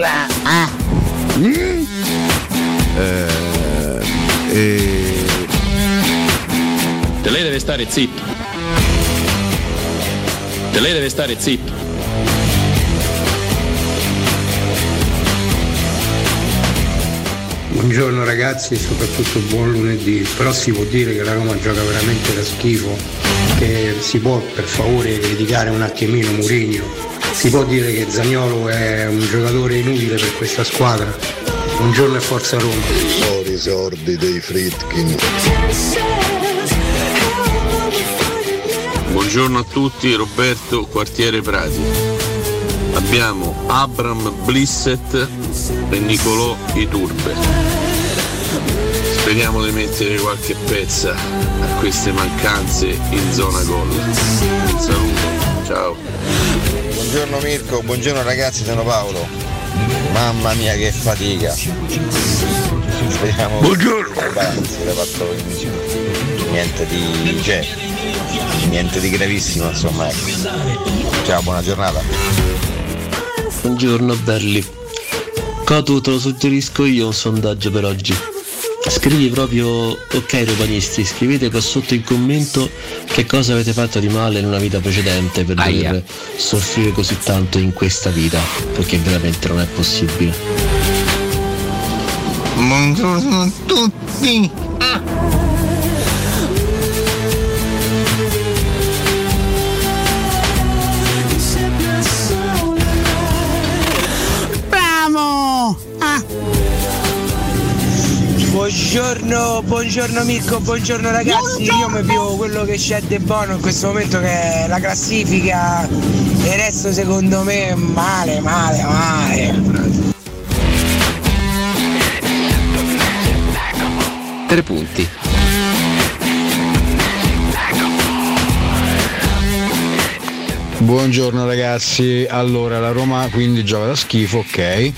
birra. Ah. Mm. Eh, e... Te lei deve stare zitto. Te lei deve stare zitto. Buongiorno ragazzi e soprattutto buon lunedì, però si può dire che la Roma gioca veramente da schifo, che si può per favore criticare un attimino Murigno, si può dire che Zagnolo è un giocatore inutile per questa squadra. Buongiorno e forza Roma. I sordi dei Fritkin. Buongiorno a tutti, Roberto Quartiere Prati. Abbiamo Abram Blisset e Nicolò Iturbe. Speriamo di mettere qualche pezza a queste mancanze in zona gol. Un saluto, ciao. Buongiorno Mirko, buongiorno ragazzi, sono Paolo. Mamma mia che fatica. Speriamo Buongiorno. che Anzi, fatto niente di. Cioè, niente di gravissimo, insomma. Ecco. Ciao, buona giornata. Buongiorno belli. Cotu te lo suggerisco io un sondaggio per oggi. Scrivi proprio ok romanisti, scrivete qua sotto in commento che cosa avete fatto di male in una vita precedente per Aia. dover soffrire così tanto in questa vita, perché veramente non è possibile. Buongiorno a tutti. Bravo! Buongiorno, buongiorno Mirko, buongiorno ragazzi, io mi più quello che c'è di buono in questo momento che è la classifica e il resto secondo me male, male, male. Tre punti. Buongiorno ragazzi, allora la Roma quindi gioca da schifo, ok,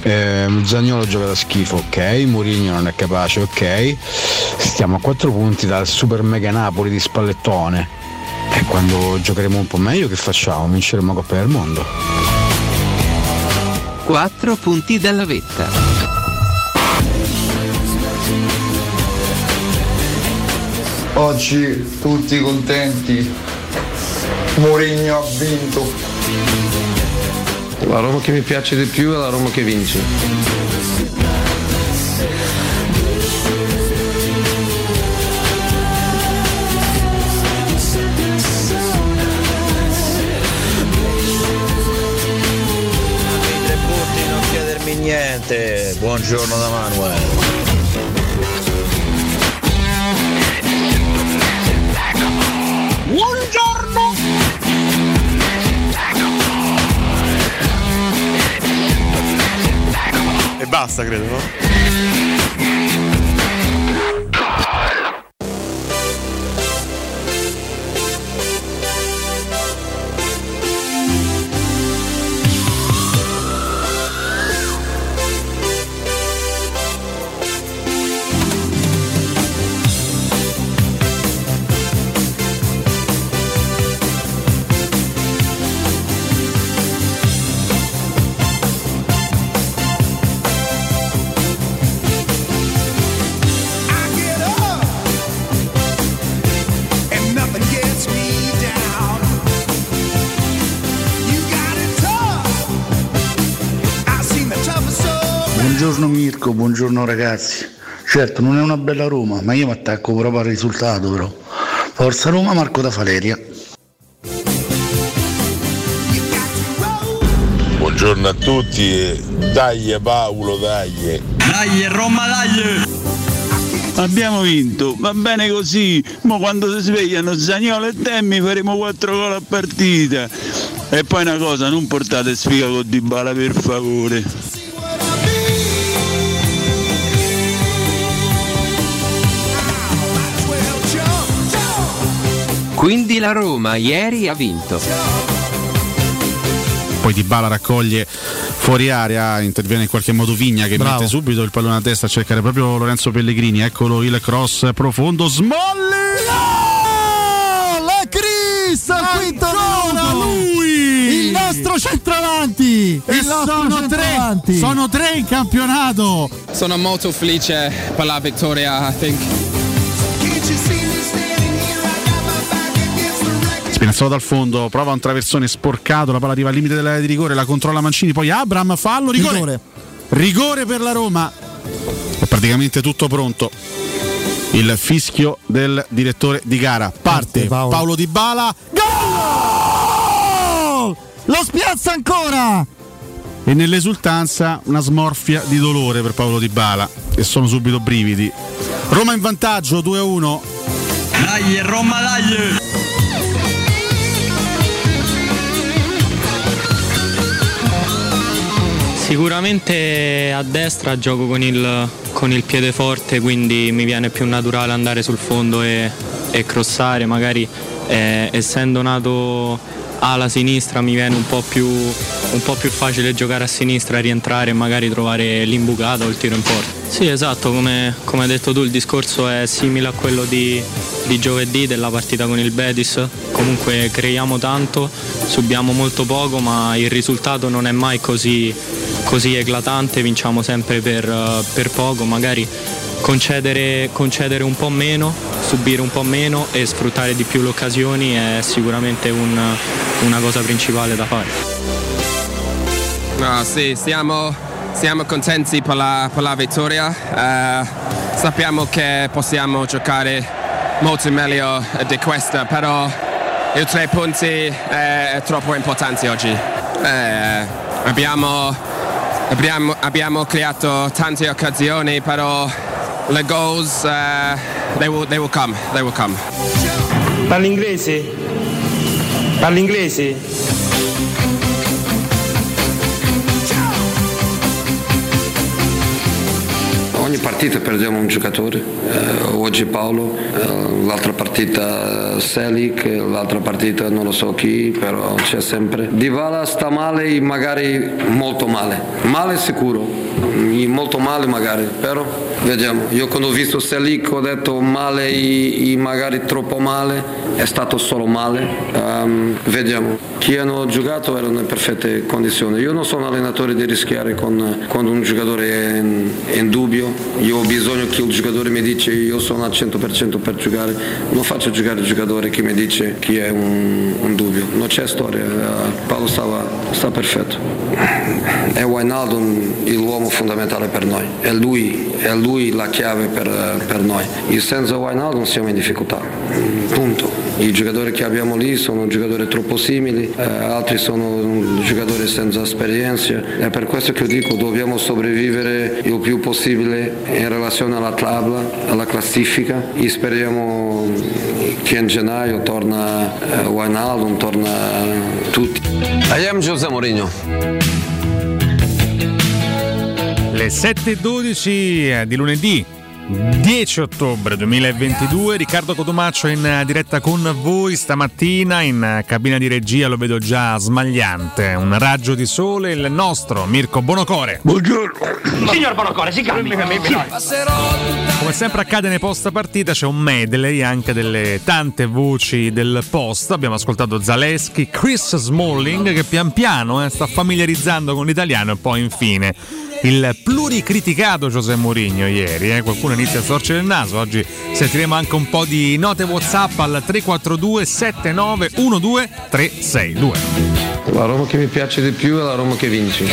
Ehm, Zagnolo gioca da schifo, ok, Mourinho non è capace, ok, stiamo a quattro punti dal super mega Napoli di Spallettone e quando giocheremo un po' meglio che facciamo? Vinceremo la Coppa del Mondo. Quattro punti dalla vetta. Oggi tutti contenti. Mourinho ha vinto. La Roma che mi piace di più è la Roma che vince. Tre punti, non chiedermi niente. Buongiorno da Manuel. Buongiorno. E basta, credo, no? Buongiorno ragazzi. Certo, non è una bella Roma, ma io mi attacco proprio al risultato però. Forza Roma, Marco da Valeria. Buongiorno a tutti e dai Paolo, dai. Dai, Roma, dai! Abbiamo vinto, va bene così, ma quando si svegliano Zagnolo e Temmi faremo 4 gol a partita. E poi una cosa, non portate sfiga con Dybala per favore. Quindi la Roma ieri ha vinto. Poi Di Bala raccoglie fuori area, interviene in qualche modo Vigna che Bravo. mette subito il pallone a testa a cercare proprio Lorenzo Pellegrini. Eccolo il cross profondo. Smolli! La Chris al quinto lui! Il nostro centravanti! avanti! E Il nostro sono tre, sono tre in campionato. Sono molto felice per la vittoria, I think. Spinazzola dal fondo, prova un traversone sporcato, la palla arriva al limite dell'area di rigore, la controlla Mancini, poi Abram, fallo, rigore. Rigore. Rigore per la Roma. È praticamente tutto pronto. Il fischio del direttore di gara. Parte Paolo. Paolo Di Bala. Gol! Lo spiazza ancora! E nell'esultanza una smorfia di dolore per Paolo Di Bala. E sono subito brividi. Roma in vantaggio 2-1. Dai, Roma, dai! Sicuramente a destra gioco con il, con il piede forte, quindi mi viene più naturale andare sul fondo e, e crossare, magari eh, essendo nato alla sinistra mi viene un po, più, un po' più facile giocare a sinistra, rientrare e magari trovare l'imbucata o il tiro in porta. Sì, esatto, come, come hai detto tu il discorso è simile a quello di, di giovedì della partita con il Betis. Comunque creiamo tanto, subiamo molto poco, ma il risultato non è mai così, così eclatante, vinciamo sempre per, eh, per poco, magari concedere, concedere un po' meno, subire un po' meno e sfruttare di più le occasioni è sicuramente un- una cosa principale da fare. No, sì, siamo, siamo contenti per la, per la vittoria. Eh, sappiamo che possiamo giocare molto meglio di questa, però i tre punti è troppo importante oggi. Eh, abbiamo, abbiamo, abbiamo creato tante occasioni, però le goals eh, they, will, they will come, they will come. Parli inglese? Parli inglese? Ogni partita perdiamo un giocatore, Eh, oggi Paolo, eh, l'altra partita Selic, l'altra partita non lo so chi, però c'è sempre. Divala sta male, magari molto male, male sicuro, molto male magari, però vediamo. Io quando ho visto Selic ho detto male, e- magari troppo male, è stato solo male, Ehm, vediamo. Chi hanno giocato erano in perfette condizioni. Io non sono allenatore di rischiare con, quando un giocatore è in, è in dubbio, io ho bisogno che il giocatore mi dice io sono al 100% per giocare, non faccio giocare il giocatore che mi dice che è un, un dubbio, non c'è storia, Eh, Paolo stava, sta perfetto. È Wijnaldum l'uomo fondamentale per noi, è lui, è lui la chiave per, per noi. E senza Wijnaldum siamo in difficoltà, punto. I giocatori che abbiamo lì sono giocatori troppo simili, eh, altri sono giocatori senza esperienza. È per questo che dico dobbiamo sopravvivere il più possibile in relazione alla tabla, alla classifica e speriamo che in gennaio torna eh, Wijnaldum, torna tutti. I am José Mourinho. Le 7.12 di lunedì 10 ottobre 2022, Riccardo Cotomaccio in diretta con voi stamattina in cabina di regia, lo vedo già smagliante, un raggio di sole, il nostro Mirko Bonocore. Buongiorno. Signor Bonocore, si calmi. Come sempre accade nei post partita c'è un medley anche delle tante voci del post. Abbiamo ascoltato Zaleschi, Chris Smalling che pian piano eh, sta familiarizzando con l'italiano e poi infine il pluricriticato José Mourinho ieri. eh. Qualcuno inizia a storcere il naso. Oggi sentiremo anche un po' di note WhatsApp al 342 7912 362. La Roma che mi piace di più è la Roma che vince.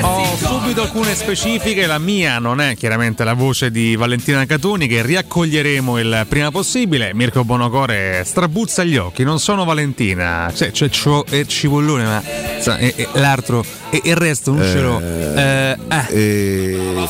Ho subito alcune specifiche, la mia non è chiaramente la voce di Valentina Catoni che riaccoglieremo il prima possibile. Mirko Bonocore strabuzza gli occhi, non sono Valentina, cioè c'è ciò e cipollone, ma sa, e- e l'altro e il resto non ce l'ho. Eh, eh.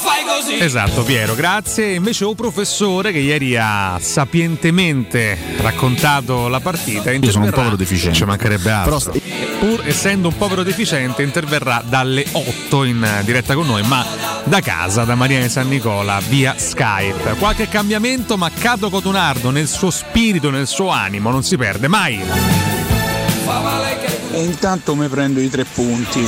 Esatto, Piero, grazie. Invece un professore che ieri ha sapientemente raccontato la partita. Io sono un povero deficiente. Ci mancherebbe altro. Però- Pur essendo un povero deficiente, interverrà dalle 8 in eh, diretta con noi, ma da casa, da Maria di San Nicola, via Skype. Qualche cambiamento, ma Cato Cotunardo nel suo spirito, nel suo animo, non si perde mai. e intanto mi prendo i tre punti.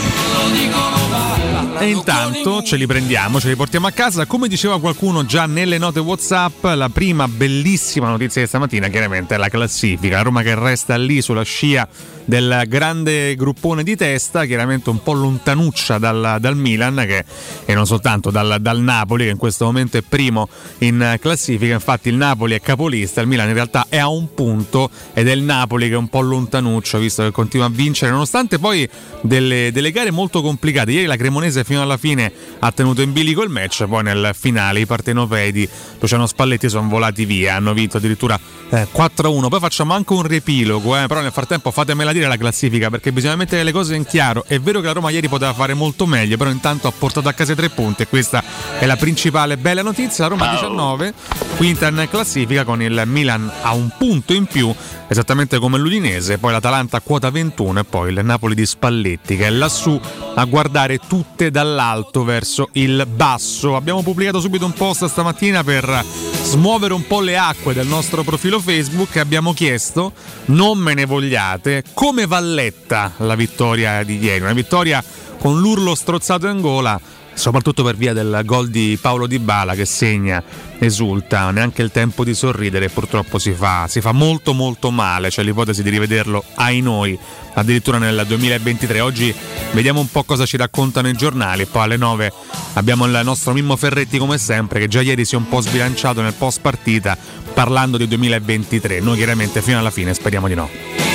E intanto ce li prendiamo, ce li portiamo a casa. Come diceva qualcuno già nelle note WhatsApp, la prima bellissima notizia di stamattina chiaramente è la classifica. La Roma che resta lì sulla scia del grande gruppone di testa, chiaramente un po' lontanuccia dal, dal Milan che, e non soltanto dal, dal, Napoli che in questo momento è primo in classifica, infatti il Napoli è capolista, il Milan in realtà è a un punto ed è il Napoli che è un po' lontanuccio visto che continua a vincere nonostante poi delle, delle gare molto complicate, ieri la Cremonese fino alla fine ha tenuto in bilico il match, poi nel finale i partenopei di Luciano Spalletti sono volati via, hanno vinto addirittura eh, 4-1, poi facciamo anche un riepilogo, eh, però nel frattempo fatemela dire la classifica perché bisogna mettere le cose in chiaro. È vero che la Roma ieri poteva fare molto meglio, però intanto ha portato a casa tre punti e questa è la principale bella notizia. La Roma 19, quinta in classifica con il Milan a un punto in più, esattamente come l'Udinese, poi l'Atalanta a quota 21 e poi il Napoli di Spalletti che è lassù a guardare tutte dall'alto verso il basso. Abbiamo pubblicato subito un post stamattina per smuovere un po' le acque del nostro profilo Facebook e abbiamo chiesto, non me ne vogliate, come Valletta la vittoria di ieri, una vittoria con l'urlo strozzato in gola soprattutto per via del gol di Paolo Di Bala che segna, esulta, neanche il tempo di sorridere purtroppo si fa, si fa molto molto male, c'è l'ipotesi di rivederlo ai noi addirittura nel 2023. Oggi vediamo un po' cosa ci raccontano i giornali, poi alle 9 abbiamo il nostro Mimmo Ferretti come sempre che già ieri si è un po' sbilanciato nel post partita parlando di 2023, noi chiaramente fino alla fine speriamo di no.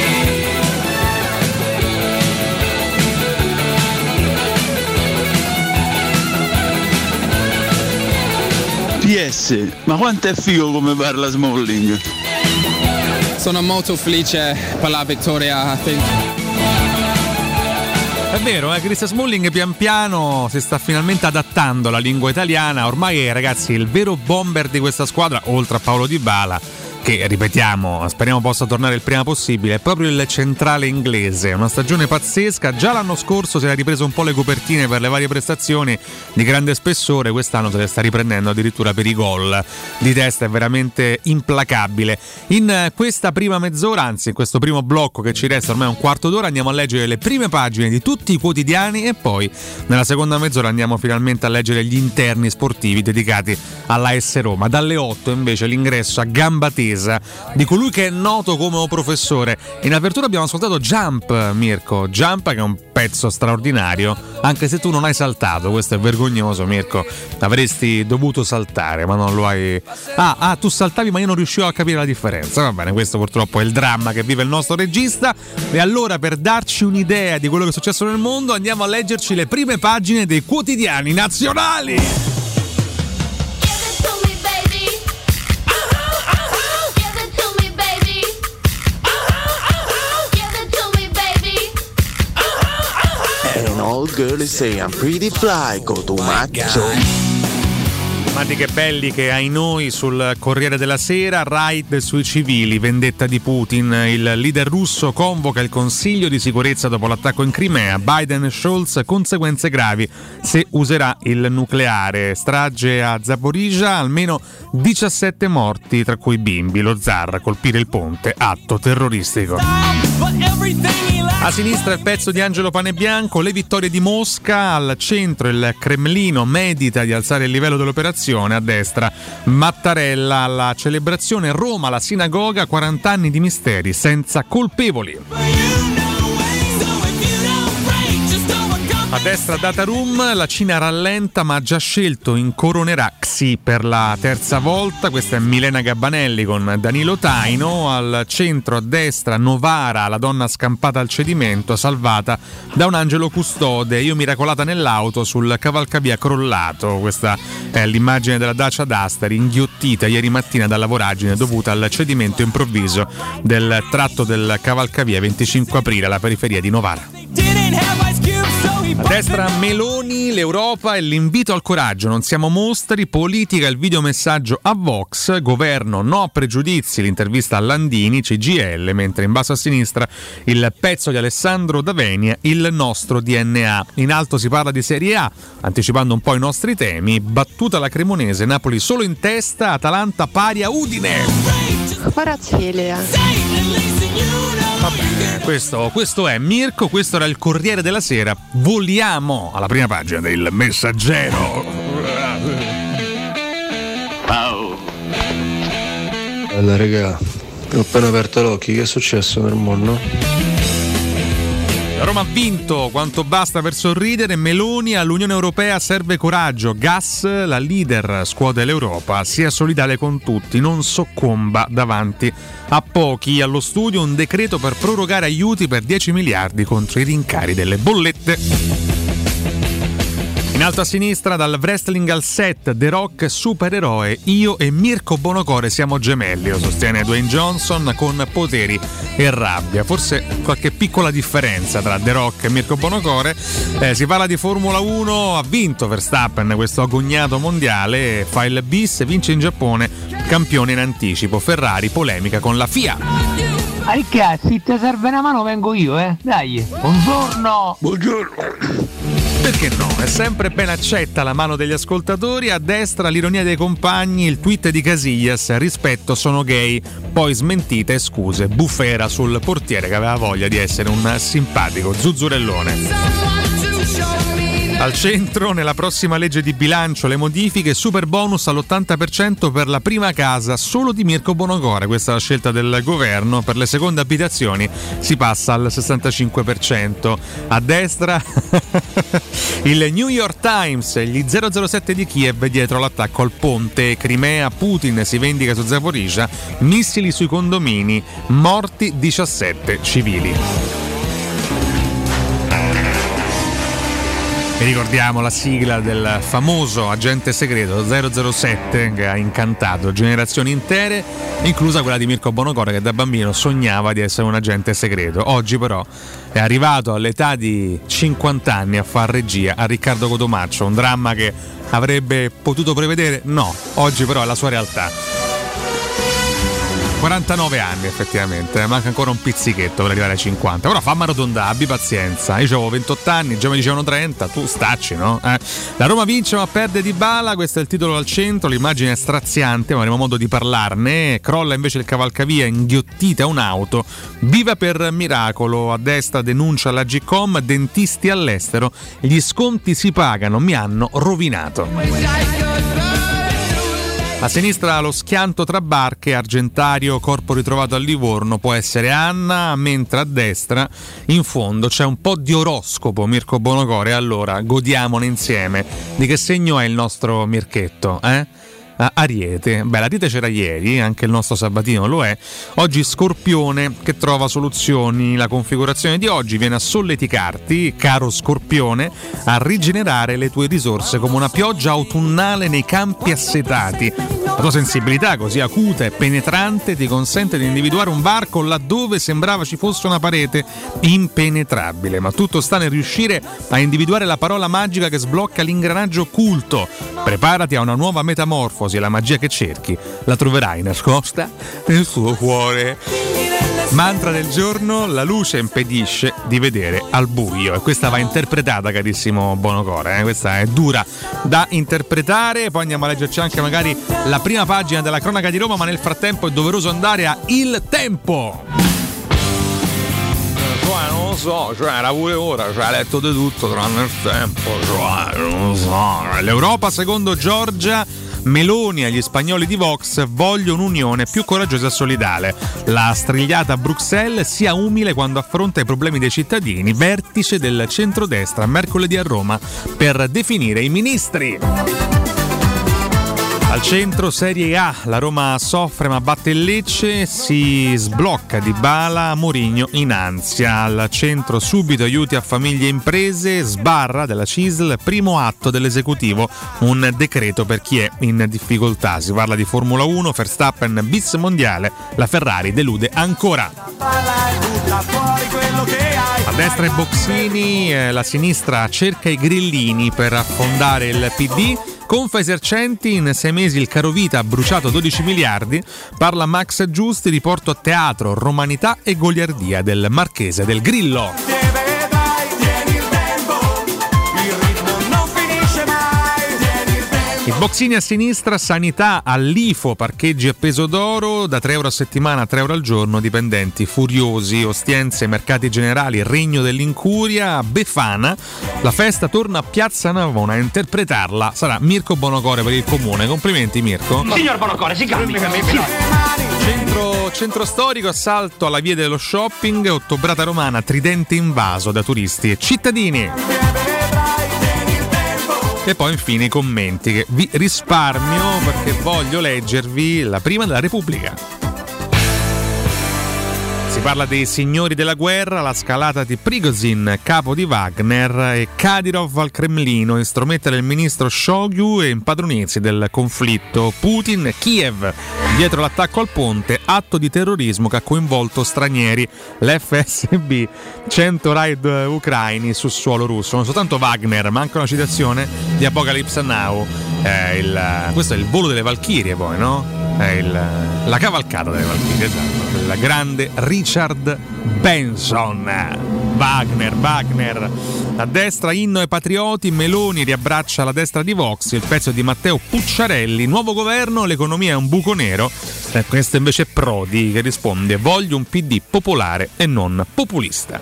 PS, ma quanto è figo come parla Smalling? Sono molto felice per la vittoria. È vero, eh? Chris Smalling pian piano si sta finalmente adattando alla lingua italiana. Ormai, ragazzi, il vero bomber di questa squadra, oltre a Paolo Di Bala, che ripetiamo, speriamo possa tornare il prima possibile, è proprio il centrale inglese. Una stagione pazzesca. Già l'anno scorso si era ripreso un po' le copertine per le varie prestazioni di grande spessore, quest'anno se le sta riprendendo addirittura per i gol. Di testa è veramente implacabile. In questa prima mezz'ora, anzi in questo primo blocco che ci resta ormai un quarto d'ora, andiamo a leggere le prime pagine di tutti i quotidiani e poi nella seconda mezz'ora andiamo finalmente a leggere gli interni sportivi dedicati alla S Roma. Dalle 8 invece l'ingresso a gamba tesa di colui che è noto come professore. In apertura abbiamo ascoltato Jump, Mirko. Jump che è un pezzo straordinario, anche se tu non hai saltato, questo è vergognoso, Mirko. Avresti dovuto saltare, ma non lo hai. Ah, ah, tu saltavi, ma io non riuscivo a capire la differenza. Va bene, questo purtroppo è il dramma che vive il nostro regista. E allora, per darci un'idea di quello che è successo nel mondo, andiamo a leggerci le prime pagine dei quotidiani nazionali. Old girl say I'm pretty fly, go to macho. Matti che belli che ai noi sul Corriere della Sera, raid sui civili, vendetta di Putin, il leader russo convoca il Consiglio di sicurezza dopo l'attacco in Crimea, Biden e Scholz conseguenze gravi se userà il nucleare, strage a Zaporizhia, almeno 17 morti tra cui bimbi, lo zar colpire il ponte, atto terroristico. A sinistra il pezzo di Angelo Panebianco, le vittorie di Mosca, al centro il Cremlino medita di alzare il livello dell'operazione, a destra Mattarella alla celebrazione Roma, la sinagoga, 40 anni di misteri senza colpevoli. A destra Data Room, la Cina rallenta ma ha già scelto incoronerà Xi per la terza volta. Questa è Milena Gabbanelli con Danilo Taino. Al centro a destra Novara, la donna scampata al cedimento, salvata da un angelo custode. Io miracolata nell'auto sul cavalcavia crollato. Questa è l'immagine della Dacia Duster inghiottita ieri mattina dalla voragine dovuta al cedimento improvviso del tratto del cavalcavia 25 aprile alla periferia di Novara. A destra Meloni, l'Europa e l'invito al coraggio. Non siamo mostri, politica, il videomessaggio a Vox, governo, no a pregiudizi, l'intervista a Landini, CGL, mentre in basso a sinistra il pezzo di Alessandro Davenia, il nostro DNA. In alto si parla di Serie A, anticipando un po' i nostri temi, battuta la Cremonese, Napoli solo in testa, Atalanta pari a Udine. Grazie Questo, questo è Mirko, questo era il Corriere della Sera. Voliamo alla prima pagina del Messaggero. Bella regà, ho appena aperto l'occhio, che è successo nel mondo? La Roma ha vinto quanto basta per sorridere. Meloni all'Unione Europea serve coraggio. Gas, la leader scuote l'Europa, sia solidale con tutti, non soccomba davanti a pochi. Allo studio un decreto per prorogare aiuti per 10 miliardi contro i rincari delle bollette. In alto a sinistra, dal wrestling al set, The Rock supereroe, io e Mirko Bonocore siamo gemelli, lo sostiene Dwayne Johnson con poteri e rabbia. Forse qualche piccola differenza tra The Rock e Mirko Bonocore. Eh, si parla di Formula 1, ha vinto Verstappen questo agognato mondiale, fa il bis, vince in Giappone, campione in anticipo. Ferrari, polemica con la FIA. Cazzo, se ti serve una mano vengo io, eh? Dai, buongiorno! Buongiorno! Perché no? È sempre ben accetta la mano degli ascoltatori. A destra l'ironia dei compagni, il tweet di Casillas, rispetto sono gay, poi smentite scuse, bufera sul portiere che aveva voglia di essere un simpatico zuzzurellone. Al centro, nella prossima legge di bilancio, le modifiche super bonus all'80% per la prima casa solo di Mirko Bonocore. Questa è la scelta del governo. Per le seconde abitazioni si passa al 65%. A destra, il New York Times, gli 007 di Kiev dietro l'attacco al ponte. Crimea, Putin si vendica su Zaporizhia, missili sui condomini, morti 17 civili. E ricordiamo la sigla del famoso agente segreto 007 che ha incantato generazioni intere, inclusa quella di Mirko Bonocore che da bambino sognava di essere un agente segreto. Oggi però è arrivato all'età di 50 anni a far regia a Riccardo Cotomaccio, un dramma che avrebbe potuto prevedere? No, oggi però è la sua realtà. 49 anni effettivamente, manca ancora un pizzichetto per arrivare ai 50. Però fammi arrotondare, abbi pazienza. Io avevo 28 anni, già mi dicevano 30, tu stacci, no? Eh. La Roma vince ma perde di bala, questo è il titolo al centro, l'immagine è straziante, ma avremo modo di parlarne. Crolla invece il cavalcavia inghiottita un'auto. Viva per miracolo, a destra denuncia la Gcom, dentisti all'estero, gli sconti si pagano, mi hanno rovinato. A sinistra lo schianto tra barche, Argentario, corpo ritrovato a Livorno, può essere Anna, mentre a destra, in fondo, c'è un po' di oroscopo Mirko Bonocore. Allora, godiamone insieme. Di che segno è il nostro Mirchetto, eh? Ariete. Beh, l'Ariete c'era ieri, anche il nostro Sabatino lo è. Oggi Scorpione che trova soluzioni. La configurazione di oggi viene a solleticarti, caro Scorpione, a rigenerare le tue risorse come una pioggia autunnale nei campi assetati. La tua sensibilità così acuta e penetrante ti consente di individuare un varco laddove sembrava ci fosse una parete impenetrabile, ma tutto sta nel riuscire a individuare la parola magica che sblocca l'ingranaggio occulto. Preparati a una nuova metamorfosi e la magia che cerchi la troverai nascosta nel tuo cuore. Mantra del giorno, la luce impedisce di vedere al buio e questa va interpretata carissimo Bonocore, eh? questa è dura da interpretare, poi andiamo a leggerci anche magari la prima pagina della cronaca di Roma, ma nel frattempo è doveroso andare a Il Tempo. Cioè, non lo so, cioè, era pure ora, cioè, ha letto di tutto tranne il tempo, cioè, non lo so. L'Europa secondo Giorgia Meloni agli spagnoli di Vox voglio un'unione più coraggiosa e solidale. La strigliata a Bruxelles sia umile quando affronta i problemi dei cittadini. Vertice del centrodestra mercoledì a Roma per definire i ministri. Al centro Serie A, la Roma soffre ma batte il Lecce, si sblocca di bala Mourinho in ansia. Al centro subito aiuti a famiglie e imprese, sbarra della CISL, primo atto dell'esecutivo, un decreto per chi è in difficoltà. Si parla di Formula 1, Verstappen bis mondiale, la Ferrari delude ancora. Destra i boxini, eh, la sinistra cerca i grillini per affondare il PD. Confesercenti, in sei mesi il carovita ha bruciato 12 miliardi. Parla Max Giusti, riporto a teatro, romanità e goliardia del Marchese del Grillo. I boxini a sinistra, sanità all'IFO, parcheggi a peso d'oro, da 3 euro a settimana a 3 euro al giorno, dipendenti furiosi, ostienze, mercati generali, regno dell'incuria, Befana. La festa torna a Piazza Navona a interpretarla. Sarà Mirko Bonocore per il comune. Complimenti Mirko. Signor Bonocore, si calmi. Centro, centro storico, assalto alla via dello shopping, ottobrata romana, tridente invaso da turisti e cittadini. E poi infine i commenti che vi risparmio perché voglio leggervi la prima della Repubblica. Si parla dei signori della guerra, la scalata di Prigozhin, capo di Wagner, e Kadyrov al Cremlino, instrometta del ministro Shoigu e impadronirsi del conflitto. Putin, Kiev, dietro l'attacco al ponte, atto di terrorismo che ha coinvolto stranieri. L'FSB, 100 raid ucraini sul suolo russo. Non soltanto Wagner, ma anche una citazione di Apocalypse Now. Eh, il, questo è il volo delle Valchirie poi, no? È il, la cavalcata delle Valchirie, esatto. Il grande Richard Benson. Wagner, Wagner. A destra inno ai patrioti, Meloni riabbraccia la destra di Vox, il pezzo di Matteo Pucciarelli. Nuovo governo, l'economia è un buco nero. Eh, questo invece è Prodi che risponde voglio un PD popolare e non populista.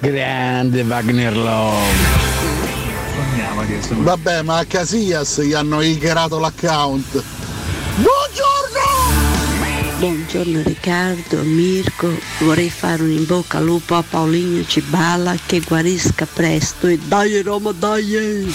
Grande Wagner Love. Vabbè, ma a Casillas gli hanno hackerato l'account. Buongiorno Riccardo, Mirko, vorrei fare un in bocca al lupo a Paulinho Cibala che guarisca presto e dai Roma dai!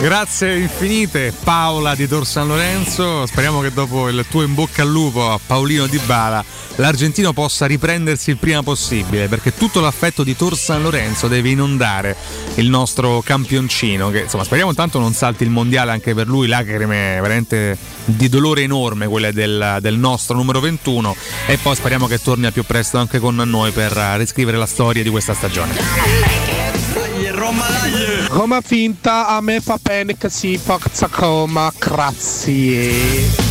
Grazie infinite Paola di Tor San Lorenzo, speriamo che dopo il tuo in bocca al lupo a Paolino Di Bala l'argentino possa riprendersi il prima possibile perché tutto l'affetto di Tor San Lorenzo deve inondare il nostro campioncino che insomma speriamo tanto non salti il mondiale anche per lui, lacrime veramente di dolore enorme quelle del, del nostro numero 21 e poi speriamo che torni al più presto anche con noi per riscrivere la storia di questa stagione. Roma finta, a me fa bene che si forza Roma, grazie.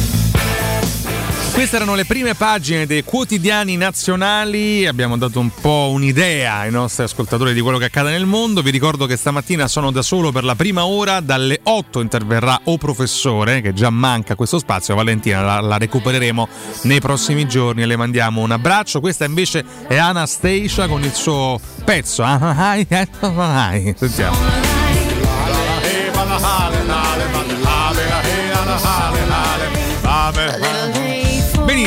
Queste erano le prime pagine dei quotidiani nazionali, abbiamo dato un po' un'idea ai nostri ascoltatori di quello che accade nel mondo, vi ricordo che stamattina sono da solo per la prima ora, dalle 8 interverrà O Professore, che già manca questo spazio, Valentina la, la recupereremo nei prossimi giorni e le mandiamo un abbraccio, questa invece è Anastasia con il suo pezzo, sentiamo.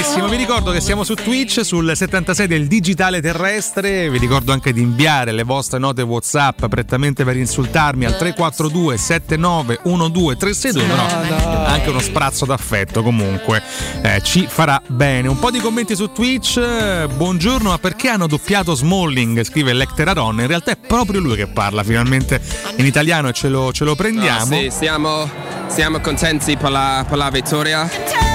Benissimo, vi ricordo che siamo su Twitch sul 76 del digitale terrestre, vi ricordo anche di inviare le vostre note WhatsApp prettamente per insultarmi al 342 7912 362, però anche uno sprazzo d'affetto comunque eh, ci farà bene. Un po' di commenti su Twitch, buongiorno, ma perché hanno doppiato Smalling? Scrive Lecteraron, in realtà è proprio lui che parla finalmente in italiano e ce lo, ce lo prendiamo. No, sì, siamo, siamo contenti per la, per la vittoria.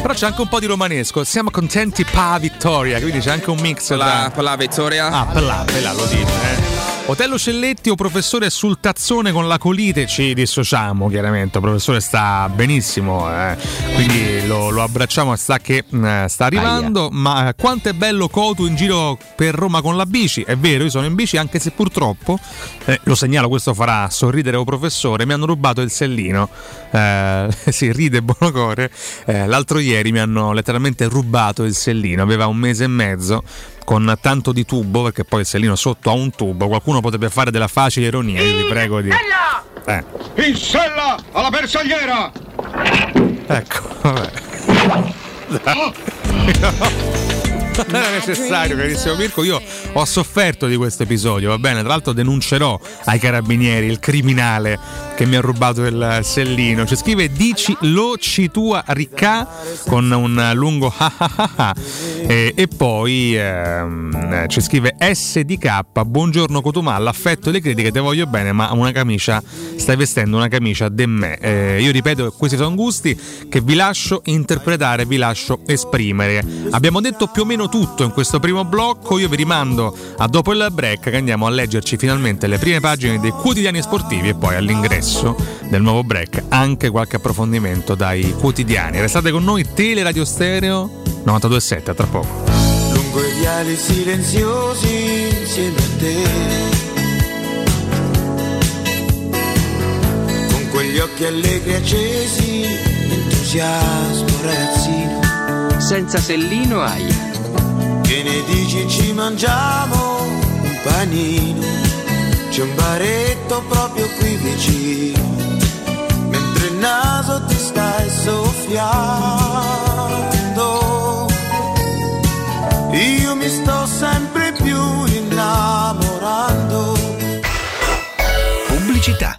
Però c'è anche un po' di romanesco. Siamo contenti la vittoria. Quindi c'è anche un mix. La, per la vittoria. Ah, per là, per là lo dite, eh. Otello Celletti o professore sul tazzone con la colite? Ci dissociamo chiaramente, il professore sta benissimo, eh. quindi lo, lo, abbracciamo sta che eh, sta arrivando, Aia. ma quanto è bello Cotu in giro per Roma con la bici, è vero io sono in bici anche se purtroppo, eh, lo segnalo questo farà sorridere un professore, mi hanno rubato il sellino, eh, si ride Bonocore, eh, l'altro ieri mi hanno letteralmente rubato il sellino, aveva un mese e mezzo con tanto di tubo, perché poi il sellino sotto ha un tubo, qualcuno potrebbe fare della facile ironia, io vi prego di... Eh. In sella alla bersagliera! Ecco, vabbè. Non era necessario, carissimo Mirko. Io ho sofferto di questo episodio, va bene? Tra l'altro denuncerò ai carabinieri il criminale che mi ha rubato il sellino. Ci scrive Dici lo ci tua ricca con un lungo ha ha ha. E, e poi ehm, ci scrive SDK, buongiorno Cotumà, l'affetto e le critiche, te voglio bene, ma una camicia, stai vestendo una camicia de me. Eh, io ripeto, questi sono gusti che vi lascio interpretare, vi lascio esprimere. Abbiamo detto più o meno tutto in questo primo blocco, io vi rimando a dopo il break che andiamo a leggerci finalmente le prime pagine dei quotidiani sportivi e poi all'ingresso del nuovo break anche qualche approfondimento dai quotidiani. Restate con noi, Teleradio Stereo 927, a tra poco. Lungo i viali silenziosi insieme a te gli occhi allegri accesi, entusiasmo ragazzino. Senza sellino aia. Che ne dici ci mangiamo un panino? C'è un baretto proprio qui vicino, mentre il naso ti stai soffiando. Io mi sto sempre più innamorando. Pubblicità.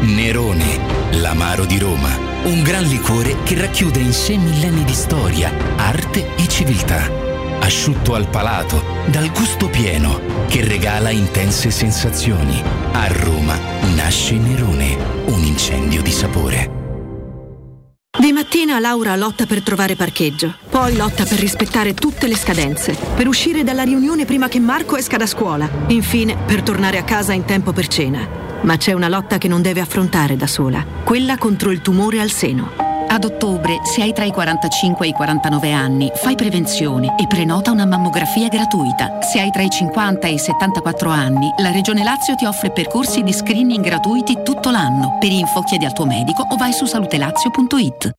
Nerone, l'amaro di Roma. Un gran liquore che racchiude in sé millenni di storia, arte e civiltà. Asciutto al palato, dal gusto pieno, che regala intense sensazioni. A Roma nasce Nerone, un incendio di sapore. Di mattina Laura lotta per trovare parcheggio, poi lotta per rispettare tutte le scadenze, per uscire dalla riunione prima che Marco esca da scuola, infine per tornare a casa in tempo per cena. Ma c'è una lotta che non deve affrontare da sola, quella contro il tumore al seno. Ad ottobre, se hai tra i 45 e i 49 anni, fai prevenzione e prenota una mammografia gratuita. Se hai tra i 50 e i 74 anni, la Regione Lazio ti offre percorsi di screening gratuiti tutto l'anno. Per info chiedi al tuo medico o vai su salutelazio.it.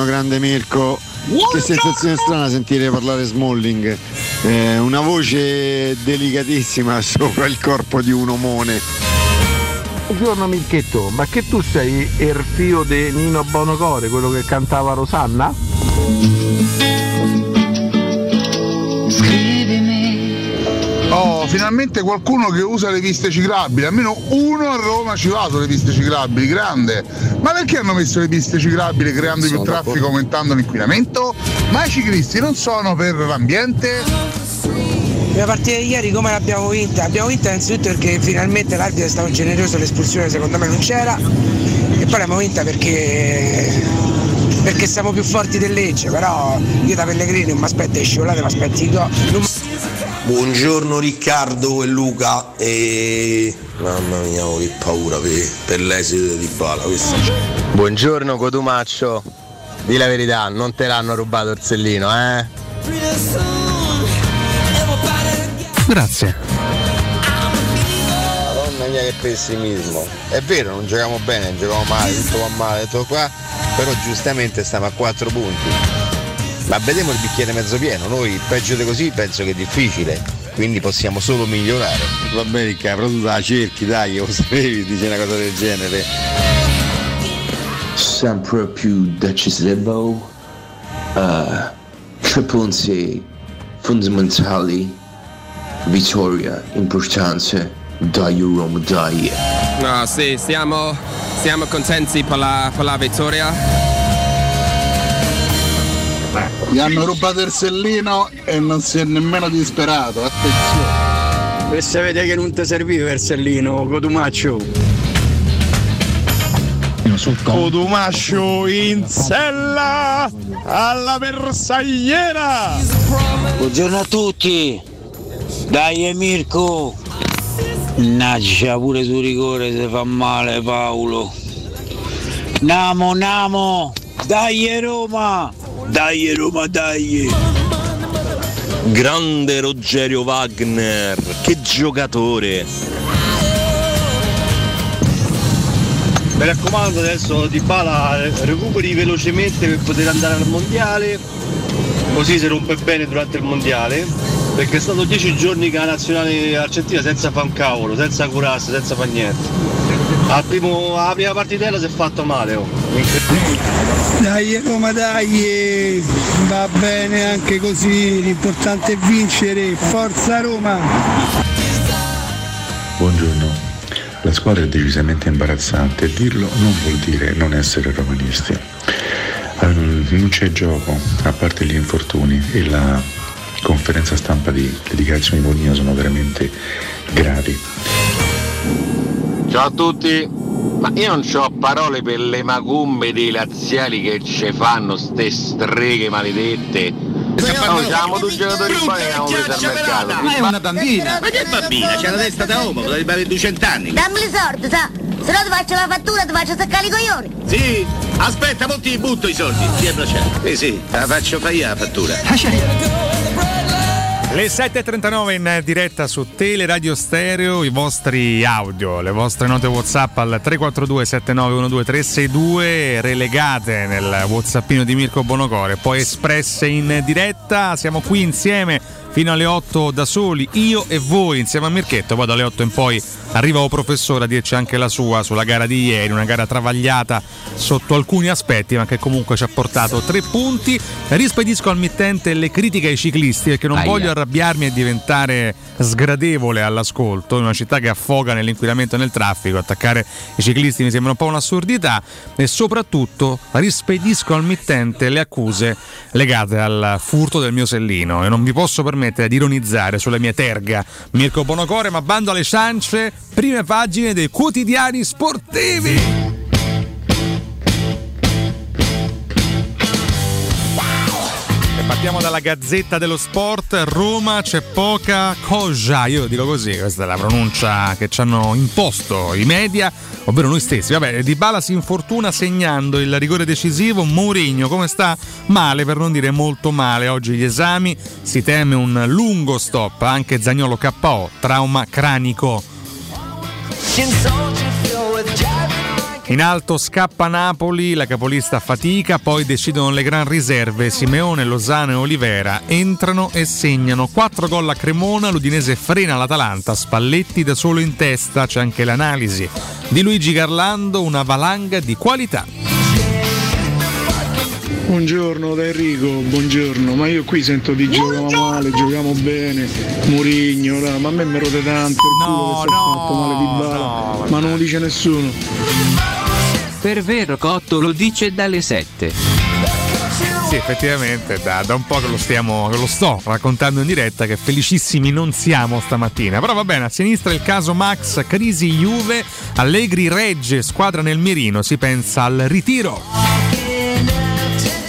Buongiorno grande Mirko. Che sensazione strana sentire parlare Smalling. Eh, una voce delicatissima sopra il corpo di un omone. Buongiorno Mirchetto, ma che tu sei il figlio di Nino Bonocore, quello che cantava Rosanna? Oh, finalmente qualcuno che usa le piste ciclabili, almeno uno a Roma ci va sulle piste ciclabili, grande. Ma perché hanno messo le piste ciclabili creando più Sono traffico, d'accordo. aumentando l'inquinamento? Ma i ciclisti non sono per l'ambiente? La partita di ieri come l'abbiamo vinta? Abbiamo vinta innanzitutto perché finalmente l'arbitro è stato generoso, l'espulsione secondo me non c'era e poi l'abbiamo vinta perché, perché siamo più forti del Lecce, però io da Pellegrini non mi aspetto le scivolate, mi aspetto i gol. Non- Buongiorno Riccardo e Luca e mamma mia oh, che paura per, per l'esito di Bala questo. Buongiorno Cotumaccio, di la verità, non te l'hanno rubato Orsellino, eh? Grazie. Madonna mia che pessimismo. È vero, non giochiamo bene, non giochiamo male, tutto va male, tutto qua, però giustamente stiamo a 4 punti. Ma vediamo il bicchiere mezzo pieno, noi peggio di così penso che è difficile, quindi possiamo solo migliorare. Va bene però tu la cerchi, dai, lo sapevi, dice una cosa del genere. sempre più decisivo, uh, punti fondamentali, vittoria, importanza, dai Roma, dai. No, sì, siamo, siamo contenti per la, per la vittoria. Gli hanno rubato il sellino e non si è nemmeno disperato, attenzione. E sapete che non ti serviva il sellino, Cotumaccio. Codumascio in sella alla bersagliera. Buongiorno a tutti. Dai Mirko. Naccia pure su rigore se fa male Paolo. Namo, Namo. Dai Roma. Dai Roma, dai. Grande Rogerio Wagner, che giocatore! Mi raccomando adesso Di Bala recuperi velocemente per poter andare al mondiale, così si rompe bene durante il mondiale, perché è stato dieci giorni che la nazionale argentina senza fa un cavolo, senza curarsi, senza fare niente. Al primo, alla prima partitella si è fatto male, oh. Dai Roma dai, va bene anche così, l'importante è vincere, forza Roma! Buongiorno. La squadra è decisamente imbarazzante dirlo non vuol dire non essere romanisti. Non c'è gioco, a parte gli infortuni e la conferenza stampa di le dichiarazioni di Bonino sono veramente gravi. Ciao a tutti, ma io non ho parole per le macumbe dei laziali che ci fanno ste streghe maledette. Oh, siamo due giocatori buoni che abbiamo preso al mercato. Ma è una bambina. Ma che bambina? C'ha la testa da uomo, dovrebbe avere 200 anni. Dammi i soldi, sa? Se no ti faccio la fattura, ti faccio seccare i coglioni. Sì, aspetta, mo ti butto i soldi. Sì, bracciato. Sì, sì, la faccio fare io la fattura. Le 7.39 in diretta su Teleradio Stereo, i vostri audio, le vostre note WhatsApp al 342 7912 362 relegate nel WhatsAppino di Mirko Bonocore, poi espresse in diretta. Siamo qui insieme fino alle 8 da soli, io e voi insieme a Mirchetto, poi dalle 8 in poi arriva o professore a dirci anche la sua sulla gara di ieri, una gara travagliata sotto alcuni aspetti, ma che comunque ci ha portato tre punti. Rispedisco al mittente le critiche ai ciclisti perché non Aia. voglio arrabbiarmi e diventare sgradevole all'ascolto in una città che affoga nell'inquinamento e nel traffico. Attaccare i ciclisti mi sembra un po' un'assurdità e soprattutto rispedisco al mittente le accuse legate al furto del mio sellino e non vi posso permettere di ironizzare sulle mie terga. Mirko Bonocore, ma bando alle ciance, prime pagine dei quotidiani sportivi. Partiamo dalla Gazzetta dello Sport, Roma c'è poca cosa, io dico così, questa è la pronuncia che ci hanno imposto i media, ovvero noi stessi. Vabbè, Di Bala si infortuna segnando il rigore decisivo, Mourinho come sta? Male per non dire molto male, oggi gli esami, si teme un lungo stop, anche Zagnolo KO, trauma cranico. In alto scappa Napoli, la capolista fatica, poi decidono le gran riserve. Simeone, Lozano e Olivera entrano e segnano 4 gol a Cremona, l'Udinese frena l'Atalanta, Spalletti da solo in testa, c'è anche l'analisi di Luigi Garlando, una valanga di qualità. Buongiorno da Enrico, buongiorno, ma io qui sento di giochiamo male, giochiamo bene, Murigno, ma a me mi rode tanto il culo che si è fatto male di bala, ma non lo dice nessuno. Per vero Cotto lo dice dalle 7. Sì, effettivamente da, da un po' che lo, stiamo, che lo sto raccontando in diretta che felicissimi non siamo stamattina. Però va bene, a sinistra il caso Max, crisi Juve, Allegri regge, squadra nel mirino, si pensa al ritiro.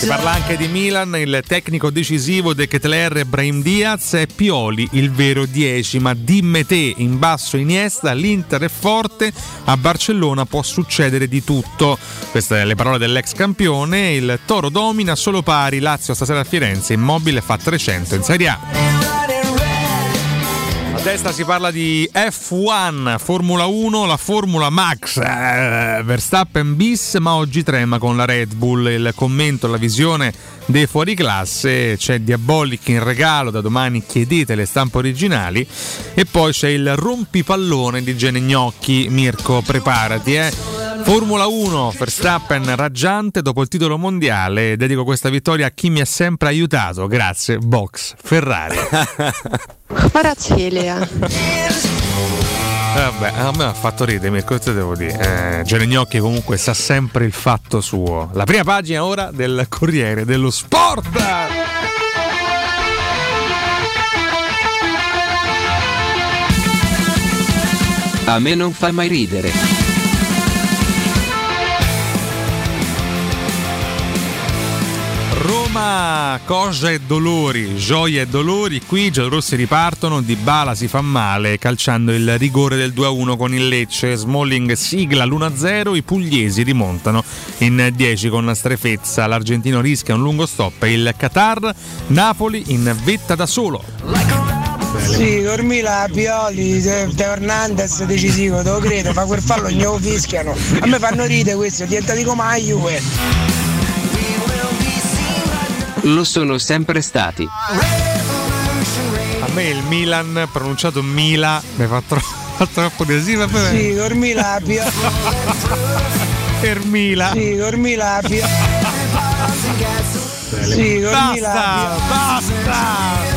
Si parla anche di Milan, il tecnico decisivo De Ketelaere Brahim Diaz e Pioli, il vero 10, ma dimme te in basso Iniesta, l'Inter è forte, a Barcellona può succedere di tutto. Queste sono le parole dell'ex campione, il Toro domina solo pari, Lazio stasera a Firenze, Immobile fa 300 in Serie A. A destra si parla di F1, Formula 1, la Formula Max, eh, Verstappen bis, ma oggi trema con la Red Bull. Il commento, la visione dei fuoriclasse, c'è Diabolic in regalo, da domani chiedete le stampe originali e poi c'è il rompipallone di Gene Gnocchi. Mirko, preparati, eh. Formula 1, Verstappen raggiante dopo il titolo mondiale. Dedico questa vittoria a chi mi ha sempre aiutato. Grazie, Box Ferrari. Grazie Elea. Vabbè, a me ha fatto ridere Mirko, te devo dire. Eh, Geregnocchi comunque sa sempre il fatto suo. La prima pagina ora del Corriere dello Sport. A me non fa mai ridere. Roma, cosa e dolori, gioia e dolori. Qui i giallorossi ripartono, Di Bala si fa male calciando il rigore del 2-1 con il Lecce. Smalling sigla l'1-0, i pugliesi rimontano in 10 con strefezza. L'argentino rischia un lungo stop e il Qatar, Napoli in vetta da solo. Sì, dormi la Pioli, Teo Hernandez decisivo, te lo credo, fa quel fallo glielo fischiano. A me fanno ridere questo, diventati come la Juve. Lo sono sempre stati. A me il Milan, pronunciato Mila, mi fa, tro- fa troppo di sì, vabbè. Sì, dormi la Pioli. Per Mila. Sì, dormi la Pioli. Sì, dormi la Basta, basta.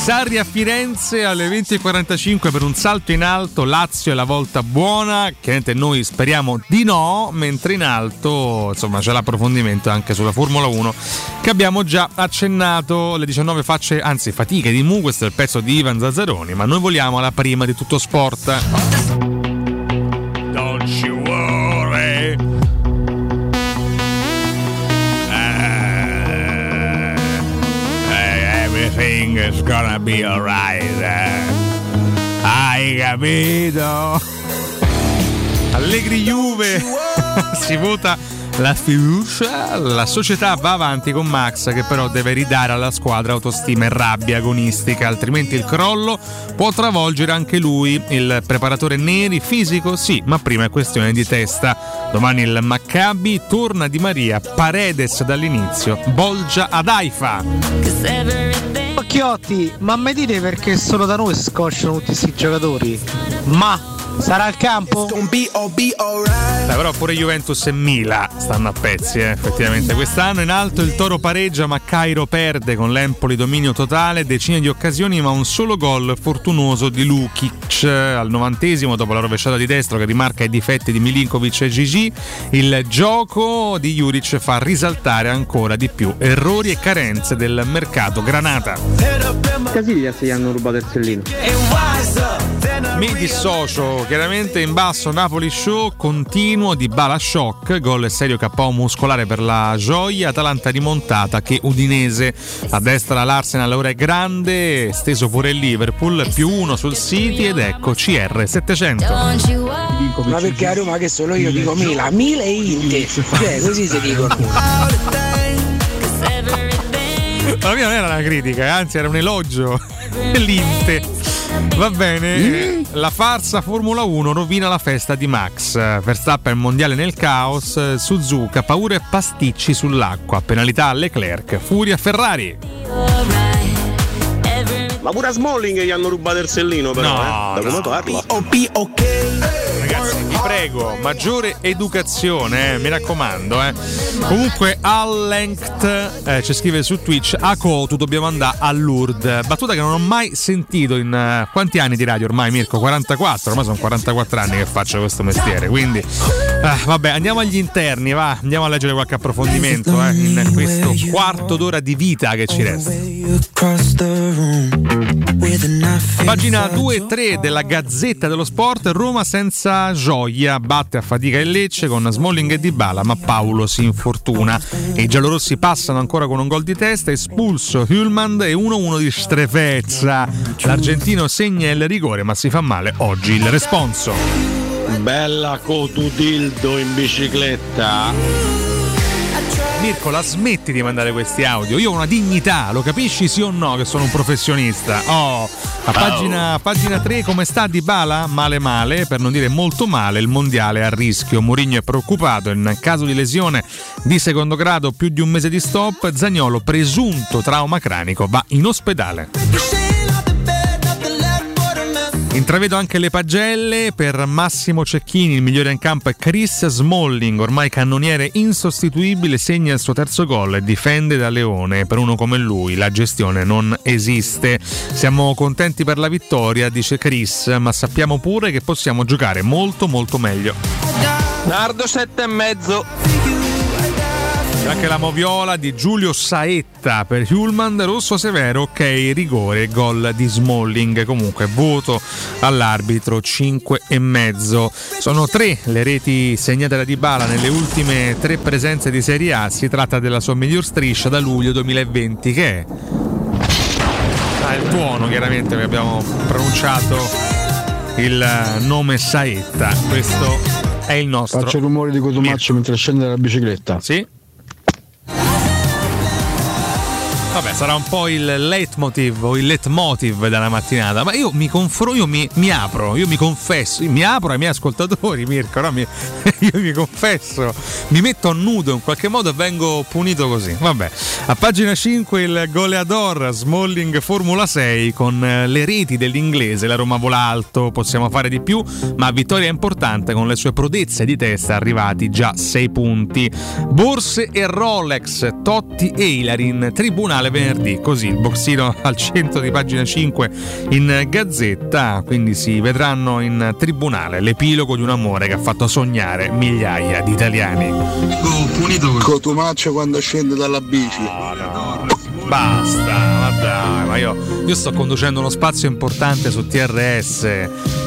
Sarri a Firenze alle 20.45 per un salto in alto, Lazio è la volta buona, chiaramente noi speriamo di no, mentre in alto insomma c'è l'approfondimento anche sulla Formula 1 che abbiamo già accennato, le 19 facce, anzi fatiche di Mu, questo è il pezzo di Ivan Zazzaroni, ma noi vogliamo la prima di tutto sport. Gonna be alright. eh. Hai capito? Allegri Juve si vota la fiducia, la società va avanti con Max che però deve ridare alla squadra autostima e rabbia agonistica, altrimenti il crollo può travolgere anche lui. Il preparatore Neri fisico sì, ma prima è questione di testa. Domani il Maccabi torna Di Maria, Paredes dall'inizio, Bolgia ad Haifa. Occhiotti, ma mi dite perché solo da noi scocciano tutti questi giocatori? Ma sarà il campo? Dai, però pure Juventus e Mila stanno a pezzi, eh, effettivamente. Quest'anno in alto il Toro pareggia, ma Cairo perde con l'Empoli dominio totale, decine di occasioni, ma un solo gol fortunoso di Lukic al novantesimo dopo la rovesciata di destro che rimarca i difetti di Milinkovic e Gigi. Il gioco di Juric fa risaltare ancora di più errori e carenze del mercato Granata. Casiglia se gli hanno rubato il sellino. Mi dissocio chiaramente in basso Napoli show continuo di Bala shock gol e serio KO muscolare per la gioia Atalanta rimontata che Udinese a destra l'Arsenal ora è grande steso pure il Liverpool più uno sul City ed ecco CR 700 Ma perché a Roma che solo io dico Mila, Mila e Inte. Cioè, così si dicono. la mia non era una critica eh, anzi era un elogio. l'Inte Va bene, la farsa Formula 1 rovina la festa di Max. Verstappen mondiale nel caos, Suzuka paura e pasticci sull'acqua, penalità a Leclerc, furia Ferrari. Ma pure a Smalling gli hanno rubato il sellino però, No, eh. Da come no. parla? Ragazzi, vi prego, maggiore educazione, eh, mi raccomando. Eh. Comunque, Al Length eh, ci scrive su Twitch: A Cotu dobbiamo andare a Lourdes. Battuta che non ho mai sentito in eh, quanti anni di radio ormai, Mirko? 44, ormai sono 44 anni che faccio questo mestiere. Quindi, ah, vabbè, andiamo agli interni, va, andiamo a leggere qualche approfondimento eh, in questo quarto d'ora di vita che ci resta. Pagina 2 e 3 della Gazzetta dello Sport, Roma senza gioia, batte a fatica il Lecce con Smalling e Dybala, ma Paolo si infortuna. E i giallorossi passano ancora con un gol di testa, espulso Hülman e 1-1 di strefezza. L'argentino segna il rigore, ma si fa male oggi il responso. Bella Cotudildo in bicicletta. Mirko, la smetti di mandare questi audio. Io ho una dignità, lo capisci sì o no che sono un professionista? Oh, a pagina, pagina 3 come sta Di Bala? Male male, per non dire molto male, il mondiale è a rischio. Mourinho è preoccupato, in caso di lesione di secondo grado più di un mese di stop, Zagnolo presunto trauma cranico va in ospedale. Intravedo anche le pagelle per Massimo Cecchini, il migliore in campo è Chris Smalling, ormai cannoniere insostituibile, segna il suo terzo gol e difende da Leone. Per uno come lui la gestione non esiste. Siamo contenti per la vittoria, dice Chris, ma sappiamo pure che possiamo giocare molto molto meglio. Nardo sette e mezzo. C'è anche la moviola di Giulio Saetta per Hulman, rosso severo, ok, rigore, gol di Smalling. Comunque voto all'arbitro 5 e mezzo. Sono tre le reti segnate da Dybala nelle ultime tre presenze di Serie A. Si tratta della sua miglior striscia da luglio 2020 che è Ah, il tuono chiaramente che abbiamo pronunciato il nome Saetta. Questo è il nostro. Faccio il rumore di Cotumaccio mentre scende dalla bicicletta. Sì. Vabbè, sarà un po' il leitmotiv o il leitmotiv della mattinata, ma io mi confronto, io mi, mi, apro, io mi confesso, io mi apro ai miei ascoltatori, Mirko, no? mi, io mi confesso, mi metto a nudo in qualche modo e vengo punito così. Vabbè, a pagina 5 il goleador Smalling Formula 6 con eh, le reti dell'inglese, la Roma vola alto, possiamo fare di più, ma vittoria importante con le sue prodezze di testa arrivati già 6 punti. Borse e Rolex, Totti e Ilarin, tribunale venerdì, così il boxino al centro di pagina 5 in gazzetta, quindi si vedranno in tribunale l'epilogo di un amore che ha fatto sognare migliaia di italiani. Cotumaccio quando scende dalla bici. Basta, ma dai, ma io, io sto conducendo uno spazio importante su TRS,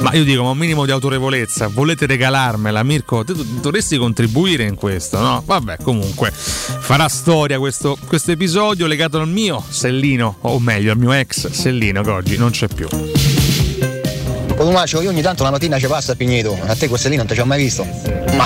ma io dico, ma un minimo di autorevolezza, volete regalarmela, Mirko? Tu dovresti contribuire in questo, no? Vabbè, comunque, farà storia questo, questo episodio legato al mio Sellino, o meglio, al mio ex Sellino che oggi non c'è più. Cotumaccio, io ogni tanto la mattina ci passa a Pigneto, a te questa lì non ti ci ho mai visto. Ma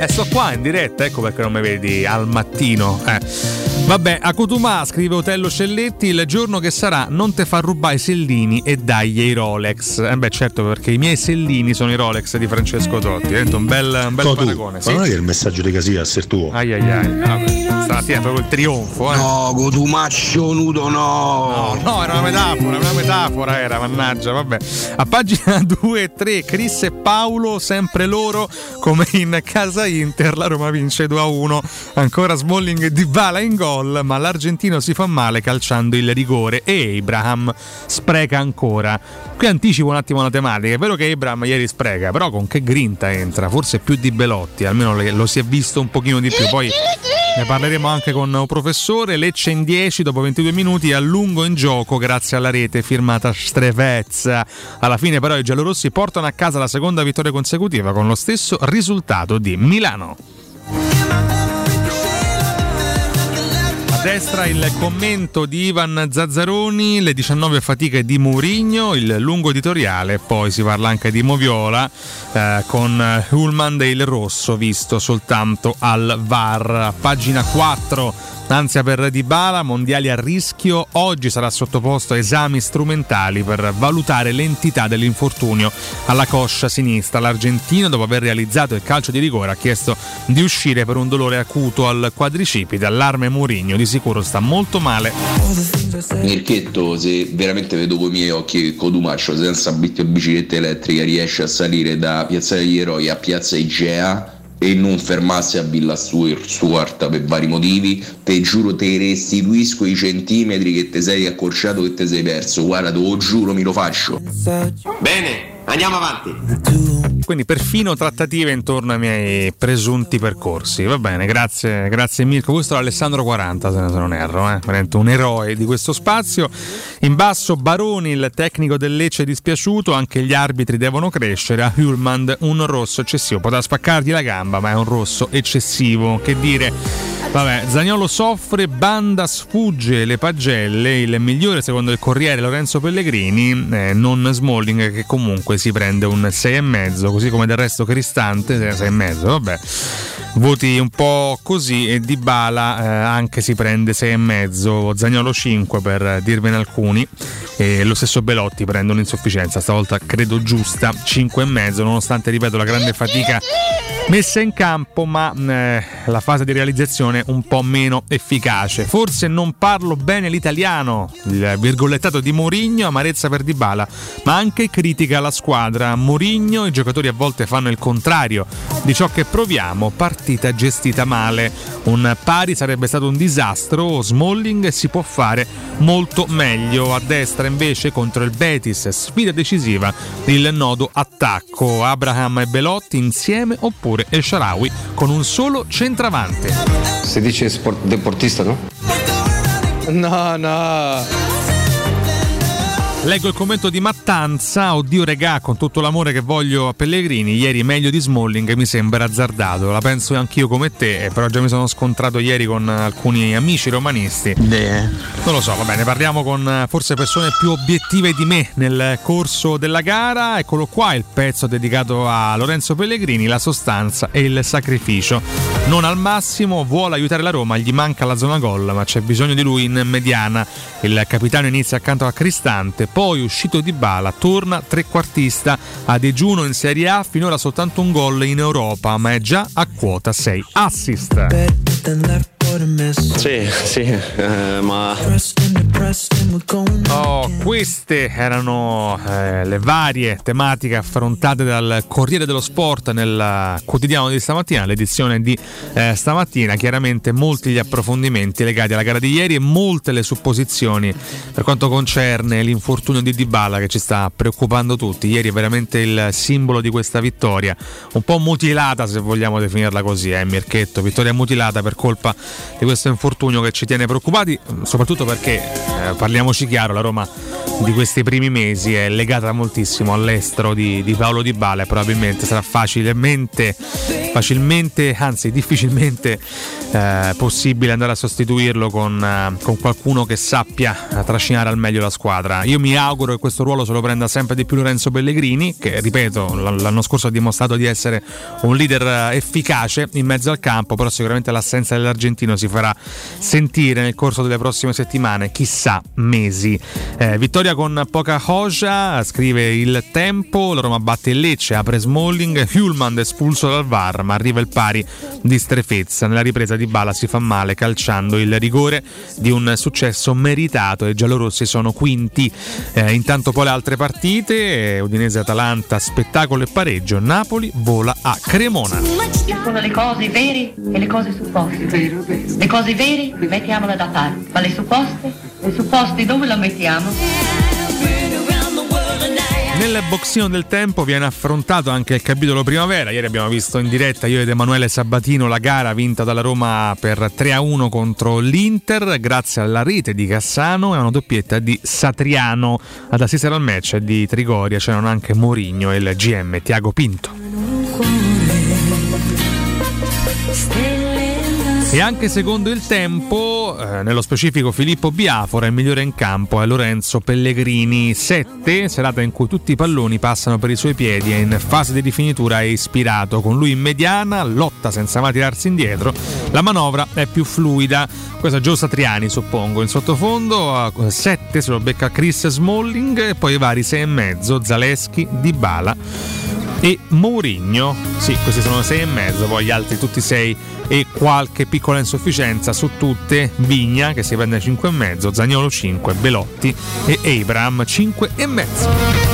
Eh, sto qua in diretta, ecco perché non mi vedi al mattino. Eh. Vabbè, a Cotumà scrive Otello Celletti, il giorno che sarà non te fa rubare i sellini e dagli i Rolex. Eh beh certo perché i miei sellini sono i Rolex di Francesco Totti, diventa un bel, un bel Totu, paragone. ma non è che il messaggio di Casillas è tuo? Ai ai ai, vabbè, è proprio il trionfo, eh. No, Cotumaccio nudo no. No, no, era una metafora, una metafora era, mannaggia, vabbè. A pagina 2 e 3, Chris e Paolo, sempre loro, come in casa Inter, la Roma vince 2 a 1. Ancora Smalling di bala in gol, ma l'argentino si fa male calciando il rigore e Abraham spreca ancora. Qui anticipo un attimo la tematica, è vero che Abraham ieri spreca, però con che grinta entra, forse più di Belotti, almeno lo si è visto un pochino di più. Poi ne parleremo anche con un professore. Lecce in 10 dopo 22 minuti a lungo in gioco grazie alla rete firmata Strevezza. Alla fine però i giallorossi portano a casa la seconda vittoria consecutiva con lo stesso risultato di Milano. Destra il commento di Ivan Zazzaroni, le 19 fatiche di Mourinho, il lungo editoriale, poi si parla anche di Moviola eh, con Hullman e il rosso visto soltanto al VAR. Pagina 4 Ansia per Dybala, mondiali a rischio, oggi sarà sottoposto a esami strumentali per valutare l'entità dell'infortunio alla coscia sinistra. L'argentino, dopo aver realizzato il calcio di rigore, ha chiesto di uscire per un dolore acuto al quadricipite. Allarme Mourinho, di sicuro sta molto male. Mirchetto, se veramente vedo con i miei occhi che Codumaccio senza bic- bicicletta elettrica riesce a salire da Piazza degli Eroi a Piazza Igea e non fermarsi a Villa Stuart per vari motivi, te giuro te restituisco i centimetri che ti sei accorciato che ti sei perso. Guarda, te lo giuro, mi lo faccio. Bene, andiamo avanti. Quindi perfino trattative intorno ai miei presunti percorsi. Va bene, grazie, grazie Mirko. Questo è Alessandro 40, se non erro, eh? un eroe di questo spazio. In basso Baroni, il tecnico del Lecce dispiaciuto, anche gli arbitri devono crescere. A Hulmand un rosso eccessivo, potrà spaccargli la gamba, ma è un rosso eccessivo. Che dire? Vabbè, Zagnolo soffre, Banda sfugge le pagelle, il migliore secondo il Corriere Lorenzo Pellegrini, eh, non Smalling che comunque si prende un 6,5, così come del resto Cristante 6,5, vabbè. voti un po' così e Di Bala eh, anche si prende 6,5, Zagnolo 5 per dirvene alcuni e lo stesso Belotti prende un'insufficienza, stavolta credo giusta, 5,5 nonostante ripeto la grande fatica messa in campo ma eh, la fase di realizzazione un po' meno efficace. Forse non parlo bene l'italiano, il virgolettato di Mourinho, amarezza per Dybala, ma anche critica alla squadra. Mourinho, i giocatori a volte fanno il contrario di ciò che proviamo, partita gestita male. Un pari sarebbe stato un disastro, Smalling si può fare molto meglio. A destra invece contro il Betis, sfida decisiva, il nodo attacco. Abraham e Belotti insieme oppure El Sharawi con un solo centravanti. Se tiče deport, deportista, ¿no? No, no. Leggo il commento di Mattanza, oddio regà, con tutto l'amore che voglio a Pellegrini, ieri meglio di Smalling mi sembra azzardato, la penso anch'io come te, però già mi sono scontrato ieri con alcuni amici romanisti. Beh. Non lo so, va bene, parliamo con forse persone più obiettive di me nel corso della gara, eccolo qua il pezzo dedicato a Lorenzo Pellegrini, la sostanza e il sacrificio. Non al massimo, vuole aiutare la Roma, gli manca la zona gol, ma c'è bisogno di lui in mediana. Il capitano inizia accanto a Cristante, poi uscito di bala, torna trequartista a digiuno in Serie A, finora soltanto un gol in Europa, ma è già a quota 6 assist. Sì, sì, eh, ma Oh, queste erano eh, le varie tematiche affrontate dal Corriere dello Sport nel quotidiano di stamattina, l'edizione di eh, stamattina. Chiaramente molti gli approfondimenti legati alla gara di ieri e molte le supposizioni per quanto concerne l'infortunio di Dybala che ci sta preoccupando tutti. Ieri è veramente il simbolo di questa vittoria, un po' mutilata se vogliamo definirla così, eh, Mirchetto, vittoria mutilata per colpa di questo infortunio che ci tiene preoccupati, soprattutto perché eh, parliamoci chiaro, la Roma di questi primi mesi è legata moltissimo all'estero di, di Paolo Di Bala e probabilmente sarà facilmente, facilmente anzi difficilmente eh, possibile andare a sostituirlo con, eh, con qualcuno che sappia trascinare al meglio la squadra. Io mi auguro che questo ruolo se lo prenda sempre di più Lorenzo Pellegrini, che ripeto l'anno scorso ha dimostrato di essere un leader eh, efficace in mezzo al campo, però sicuramente l'assenza dell'argentino si farà sentire nel corso delle prossime settimane, chissà mesi. Eh, vittoria con poca hoja, scrive il tempo, la Roma batte il Lecce, apre Smalling, Hulman espulso dal VAR, ma arriva il pari di strefezza. Nella ripresa di Bala si fa male calciando il rigore di un successo meritato e i giallorossi sono quinti. Eh, intanto poi le altre partite, Udinese-Atalanta, spettacolo e pareggio, Napoli vola a Cremona. Ci sono le cose vere e le cose supposte. Le cose vere mettiamole da parte, ma le supposte? Le supposte dove le mettiamo? Nel boxino del tempo viene affrontato anche il capitolo primavera. Ieri abbiamo visto in diretta io ed Emanuele Sabatino la gara vinta dalla Roma per 3-1 contro l'Inter grazie alla rete di Cassano e a una doppietta di Satriano. Ad assistere al match di Trigoria c'erano anche Mourinho e il GM Tiago Pinto. E anche secondo il tempo, eh, nello specifico Filippo Biafora, il migliore in campo è Lorenzo Pellegrini. 7, serata in cui tutti i palloni passano per i suoi piedi e in fase di rifinitura è ispirato, con lui in mediana, lotta senza mai tirarsi indietro, la manovra è più fluida, questo è Gio Satriani suppongo, in sottofondo 7 se lo becca Chris Smalling e poi i vari 6,5, Zaleschi, Dybala e Mourinho. Sì, questi sono 6,5, poi gli altri tutti 6 e qualche piccola insufficienza su tutte. Vigna che si prende 5,5, Zagnolo 5, Belotti e Abram 5,5.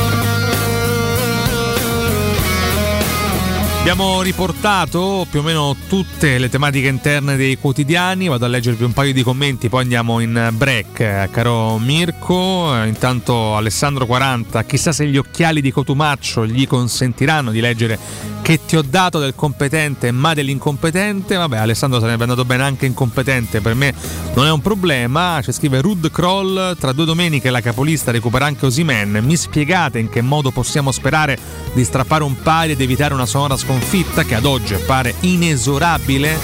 Abbiamo riportato più o meno tutte le tematiche interne dei quotidiani, vado a leggervi un paio di commenti, poi andiamo in break, caro Mirko. Intanto Alessandro 40, chissà se gli occhiali di Cotumaccio gli consentiranno di leggere che ti ho dato del competente ma dell'incompetente. Vabbè, Alessandro sarebbe andato bene anche incompetente, per me non è un problema. Ci scrive Rud Kroll, tra due domeniche la capolista recupera anche Osimen. Mi spiegate in che modo possiamo sperare di strappare un pari ed evitare una sonora sconfitta che ad oggi appare inesorabile?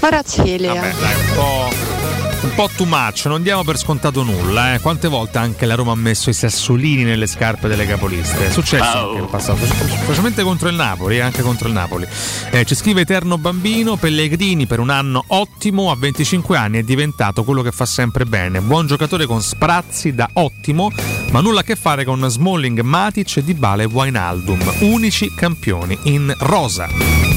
Paracelia. Vabbè, dai, un po'. Un po' too much, non diamo per scontato nulla. Eh. Quante volte anche la Roma ha messo i sassolini nelle scarpe delle capoliste? È successo Oh. anche in passato, specialmente contro il Napoli, eh, anche contro il Napoli. Eh, ci scrive Eterno Bambino, Pellegrini per un anno ottimo, a 25 anni è diventato quello che fa sempre bene. Buon giocatore con sprazzi da ottimo, ma nulla a che fare con Smalling, Matic, Dybala e Wijnaldum, unici campioni in rosa.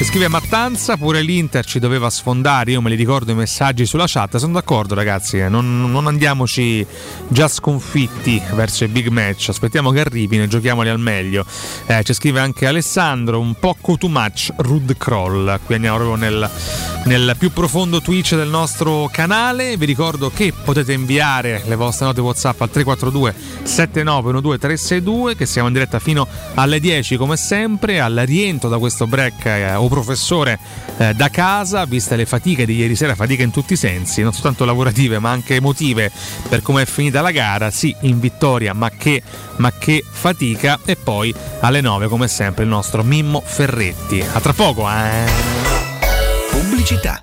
Ci scrive Mattanza, pure l'Inter ci doveva sfondare, io me li ricordo i messaggi sulla chat, sono d'accordo ragazzi, eh, non, non andiamoci già sconfitti verso i big match, aspettiamo che arrivino e giochiamoli al meglio. Eh, ci scrive anche Alessandro, un po' too much, Rud Kroll, qui andiamo proprio nel, nel più profondo Twitch del nostro canale, vi ricordo che potete inviare le vostre note Whatsapp al 342 7912 362 che siamo in diretta fino alle 10 come sempre, al rientro da questo break eh, professore eh, da casa, viste le fatiche di ieri sera, fatiche in tutti i sensi, non soltanto lavorative ma anche emotive per come è finita la gara, sì in vittoria ma che, ma che fatica e poi alle 9 come sempre il nostro Mimmo Ferretti. A tra poco, eh. Pubblicità.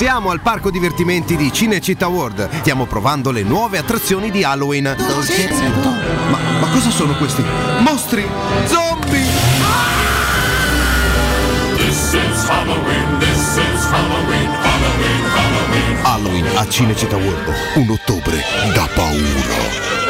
Siamo al parco divertimenti di Cinecittà World. Stiamo provando le nuove attrazioni di Halloween. Ma, ma cosa sono questi? Mostri! Zombie! This is Halloween, this is Halloween, Halloween, Halloween. Halloween a Cinecittà World. Un ottobre da paura.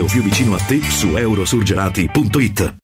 più vicino a te su eurosurgelati.it.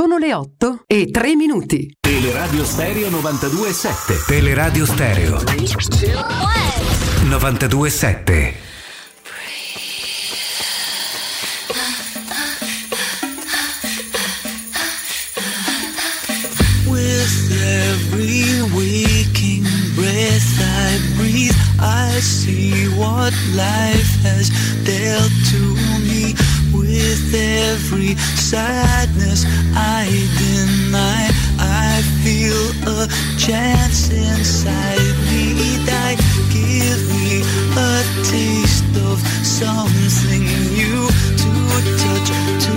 Sono le 8 e 3 minuti. Teleradio Stereo 92.7. Teleradio Stereo 92.7. With every waking breath I breathe, I see what life has dealt to me. With every sadness I deny, I feel a chance inside me that give me a taste of something new to touch, to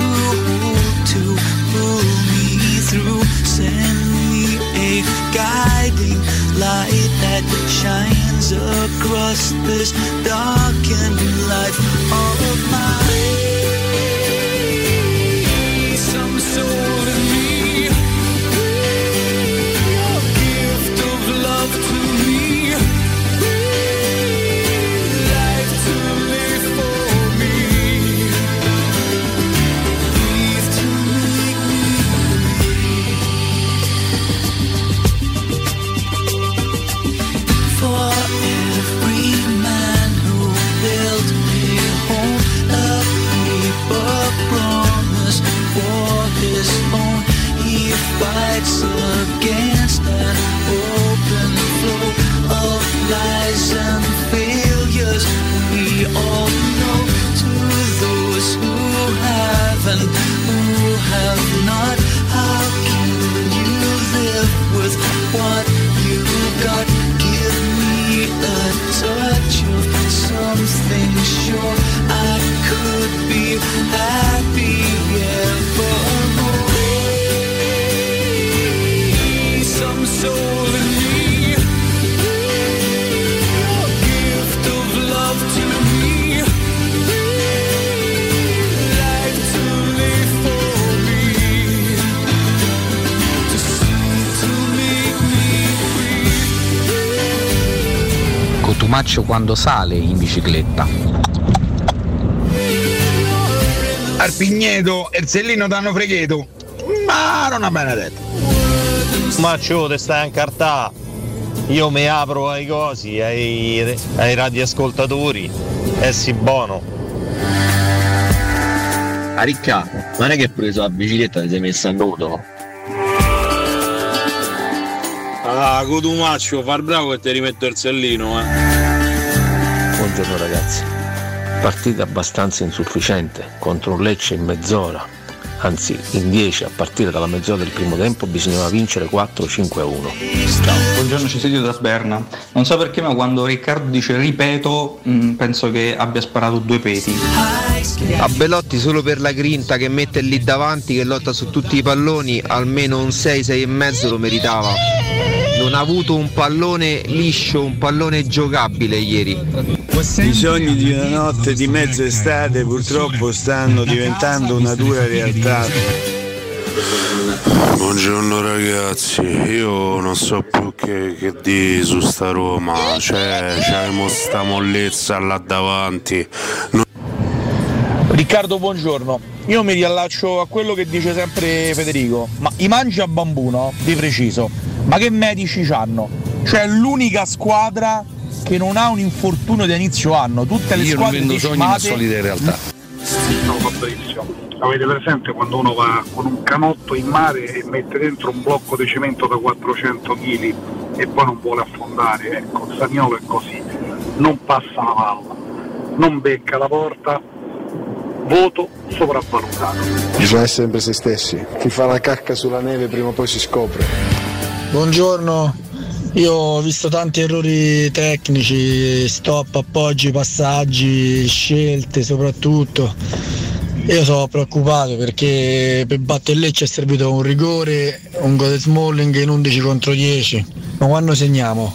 hold, to pull me through. Send me a guiding light that shines across this darkened life of mine. Cotumaccio quando sale in bicicletta. Arpigneto e Zellino t'hanno fregheto. Ma non ha benedetto. Maccio, te stai a incartà. Io mi apro ai cosi, ai, ai radioascoltatori. E si buono. A ricca, non è che hai preso la bicicletta e ti sei messa a nudo? Ah, Cotumaccio, far bravo e ti rimetto il sellino, eh. Buongiorno ragazzi. Partita abbastanza insufficiente contro un Lecce in mezz'ora. Anzi, in 10 a partire dalla mezz'ora del primo tempo bisognava vincere 4-5-1. Buongiorno Cesidio da Sberna. Non so perché, ma quando Riccardo dice ripeto, mh, penso che abbia sparato due peti. A Belotti solo per la grinta che mette lì davanti, che lotta su tutti i palloni, almeno un 6-6 e mezzo lo meritava. Non ha avuto un pallone liscio, un pallone giocabile ieri. I sogni di una notte di mezza estate purtroppo stanno diventando una dura realtà. Buongiorno ragazzi, io non so più che, che di su sta Roma, cioè c'abbiamo sta mollezza là davanti. Non- Riccardo, buongiorno. Io mi riallaccio a quello che dice sempre Federico, ma i mangi a bambù, no? Di preciso. Ma che medici c'hanno? Cioè l'unica squadra che non ha un infortunio da inizio anno. Tutte le Io non squadre vendo sogni ma solide realtà. No, va benissimo. Avete presente quando uno va con un canotto in mare e mette dentro un blocco di cemento da 400 kg e poi non vuole affondare? Ecco, Saniolo è così, non passa la palla, non becca la porta, voto sopravvalutato. Bisogna essere sempre se stessi. Chi fa la cacca sulla neve prima o poi si scopre. Buongiorno, io ho visto tanti errori tecnici, stop, appoggi, passaggi, scelte soprattutto. Io sono preoccupato perché per battere Lecce è servito un rigore, un gol Smalling in 11 contro 10. Ma quando segniamo?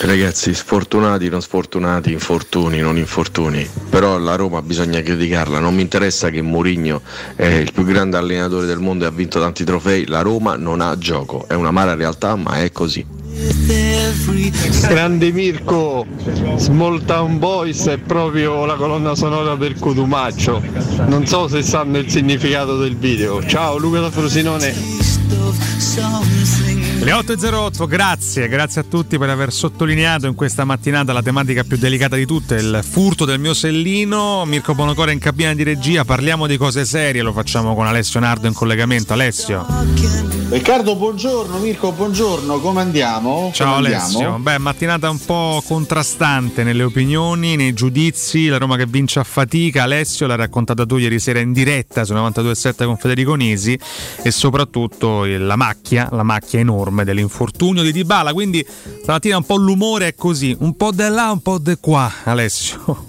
Ragazzi, sfortunati, non sfortunati, infortuni, non infortuni. Però la Roma bisogna criticarla. Non mi interessa che Mourinho è il più grande allenatore del mondo e ha vinto tanti trofei. La Roma non ha gioco. È un'amara realtà, ma è così. Grande Mirko, Small Town Boys è proprio la colonna sonora del Codumaccio. Non so se sanno il significato del video. Ciao Luca da Frosinone. Le 8.08, grazie, grazie a tutti per aver sottolineato in questa mattinata la tematica più delicata di tutte, il furto del mio sellino. Mirko Bonocore in cabina di regia, parliamo di cose serie, lo facciamo con Alessio Nardo in collegamento. Alessio. Riccardo, buongiorno, Mirko, buongiorno, come andiamo? Ciao Come Alessio, andiamo? beh mattinata un po' contrastante nelle opinioni, nei giudizi, la Roma che vince a fatica, Alessio l'ha raccontata tu ieri sera in diretta su 92.7 con Federico Nisi e soprattutto la macchia, la macchia enorme dell'infortunio di Dybala, quindi stamattina un po' l'umore è così, un po' di là, un po' di qua Alessio.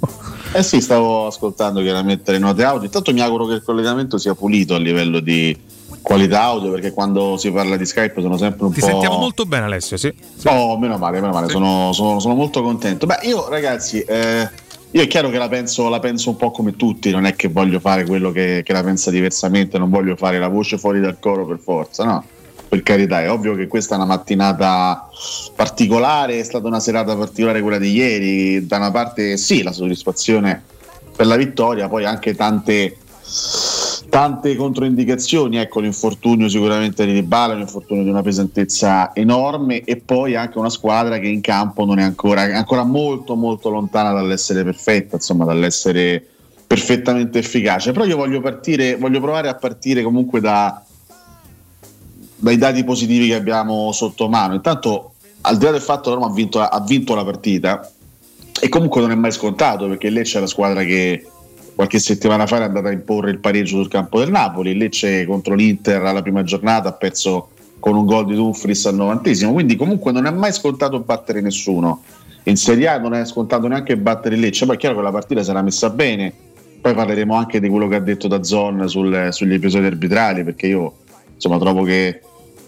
Eh sì, stavo ascoltando chiaramente le note audio. Intanto mi auguro che il collegamento sia pulito a livello di qualità audio, perché quando si parla di Skype sono sempre un Ti po'. sentiamo molto bene Alessio, sì. Oh, meno male, meno male, sono, sono- sono molto contento. Beh, io ragazzi, eh, io è chiaro che la penso, la penso un po' come tutti, non è che voglio fare quello che, che la pensa diversamente, non voglio fare la voce fuori dal coro per forza, no? Per carità, è ovvio che questa è una mattinata particolare, è stata una serata particolare quella di ieri, da una parte sì, la soddisfazione per la vittoria, poi anche tante tante controindicazioni, ecco l'infortunio sicuramente di Dybala, l'infortunio di una pesantezza enorme e poi anche una squadra che in campo non è ancora, ancora molto molto lontana dall'essere perfetta, insomma dall'essere perfettamente efficace. Però io voglio partire, voglio provare a partire comunque da, dai dati positivi che abbiamo sotto mano. Intanto, al di là del fatto che Roma ha vinto, ha vinto la partita, e comunque non è mai scontato perché Lecce è la squadra che qualche settimana fa è andata a imporre il pareggio sul campo del Napoli. Lecce contro l'Inter alla prima giornata ha perso con un gol di Dumfries al novantesimo. Quindi, comunque, non è mai scontato battere nessuno. In Serie A non è scontato neanche battere Lecce. Poi è chiaro che la partita sarà messa bene. Poi parleremo anche di quello che ha detto da Zon sul- sugli episodi arbitrali, perché io insomma trovo che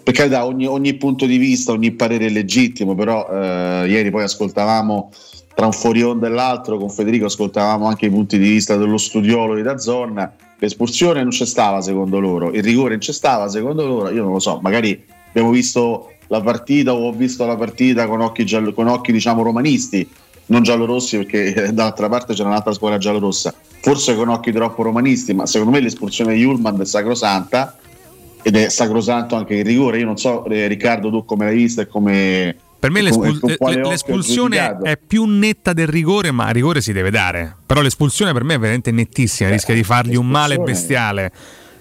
per carità ogni, ogni punto di vista, ogni parere è legittimo, però eh, ieri poi ascoltavamo tra un fuori onda e l'altro con Federico ascoltavamo anche i punti di vista dello studiolo di Dazzon. L'espulsione non c'è stava secondo loro. Il rigore non c'è stava secondo loro. Io non lo so magari abbiamo visto la partita o ho visto la partita con occhi, giallo- con occhi diciamo romanisti non giallorossi perché eh, dall'altra parte c'era un'altra squadra giallorossa. Forse con occhi troppo romanisti ma secondo me l'espulsione di Ullman è sacrosanta ed è sacrosanto anche il rigore io non so eh, Riccardo tu come l'hai vista e come Per me l'espul- e hai l'espulsione è più netta del rigore, ma rigore si deve dare. Però l'espulsione per me è veramente nettissima, rischia di fargli un male bestiale.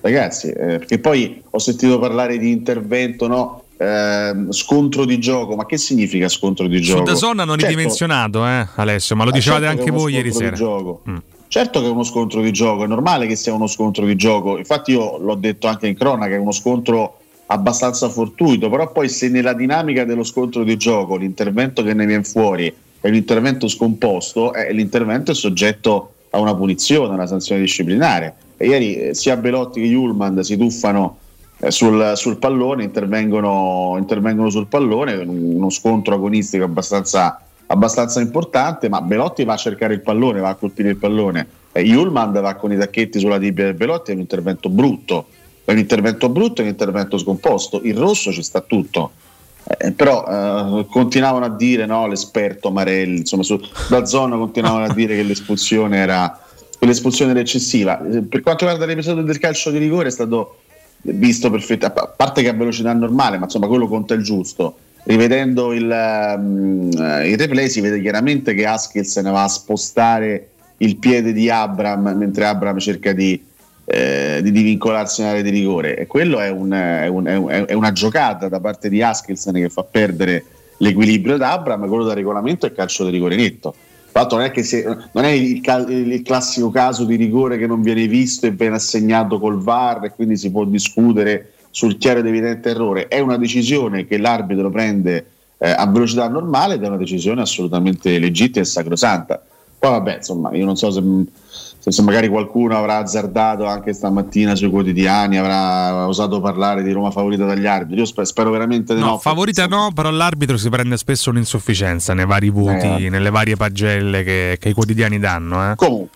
Ragazzi, eh, perché poi ho sentito parlare di intervento, no? Ehm, scontro di gioco, ma che significa scontro di Su gioco? Dazon hanno Certo, ridimensionato, eh, Alessio, ma lo Ah, dicevate certo che anche voi ieri sera. di gioco. Mm. Certo che è uno scontro di gioco, è normale che sia uno scontro di gioco. Infatti, io l'ho detto anche in cronaca, è uno scontro abbastanza fortuito, però poi se nella dinamica dello scontro di gioco l'intervento che ne viene fuori è un intervento scomposto, eh, l'intervento è soggetto a una punizione, a una sanzione disciplinare. E ieri eh, sia Belotti che Ullman si tuffano eh, sul, sul pallone, intervengono, intervengono sul pallone, uno scontro agonistico abbastanza, abbastanza importante, ma Belotti va a cercare il pallone, va a colpire il pallone. E Ullman va con i tacchetti sulla tibia del Belotti, è un intervento brutto. è un intervento brutto, è un intervento scomposto. Il rosso ci sta tutto. Eh, però eh, continuavano a dire no, l'esperto Marelli, insomma, su, da zona continuavano a dire che l'espulsione era, l'espulsione era eccessiva. Eh, Per quanto riguarda l'episodio del calcio di rigore è stato visto perfettamente, a parte che a velocità normale, ma insomma quello conta il giusto. Rivedendo il, ehm, eh, il replay si vede chiaramente che Askill se ne va a spostare il piede di Abram mentre Abram cerca di, eh, di divincolarsi in area di rigore. E quello è, un- è un- è un- è una giocata da parte di Askilsen che fa perdere l'equilibrio ad Abram quello da regolamento è calcio di rigore netto. Tra l'altro non è, se- non è il, il classico caso di rigore che non viene visto e viene assegnato col VAR e quindi si può discutere sul chiaro ed evidente errore è una decisione che l'arbitro prende eh, a velocità normale ed è una decisione assolutamente legittima e sacrosanta poi vabbè, insomma, io non so se, se- se magari qualcuno avrà azzardato anche stamattina sui quotidiani, avrà osato parlare di Roma favorita dagli arbitri. Io spe- spero veramente di no. No, favorita no, però l'arbitro si prende spesso un'insufficienza nei vari voti, Eh. nelle varie pagelle che, che i quotidiani danno. eh. Comunque,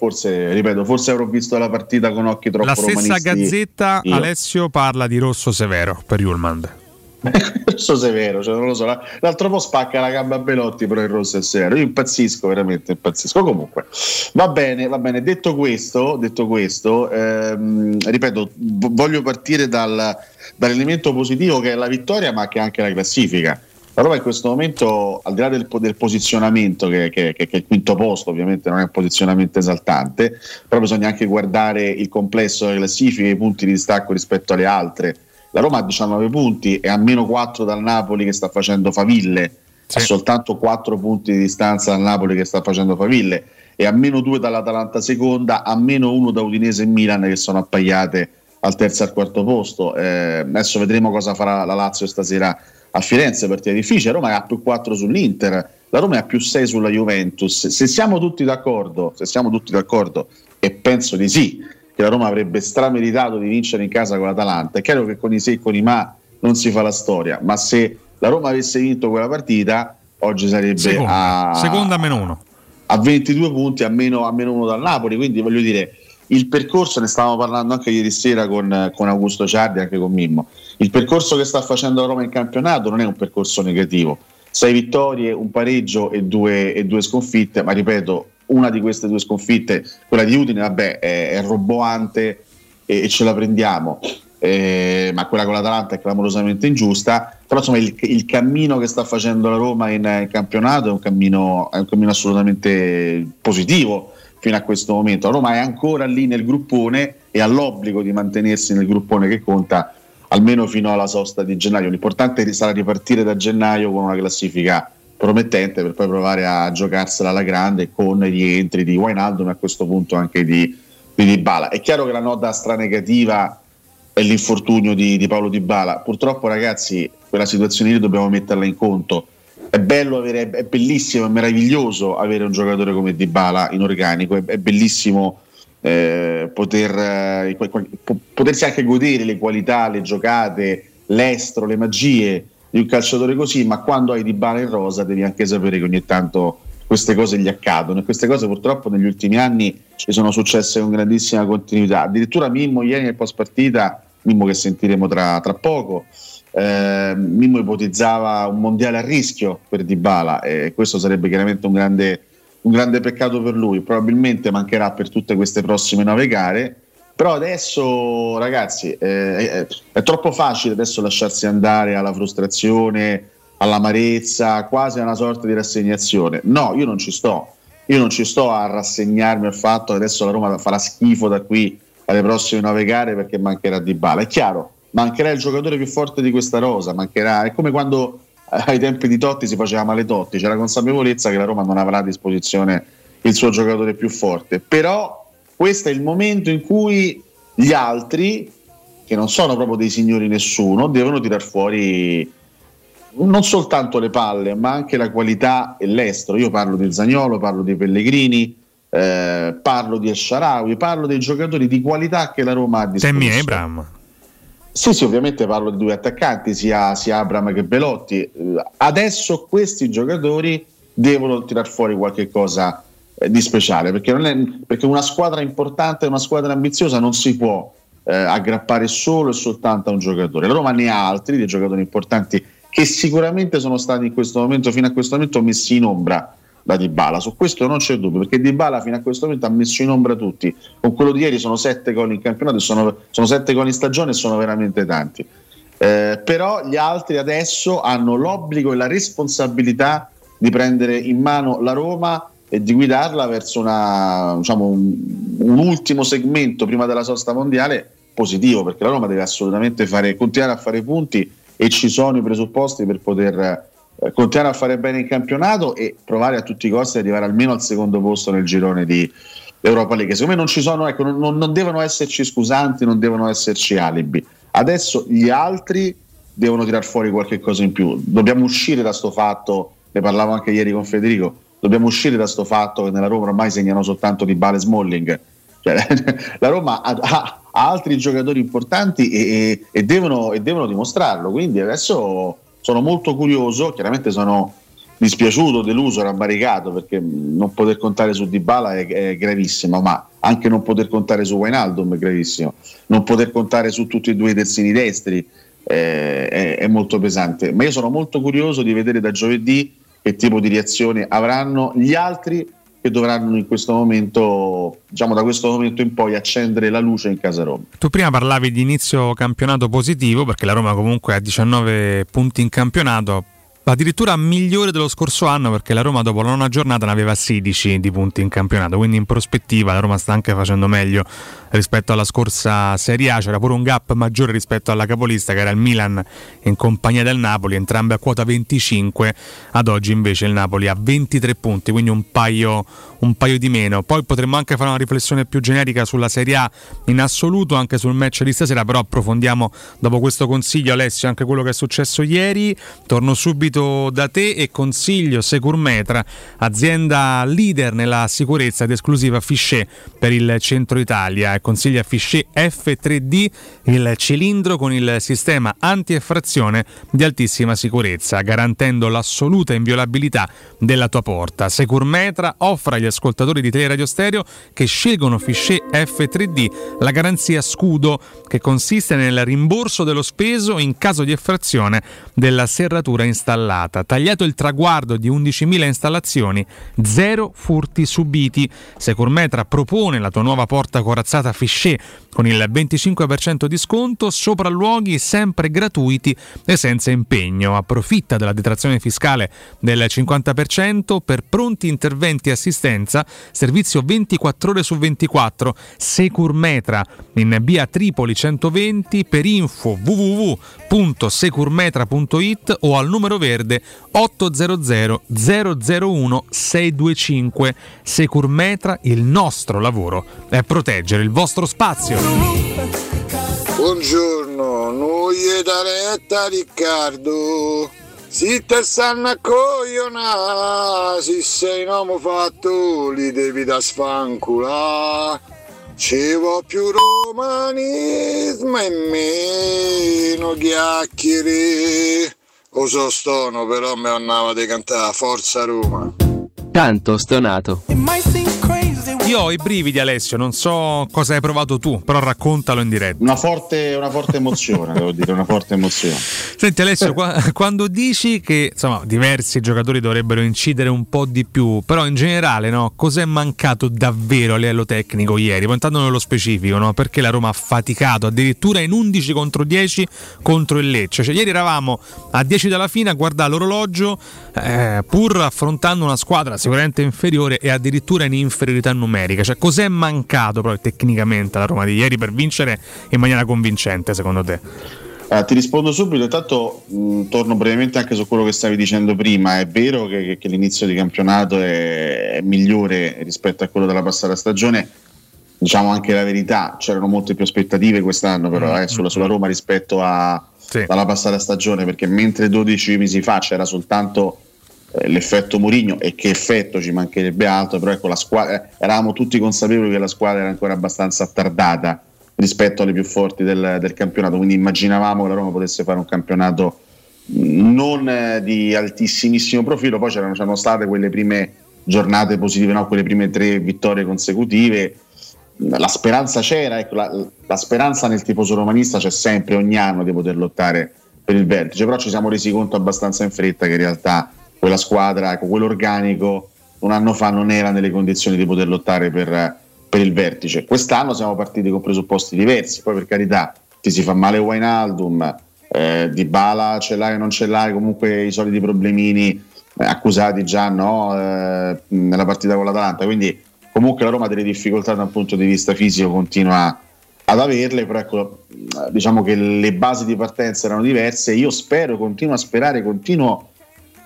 forse, ripeto, forse avrò visto la partita con occhi troppo La stessa. Gazzetta Io. Alessio parla di rosso severo per Julmand. rosso severo, cioè non lo so. la- L'altro po' spacca la gamba a Belotti, però il rosso è severo. Io impazzisco, veramente impazzisco. Comunque, va bene, va bene. Detto questo, detto questo ehm, ripeto, voglio partire dal- dall'elemento positivo che è la vittoria, ma che è anche la classifica. La Roma in questo momento, al di là del, del posizionamento, che, che- che- è il quinto posto, ovviamente non è un posizionamento esaltante, però bisogna anche guardare il complesso delle classifiche, i punti di distacco rispetto alle altre. La Roma ha 19 punti e a meno 4 dal Napoli che sta facendo faville, ha soltanto 4 punti di distanza dal Napoli che sta facendo faville e a meno 2 dall'Atalanta seconda, a meno 1 da Udinese e Milan che sono appaiate al terzo e al quarto posto. Eh, adesso vedremo cosa farà la Lazio stasera a Firenze, partita difficile. Roma è a più 4 sull'Inter, la Roma è a più 6 sulla Juventus. Se siamo tutti d'accordo, se siamo tutti d'accordo, e penso di sì, che la Roma avrebbe strameritato di vincere in casa con l'Atalanta, è chiaro che con i se e con i ma non si fa la storia, ma se la Roma avesse vinto quella partita, oggi sarebbe Seconda, a, seconda a meno uno. a 22 punti, a meno, a meno uno dal Napoli. Quindi voglio dire, il percorso, ne stavamo parlando anche ieri sera con, con Augusto Ciardi, anche con Mimmo. Il percorso che sta facendo Roma in campionato non è un percorso negativo. Sei vittorie, un pareggio e due, e due sconfitte, ma ripeto, una di queste due sconfitte, quella di Udine, vabbè, è, è roboante e, e ce la prendiamo. Eh, ma quella con l'Atalanta è clamorosamente ingiusta. Però insomma il, il cammino che sta facendo la Roma in, in campionato è un cammino, è un cammino assolutamente positivo fino a questo momento. La Roma è ancora lì nel gruppone e ha l'obbligo di mantenersi nel gruppone che conta almeno fino alla sosta di gennaio. L'importante sarà ripartire da gennaio con una classifica promettente per poi provare a giocarsela alla grande con gli entri di Wijnaldum e a questo punto anche di, di Dybala. È chiaro che la nota stranegativa è l'infortunio di, di Paolo Dybala. Purtroppo ragazzi quella situazione lì dobbiamo metterla in conto. È bello avere, è bellissimo, è meraviglioso avere un giocatore come Dybala in organico, è, è bellissimo eh, poter, eh, potersi anche godere le qualità, le giocate, l'estro, le magie di un calciatore così, ma quando hai Dybala in rosa devi anche sapere che ogni tanto queste cose gli accadono e queste cose purtroppo negli ultimi anni ci sono successe con grandissima continuità. Addirittura Mimmo ieri nel post partita, Mimmo che sentiremo tra, tra poco, eh, Mimmo ipotizzava un mondiale a rischio per Dybala e questo sarebbe chiaramente un grande, un grande peccato per lui. Probabilmente mancherà per tutte queste prossime nove gare. Però adesso, ragazzi, eh, è, è troppo facile adesso lasciarsi andare alla frustrazione, all'amarezza, quasi a una sorta di rassegnazione. No, io non ci sto. Io non ci sto a rassegnarmi al fatto che adesso la Roma farà schifo da qui alle prossime nove gare perché mancherà Di Bala. È chiaro, mancherà il giocatore più forte di questa rosa, mancherà. È come quando eh, ai tempi di Totti si faceva male Totti, c'è la consapevolezza che la Roma non avrà a disposizione il suo giocatore più forte. Però questo è il momento in cui gli altri, che non sono proprio dei signori nessuno, devono tirar fuori non soltanto le palle, ma anche la qualità e l'estero. Io parlo di Zagnolo, parlo di Pellegrini, eh, parlo di El Sharawi, parlo dei giocatori di qualità che la Roma ha a disposizione. Temmi Abram. Sì, sì, ovviamente parlo di due attaccanti, sia, sia Abram che Belotti. Eh, Adesso questi giocatori devono tirar fuori qualche cosa eh, di speciale, perché, è- perché una squadra importante, una squadra ambiziosa non si può eh, aggrappare solo e soltanto a un giocatore. La Roma ne ha altri, dei giocatori importanti che sicuramente sono stati in questo momento, fino a questo momento, messi in ombra da Dybala. Su questo non c'è dubbio, perché Dybala fino a questo momento ha messo in ombra tutti. Con quello di ieri sono sette gol in campionato, sono, sono sette gol in stagione e sono veramente tanti. Eh, però gli altri adesso hanno l'obbligo e la responsabilità di prendere in mano la Roma e di guidarla verso una, diciamo, un, un ultimo segmento prima della sosta mondiale positivo, perché la Roma deve assolutamente fare, continuare a fare punti e ci sono i presupposti per poter eh, continuare a fare bene in campionato e provare a tutti i costi ad arrivare almeno al secondo posto nel girone di Europa League. Secondo me non ci sono, ecco, non, non devono esserci scusanti, non devono esserci alibi. Adesso gli altri devono tirar fuori qualche cosa in più. Dobbiamo uscire da sto fatto, ne parlavo anche ieri con Federico, dobbiamo uscire da sto fatto che nella Roma ormai segnano soltanto di Bale Smalling. Cioè, la Roma ha, ha- ha altri giocatori importanti e, e- e devono, e devono dimostrarlo. Quindi adesso sono molto curioso, chiaramente sono dispiaciuto, deluso, rammaricato perché non poter contare su Dybala è, è gravissimo, ma anche non poter contare su Wijnaldum è gravissimo, non poter contare su tutti e due i terzini destri eh, è, è molto pesante. Ma io sono molto curioso di vedere da giovedì che tipo di reazione avranno gli altri che dovranno in questo momento, diciamo da questo momento in poi, accendere la luce in casa Roma. Tu prima parlavi di inizio campionato positivo perché la Roma comunque ha 19 punti in campionato, addirittura migliore dello scorso anno perché la Roma dopo la nona giornata ne aveva 16 di punti in campionato, quindi in prospettiva la Roma sta anche facendo meglio rispetto alla scorsa Serie A, c'era pure un gap maggiore rispetto alla capolista che era il Milan in compagnia del Napoli, entrambe a quota 25, ad oggi invece il Napoli ha 23 punti, quindi un paio, un paio di meno. Poi potremmo anche fare una riflessione più generica sulla Serie A in assoluto, anche sul match di stasera, però approfondiamo dopo questo consiglio Alessio anche quello che è successo ieri. Torno subito da te e consiglio Securmetra, azienda leader nella sicurezza ed esclusiva Fichet per il centro Italia consiglia Fichet F3D, il cilindro con il sistema anti-effrazione di altissima sicurezza, garantendo l'assoluta inviolabilità della tua porta. Securmetra offre agli ascoltatori di Teleradio Stereo che scelgono Fichet F3D la garanzia scudo che consiste nel rimborso dello speso in caso di effrazione della serratura installata. Tagliato il traguardo di 11.000 installazioni, zero furti subiti. Securmetra propone la tua nuova porta corazzata Fichet con il 25% di sconto, sopralluoghi sempre gratuiti e senza impegno. Approfitta della detrazione fiscale del 50% per pronti interventi e assistenza, servizio 24 ore su 24, Securmetra in via Tripoli 120 per info www.securmetra.it o al numero verde 800 001 625. Securmetra, il nostro lavoro è proteggere il vostro spazio. Buongiorno, noi da retta Riccardo. Si te stanno a coglionare, se sei un uomo fatto, li devi da sfancula. Ci vuole più romanismo e meno chiacchiere. O so stono, però mi andava di cantare Forza Roma. Tanto stonato. Io ho i brividi Alessio, non so cosa hai provato tu, però raccontalo in diretta. Una forte, una forte emozione, devo dire, una forte emozione. Senti Alessio, qua- quando dici che insomma, diversi giocatori dovrebbero incidere un po' di più, però in generale no, cos'è mancato davvero a livello tecnico ieri? Poi entrando nello specifico, no? perché la Roma ha faticato addirittura in 11 contro 10 contro il Lecce. Cioè, ieri eravamo a 10 dalla fine a guardare l'orologio, eh, pur affrontando una squadra sicuramente inferiore e addirittura in inferiorità numerica. Cioè, cos'è mancato proprio tecnicamente alla Roma di ieri per vincere in maniera convincente, secondo te? Eh, ti rispondo subito, intanto mh, torno brevemente anche su quello che stavi dicendo prima. È vero che, che- che l'inizio di campionato è, è migliore rispetto a quello della passata stagione. Diciamo anche la verità, c'erano molte più aspettative quest'anno però eh, sulla, sulla Roma rispetto a- alla passata stagione, perché mentre 12 mesi fa c'era soltanto l'effetto Mourinho e che effetto ci mancherebbe altro, però ecco la squadra, eh, eravamo tutti consapevoli che la squadra era ancora abbastanza attardata rispetto alle più forti del, del campionato, quindi immaginavamo che la Roma potesse fare un campionato non eh, di altissimissimo profilo, poi c'erano, c'erano state quelle prime giornate positive, no? quelle prime tre vittorie consecutive la speranza c'era, ecco, la, la speranza nel tifoso romanista c'è sempre ogni anno di poter lottare per il vertice, però ci siamo resi conto abbastanza in fretta che in realtà quella squadra, ecco, quell'organico un anno fa non era nelle condizioni di poter lottare per, per il vertice. Quest'anno siamo partiti con presupposti diversi, poi per carità ti si fa male Wainaldum, eh, Di Bala ce l'hai o non ce l'hai, comunque i soliti problemini eh, accusati già no, eh, nella partita con l'Atalanta, quindi comunque la Roma delle difficoltà da un punto di vista fisico continua ad averle, però ecco, diciamo che le basi di partenza erano diverse, io spero, continuo a sperare, continuo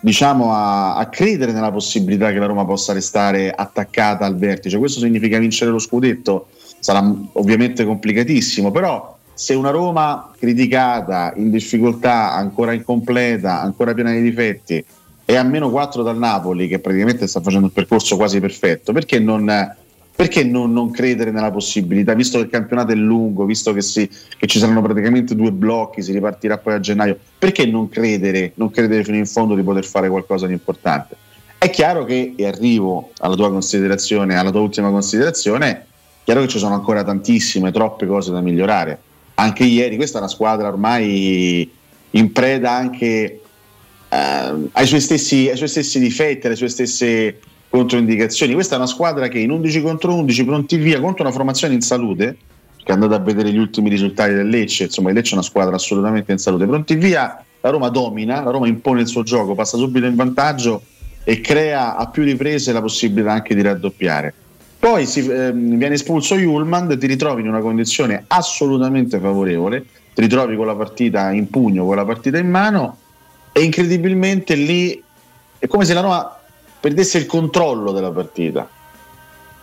diciamo, a, a credere nella possibilità che la Roma possa restare attaccata al vertice, questo significa vincere lo scudetto, sarà ovviamente complicatissimo, però se una Roma criticata, in difficoltà, ancora incompleta, ancora piena di difetti, è a meno 4 dal Napoli, che praticamente sta facendo un percorso quasi perfetto, perché non, perché non, non credere nella possibilità, visto che il campionato è lungo, visto che, si, che, ci saranno praticamente due blocchi, si ripartirà poi a gennaio, perché non credere, non credere fino in fondo di poter fare qualcosa di importante? È chiaro che, e arrivo alla tua considerazione, alla tua ultima considerazione, è chiaro che ci sono ancora tantissime, troppe cose da migliorare. Anche ieri, questa è una squadra ormai in preda anche eh, ai, suoi stessi, ai suoi stessi difetti, alle sue stesse controindicazioni. Questa è una squadra che in 11 contro 11 pronti via contro una formazione in salute, che è andata a vedere gli ultimi risultati del Lecce, insomma il Lecce è una squadra assolutamente in salute, pronti via, la Roma domina, la Roma impone il suo gioco, passa subito in vantaggio e crea a più riprese la possibilità anche di raddoppiare. Poi si, eh, viene espulso Julman, ti ritrovi in una condizione assolutamente favorevole, ti ritrovi con la partita in pugno, con la partita in mano e incredibilmente lì è come se la Roma perdesse il controllo della partita.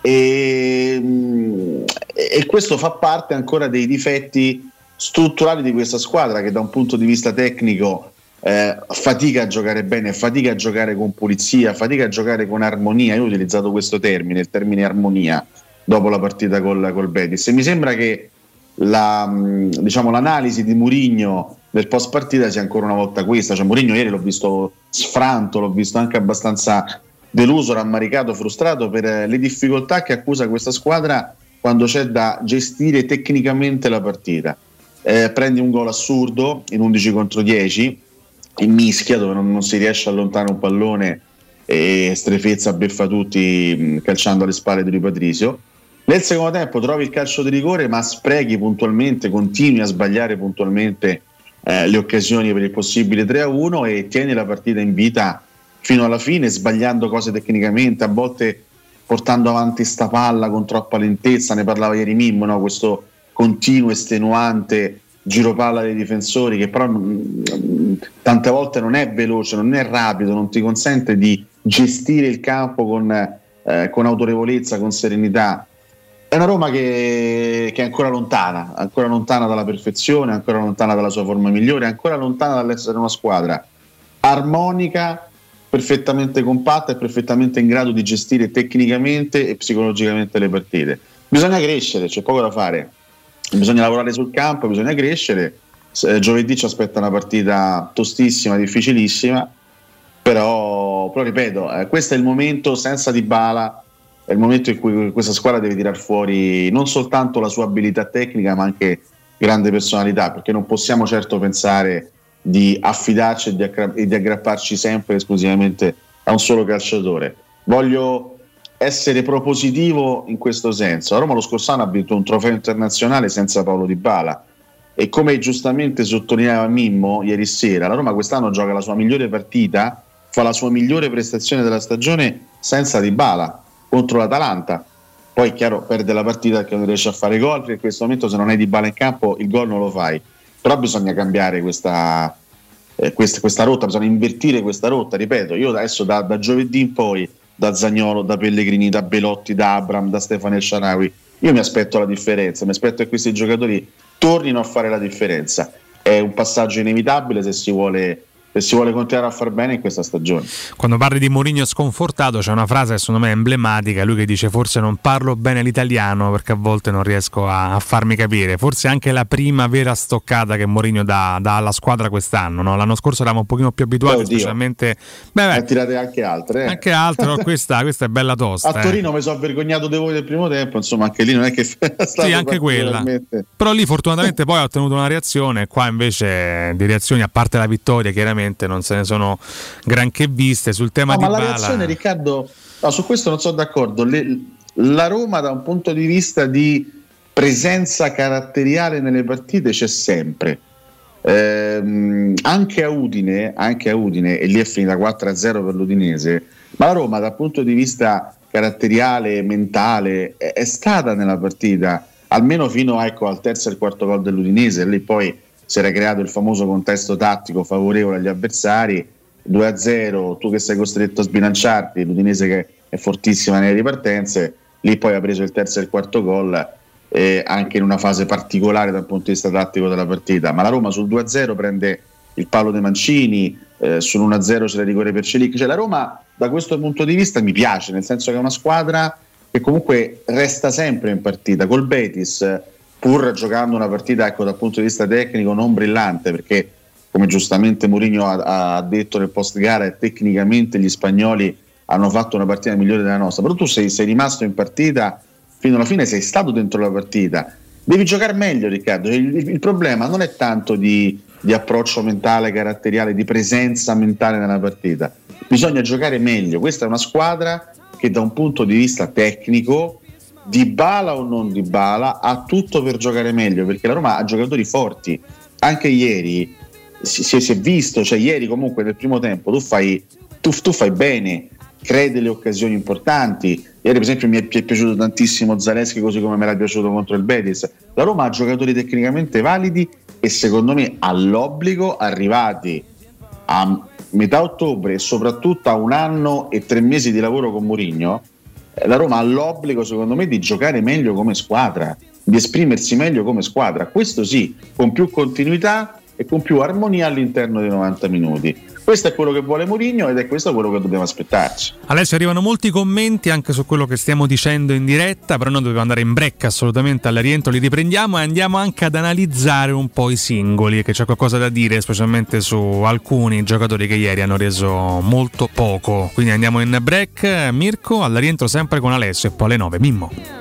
E, mm, e, questo fa parte ancora dei difetti strutturali di questa squadra che da un punto di vista tecnico eh, fatica a giocare bene, fatica a giocare con pulizia, fatica a giocare con armonia. Io ho utilizzato questo termine, il termine armonia, dopo la partita col, col Betis. E mi sembra che la, mm, diciamo, l'analisi di Murigno del post partita sia ancora una volta questa. Cioè, Mourinho ieri l'ho visto sfranto, l'ho visto anche abbastanza deluso, rammaricato, frustrato per le difficoltà che accusa questa squadra quando c'è da gestire tecnicamente la partita. Eh, prendi un gol assurdo in 11 contro 10 in mischia dove non, non si riesce a allontanare un pallone e strefezza beffa tutti calciando alle spalle di Patrizio. Nel secondo tempo trovi il calcio di rigore ma sprechi puntualmente, continui a sbagliare puntualmente eh, le occasioni per il possibile 3-1 e tieni la partita in vita fino alla fine, sbagliando cose tecnicamente, a volte portando avanti sta palla con troppa lentezza, ne parlava ieri Mimmo, no? questo continuo estenuante giro palla dei difensori che però mh, mm, tante volte non è veloce, non è rapido, non ti consente di gestire il campo con, eh, con autorevolezza, con serenità. È una Roma che, che, è ancora lontana, ancora lontana dalla perfezione, ancora lontana dalla sua forma migliore, ancora lontana dall'essere una squadra armonica, perfettamente compatta e perfettamente in grado di gestire tecnicamente e psicologicamente le partite. Bisogna crescere, c'è poco da fare, bisogna lavorare sul campo, bisogna crescere. Eh, giovedì ci aspetta una partita tostissima, difficilissima, però, però ripeto, eh, questo è il momento senza Di Bala è il momento in cui questa squadra deve tirar fuori non soltanto la sua abilità tecnica, ma anche grande personalità, perché non possiamo certo pensare di affidarci e di, aggra- e di aggrapparci sempre esclusivamente a un solo calciatore. Voglio essere propositivo in questo senso. A Roma lo scorso anno ha vinto un trofeo internazionale senza Paolo Di Bala e come giustamente sottolineava Mimmo ieri sera, la Roma quest'anno gioca la sua migliore partita, fa la sua migliore prestazione della stagione senza Di Bala contro l'Atalanta. Poi è chiaro, perde la partita perché non riesce a fare gol, perché in questo momento se non hai di bala in campo il gol non lo fai. Però bisogna cambiare questa, eh, questa, questa rotta, bisogna invertire questa rotta. Ripeto, io adesso da, da, giovedì in poi, da Zagnolo, da Pellegrini, da Belotti, da Abram, da Stefano El io mi aspetto la differenza, mi aspetto che questi giocatori tornino a fare la differenza. È un passaggio inevitabile se si vuole se si vuole continuare a far bene in questa stagione. Quando parli di Mourinho sconfortato c'è una frase che secondo me è emblematica, lui che dice forse non parlo bene l'italiano perché a volte non riesco a, a farmi capire, forse anche la prima vera stoccata che Mourinho dà, dà alla squadra quest'anno, no? l'anno scorso eravamo un pochino più abituati, Oddio. specialmente... Beh, beh, Ne tirate anche altre. eh. anche altro, no? questa, questa è bella tosta. A eh. Torino mi sono vergognato di voi del primo tempo, insomma, anche lì non è che Sì, anche quella. Però lì fortunatamente poi ha ottenuto una reazione, qua invece di reazioni, a parte la vittoria, chiaramente non se ne sono granché viste. Sul tema No, di ma la Bala, reazione, Riccardo, no, su questo non sono d'accordo. Le- la Roma, da un punto di vista di presenza caratteriale nelle partite, c'è sempre. Ehm, anche a Udine, anche a Udine, e lì è finita 4-0 per l'Udinese, ma la Roma, dal punto di vista caratteriale, mentale, è, è stata nella partita, almeno fino ecco, al terzo e al quarto gol dell'Udinese, lì poi si era creato il famoso contesto tattico favorevole agli avversari 2-0, tu che sei costretto a sbilanciarti, l'Udinese che è fortissima nelle ripartenze, lì poi ha preso il terzo e il quarto gol, eh, anche in una fase particolare dal punto di vista tattico della partita, ma la Roma sul 2-0 prende il palo dei Mancini, eh, sul1-0 c'è la rigore per Celic, cioè la Roma da questo punto di vista mi piace, nel senso che è una squadra che comunque resta sempre in partita, col Betis, pur giocando una partita ecco, dal punto di vista tecnico non brillante, perché come giustamente Mourinho ha, ha detto nel post gara, tecnicamente gli spagnoli hanno fatto una partita migliore della nostra, però tu sei, sei rimasto in partita fino alla fine, sei stato dentro la partita, devi giocare meglio Riccardo, il, il problema non è tanto di, di approccio mentale, caratteriale, di presenza mentale nella partita, bisogna giocare meglio, questa è una squadra che da un punto di vista tecnico di bala o non di bala ha tutto per giocare meglio perché la Roma ha giocatori forti. Anche ieri si, si- è visto cioè ieri comunque nel primo tempo tu fai, tu, tu fai bene crei delle occasioni importanti. Ieri per esempio mi è, è piaciuto tantissimo Zaleschi così come mi era piaciuto contro il Betis. La Roma ha giocatori tecnicamente validi e secondo me ha l'obbligo arrivati a metà ottobre e soprattutto a un anno e tre mesi di lavoro con Mourinho la Roma ha l'obbligo, secondo me, di giocare meglio come squadra, di esprimersi meglio come squadra. Questo sì, con più continuità e con più armonia all'interno dei 90 minuti. Questo è quello che vuole Mourinho ed è questo quello che dobbiamo aspettarci. Adesso arrivano molti commenti anche su quello che stiamo dicendo in diretta, però noi dobbiamo andare in break assolutamente al rientro, li riprendiamo e andiamo anche ad analizzare un po' i singoli, che c'è qualcosa da dire, specialmente su alcuni giocatori che ieri hanno reso molto poco. Quindi andiamo in break, Mirko, al rientro sempre con Alessio e poi alle 9, Mimmo.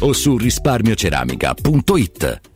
o su risparmioceramica.it.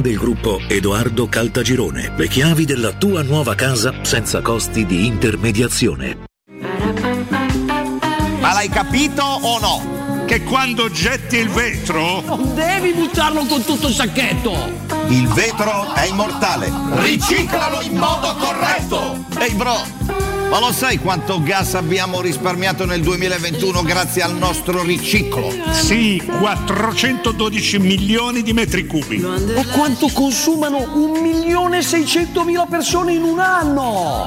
del gruppo Edoardo Caltagirone. Le chiavi della tua nuova casa senza costi di intermediazione. Ma l'hai capito o no? Che quando getti il vetro, Non devi buttarlo con tutto il sacchetto! il vetro è immortale. Riciclalo in modo corretto! Ehi bro, ma lo sai quanto gas abbiamo risparmiato nel 2021 grazie al nostro riciclo? Sì, 412 milioni di metri cubi. E quanto consumano un milione e seicentomila persone in un anno!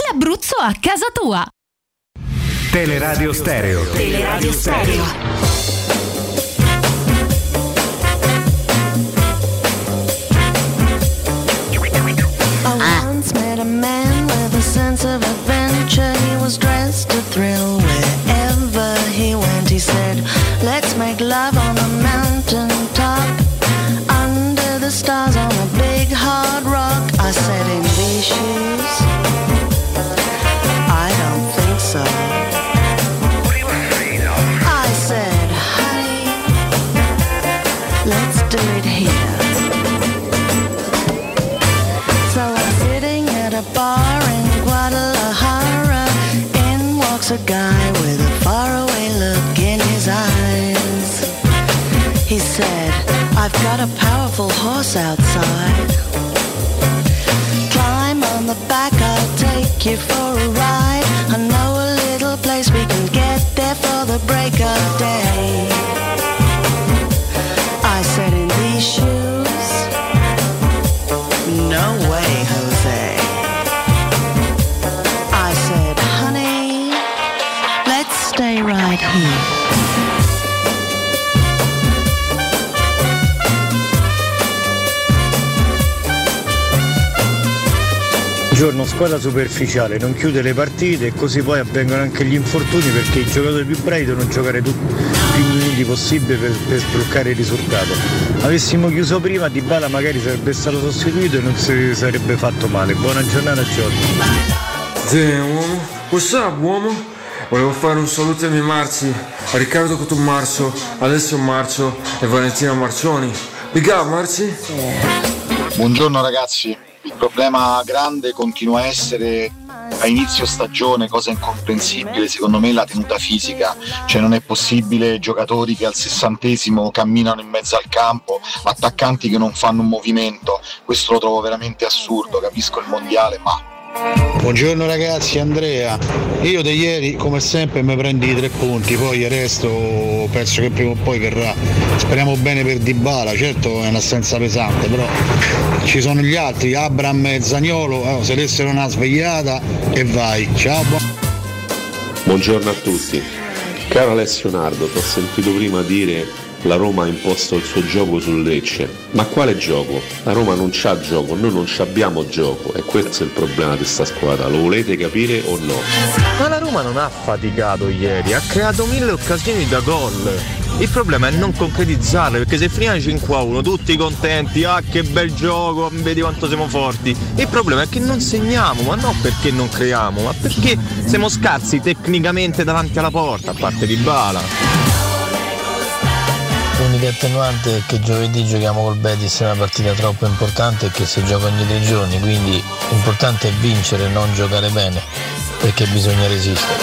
l'Abruzzo a casa tua. Teleradio Stereo. Teleradio Stereo. I once met a man with a sense of adventure. He was dressed to thrill powerful horse outside. Climb on the back, I'll take you for a ride. Buongiorno, squadra superficiale, non chiude le partite e così poi avvengono anche gli infortuni perché i giocatori più bravi devono giocare tutti i più minuti possibile per, per sbloccare il risultato. Avessimo chiuso prima, Di Bala magari sarebbe stato sostituito e non si sarebbe fatto male. Buona giornata Giorgio. Sì, uomo. What's up, uomo? Volevo fare un saluto ai miei marzi, a Riccardo Cotummarzo, Alessio Marzo e Valentina Marcioni. Big up, Marzi! Buongiorno ragazzi, il problema grande continua a essere a inizio stagione, cosa incomprensibile, secondo me la tenuta fisica, cioè non è possibile giocatori che al sessantesimo camminano in mezzo al campo, attaccanti che non fanno un movimento, questo lo trovo veramente assurdo, capisco il mondiale, ma Buongiorno ragazzi, Andrea. Io di ieri come sempre mi prendi i tre punti, poi il resto penso che prima o poi verrà. Speriamo bene per Dybala, certo è un'assenza pesante, però ci sono gli altri, Abram e Zagnolo, eh, se dessero una svegliata e vai. Ciao. bu- Buongiorno a tutti. Caro Alessio Nardo, ti ho sentito prima dire la Roma ha imposto il suo gioco sul Lecce. Ma quale gioco? La Roma non c'ha gioco, noi non abbiamo gioco e questo è il problema di sta squadra. Lo volete capire o no? Ma la Roma non ha faticato ieri, ha creato mille occasioni da gol. Il problema è non concretizzarle, perché se finiamo 5 a 1, tutti contenti, ah che bel gioco, vedi quanto siamo forti. Il problema è che non segniamo, ma non perché non creiamo, ma perché siamo scarsi tecnicamente davanti alla porta, a parte di bala. L'unica attenuante è che giovedì giochiamo col Betis una partita troppo importante e che si gioca ogni tre giorni, quindi l'importante è vincere, non giocare bene, perché bisogna resistere.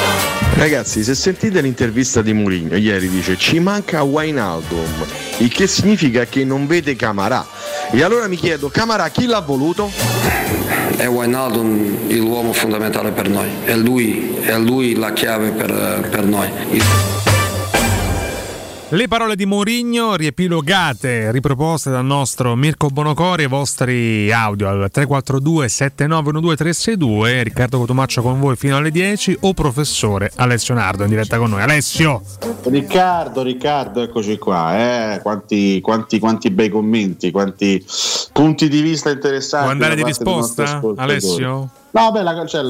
Ragazzi, se sentite l'intervista di Mourinho, ieri dice ci manca Wijnaldum, il che significa che non vede Camarà. E allora mi chiedo, Camarà chi l'ha voluto? È Wijnaldum l'uomo fondamentale per noi, è lui, è lui la chiave per, per noi. Il... Le parole di Mourinho riepilogate, riproposte dal nostro Mirko Bonocori, i vostri audio al 342 7912 362, Riccardo Cotumaccio con voi fino alle 10 o professore Alessio Nardo in diretta con noi. Alessio! Riccardo, Riccardo, eccoci qua, eh. quanti, quanti, quanti, bei commenti, quanti punti di vista interessanti. Vuoi andare di risposta, Alessio? No, beh, la, cioè,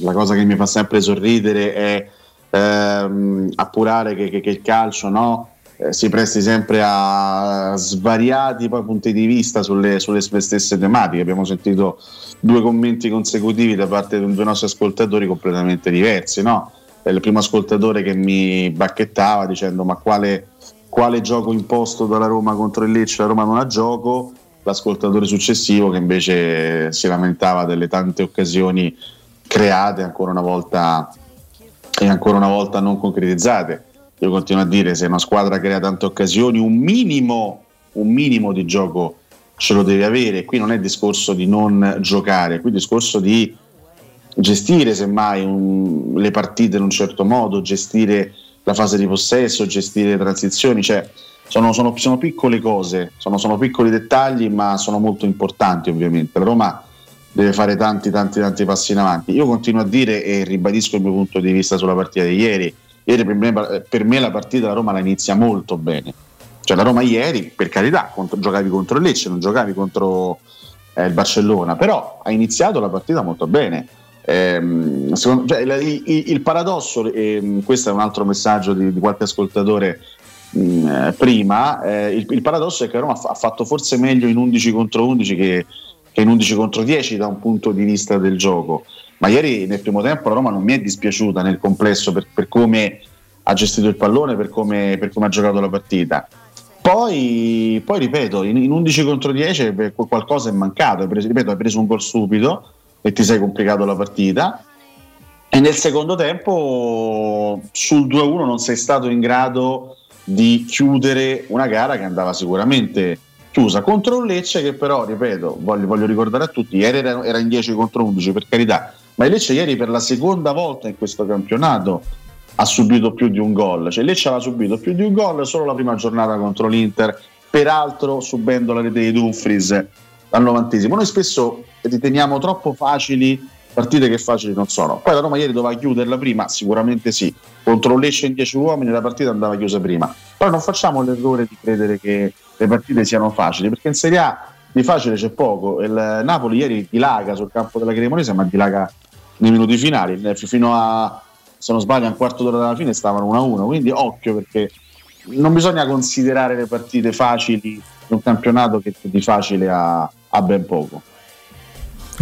la cosa che mi fa sempre sorridere è ehm, appurare che, che, che, il calcio no, eh, si presti sempre a svariati poi, punti di vista sulle, sulle stesse tematiche. Abbiamo sentito due commenti consecutivi da parte di due nostri ascoltatori completamente diversi. No? Il primo ascoltatore che mi bacchettava dicendo ma quale, quale gioco imposto dalla Roma contro il Lecce? La Roma non ha gioco. L'ascoltatore successivo che invece si lamentava delle tante occasioni create ancora una volta e ancora una volta non concretizzate. Io continuo a dire, se una squadra crea tante occasioni, un minimo, un minimo di gioco ce lo deve avere. Qui non è discorso di non giocare, qui è discorso di gestire semmai un, le partite in un certo modo, gestire la fase di possesso, gestire le transizioni, cioè sono, sono, sono piccole cose, sono, sono, piccoli dettagli, ma sono molto importanti ovviamente. La Roma deve fare tanti tanti tanti passi in avanti. Io continuo a dire e ribadisco il mio punto di vista sulla partita di ieri. Ieri per me, per me la partita della Roma la inizia molto bene. Cioè la Roma ieri, per carità, contro, giocavi contro il Lecce, non giocavi contro eh, il Barcellona, però ha iniziato la partita molto bene. Eh, secondo, cioè, il, il, paradosso, e questo è un altro messaggio di, di qualche ascoltatore mh, prima, eh, il, il, paradosso è che Roma ha fatto forse meglio in 11 contro 11 che che in 11 contro 10 da un punto di vista del gioco. Ma ieri nel primo tempo la Roma non mi è dispiaciuta nel complesso per, per come ha gestito il pallone, per come, per come, ha giocato la partita. Poi, poi ripeto, in, in, 11 contro 10 qualcosa è mancato, preso, ripeto, hai preso un gol subito e ti sei complicato la partita. E nel secondo tempo sul 2-1 non sei stato in grado di chiudere una gara che andava sicuramente chiusa contro un Lecce che però, ripeto, voglio, voglio ricordare a tutti, ieri era, era, in 10 contro 11 per carità, ma il Lecce ieri per la seconda volta in questo campionato ha subito più di un gol, cioè il Lecce aveva subito più di un gol solo la prima giornata contro l'Inter, peraltro subendo la rete di Dumfries al novantesimo. Noi spesso riteniamo troppo facili partite che facili non sono. Poi la Roma ieri doveva chiuderla prima, sicuramente sì. Contro Lecce in 10 uomini la partita andava chiusa prima. Però non facciamo l'errore di credere che le partite siano facili, perché in Serie A di facile c'è poco. Il Napoli ieri dilaga sul campo della Cremonese, ma dilaga nei minuti finali. Fino a, se non sbaglio, un quarto d'ora dalla fine stavano 1-1. Quindi occhio perché non bisogna considerare le partite facili in un campionato che di facile ha, ha ben poco.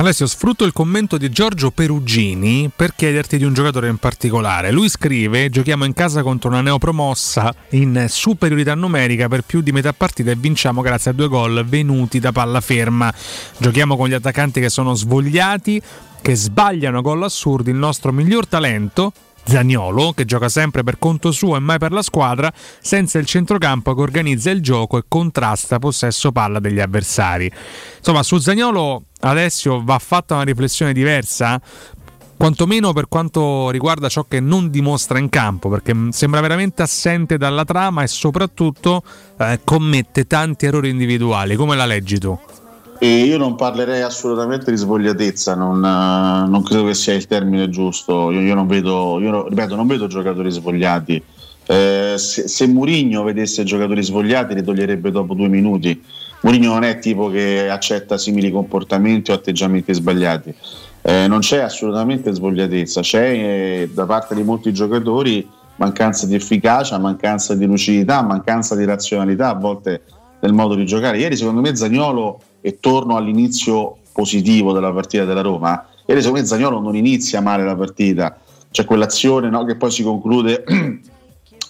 Alessio, sfrutto il commento di Giorgio Perugini per chiederti di un giocatore in particolare. Lui scrive: Giochiamo in casa contro una neopromossa in superiorità numerica per più di metà partita e vinciamo grazie a due gol venuti da palla ferma. Giochiamo con gli attaccanti che sono svogliati, che sbagliano gol assurdi. Il nostro miglior talento, Zagnolo, che gioca sempre per conto suo e mai per la squadra, senza il centrocampo che organizza il gioco e contrasta possesso palla degli avversari. Insomma, su Zagnolo Alessio va fatta una riflessione diversa, quantomeno per quanto riguarda ciò che non dimostra in campo, perché sembra veramente assente dalla trama e soprattutto eh, commette tanti errori individuali. Come la leggi tu? E io non parlerei assolutamente di svogliatezza, non, uh, non credo che sia il termine giusto. Io, io non vedo, io, ripeto, non vedo giocatori svogliati. Eh, se, se Murigno vedesse giocatori svogliati li toglierebbe dopo due minuti. Mourinho non è tipo che accetta simili comportamenti o atteggiamenti sbagliati. Eh, non c'è assolutamente svogliatezza, c'è eh, da parte di molti giocatori mancanza di efficacia, mancanza di lucidità, mancanza di razionalità a volte nel modo di giocare. Ieri secondo me Zagnolo, e torno all'inizio positivo della partita della Roma, ieri secondo me Zagnolo non inizia male la partita, c'è quell'azione no, che poi si conclude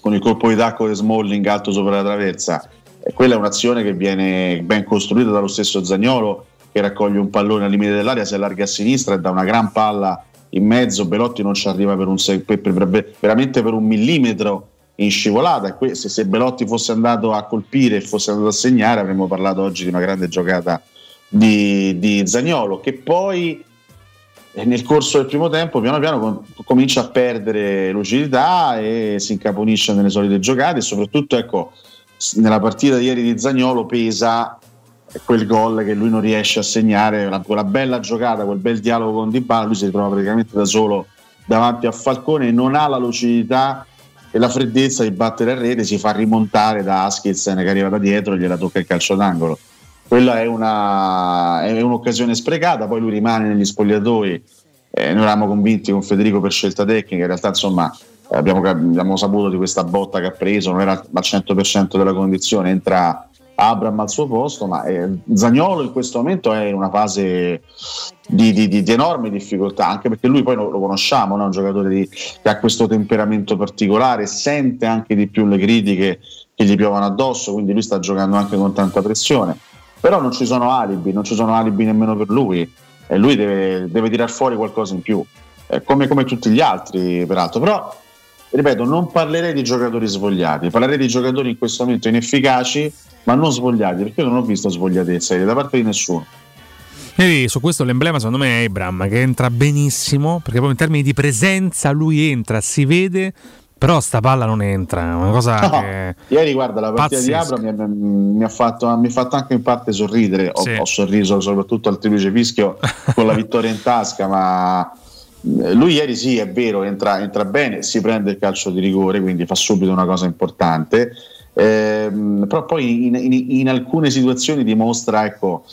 con il colpo di tacco di Smalling alto sopra la traversa. E quella è un'azione che viene ben costruita dallo stesso Zagnolo che raccoglie un pallone al limite dell'area, si allarga a sinistra e da una gran palla in mezzo. Belotti non ci arriva per un, per, per, veramente per un millimetro in scivolata. Se, se Belotti fosse andato a colpire e fosse andato a segnare, avremmo parlato oggi di una grande giocata di, di Zagnolo, che poi eh, nel corso del primo tempo piano piano com- comincia a perdere lucidità e si incaponisce nelle solite giocate e soprattutto ecco nella partita di ieri di Zagnolo pesa quel gol che lui non riesce a segnare, quella bella giocata, quel bel dialogo con Dybala, lui si ritrova praticamente da solo davanti a Falcone e non ha la lucidità e la freddezza di battere a rete, si fa rimontare da Askilsen che arriva da dietro e gliela tocca il calcio d'angolo. Quella è, una, è un'occasione sprecata, poi lui rimane negli spogliatoi. Eh, noi eravamo convinti con Federico per scelta tecnica, in realtà insomma abbiamo, abbiamo saputo di questa botta che ha preso, non era al 100% della condizione, entra Abram al suo posto, ma eh, Zagnolo in questo momento è in una fase di, di, di, di enorme difficoltà, anche perché lui poi lo, lo conosciamo, no? un giocatore che ha questo temperamento particolare, sente anche di più le critiche che gli piovono addosso, quindi lui sta giocando anche con tanta pressione. Però non ci sono alibi, non ci sono alibi nemmeno per lui, e lui deve, deve tirar fuori qualcosa in più, eh, come, come tutti gli altri peraltro. Però ripeto, non parlerei di giocatori svogliati, parlerei di giocatori in questo momento inefficaci ma non svogliati, perché io non ho visto svogliatezza da parte di nessuno. E su questo l'emblema secondo me è Abram che entra benissimo, perché poi in termini di presenza lui entra, si vede, però sta palla non entra, è una cosa no, che... Ieri guarda, la partita pazzesco. di Abram mi, mi, ha fatto, mi, ha fatto, anche in parte sorridere, ho, sì. ho sorriso soprattutto al triplice fischio con la vittoria in tasca, ma lui ieri sì è vero, entra, entra bene, si prende il calcio di rigore, quindi fa subito una cosa importante Ehm, però poi in, in, in, alcune situazioni dimostra ecco,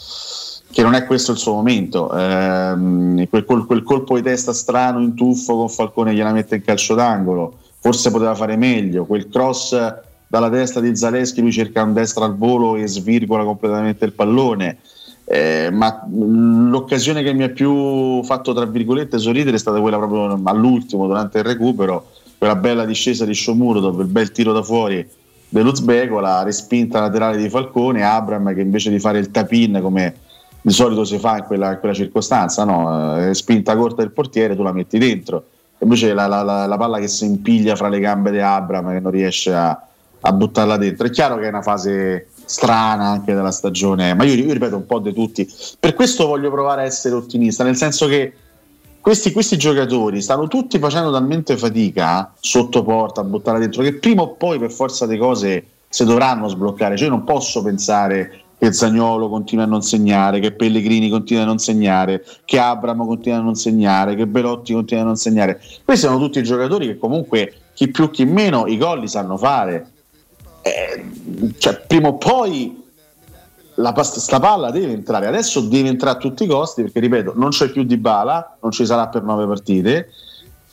che non è questo il suo momento. Ehm, quel, quel, colpo di testa strano in tuffo con Falcone gliela mette in calcio d'angolo, forse poteva fare meglio. Quel cross dalla testa di Zaleschi, lui cerca un destra al volo e svirgola completamente il pallone. Eh, ma l'occasione che mi ha più fatto tra virgolette sorridere è stata quella proprio all'ultimo durante il recupero quella bella discesa di Sciomuro dove il bel tiro da fuori dell'Uzbeko, la respinta laterale di Falcone, Abram che invece di fare il tapin come di solito si fa in quella, in quella circostanza, no? eh, spinta corta del portiere, tu la metti dentro. Invece la, la, la, la palla che si impiglia fra le gambe di Abram che non riesce a, a, buttarla dentro. È chiaro che è una fase strana anche della stagione, ma io, io ripeto un po' di tutti. Per questo voglio provare a essere ottimista, nel senso che questi, questi, giocatori stanno tutti facendo talmente fatica sotto porta a buttare dentro che prima o poi per forza di cose si dovranno sbloccare. Cioè, io non posso pensare che Zagnolo continua a non segnare, che Pellegrini continua a non segnare, che Abramo continua a non segnare, che Belotti continua a non segnare. Questi sono tutti giocatori che comunque chi più chi meno i gol li sanno fare. Eh, cioè, prima o poi la sta palla deve entrare. Adesso deve entrare a tutti i costi perché ripeto non c'è più di bala non ci sarà per nove partite.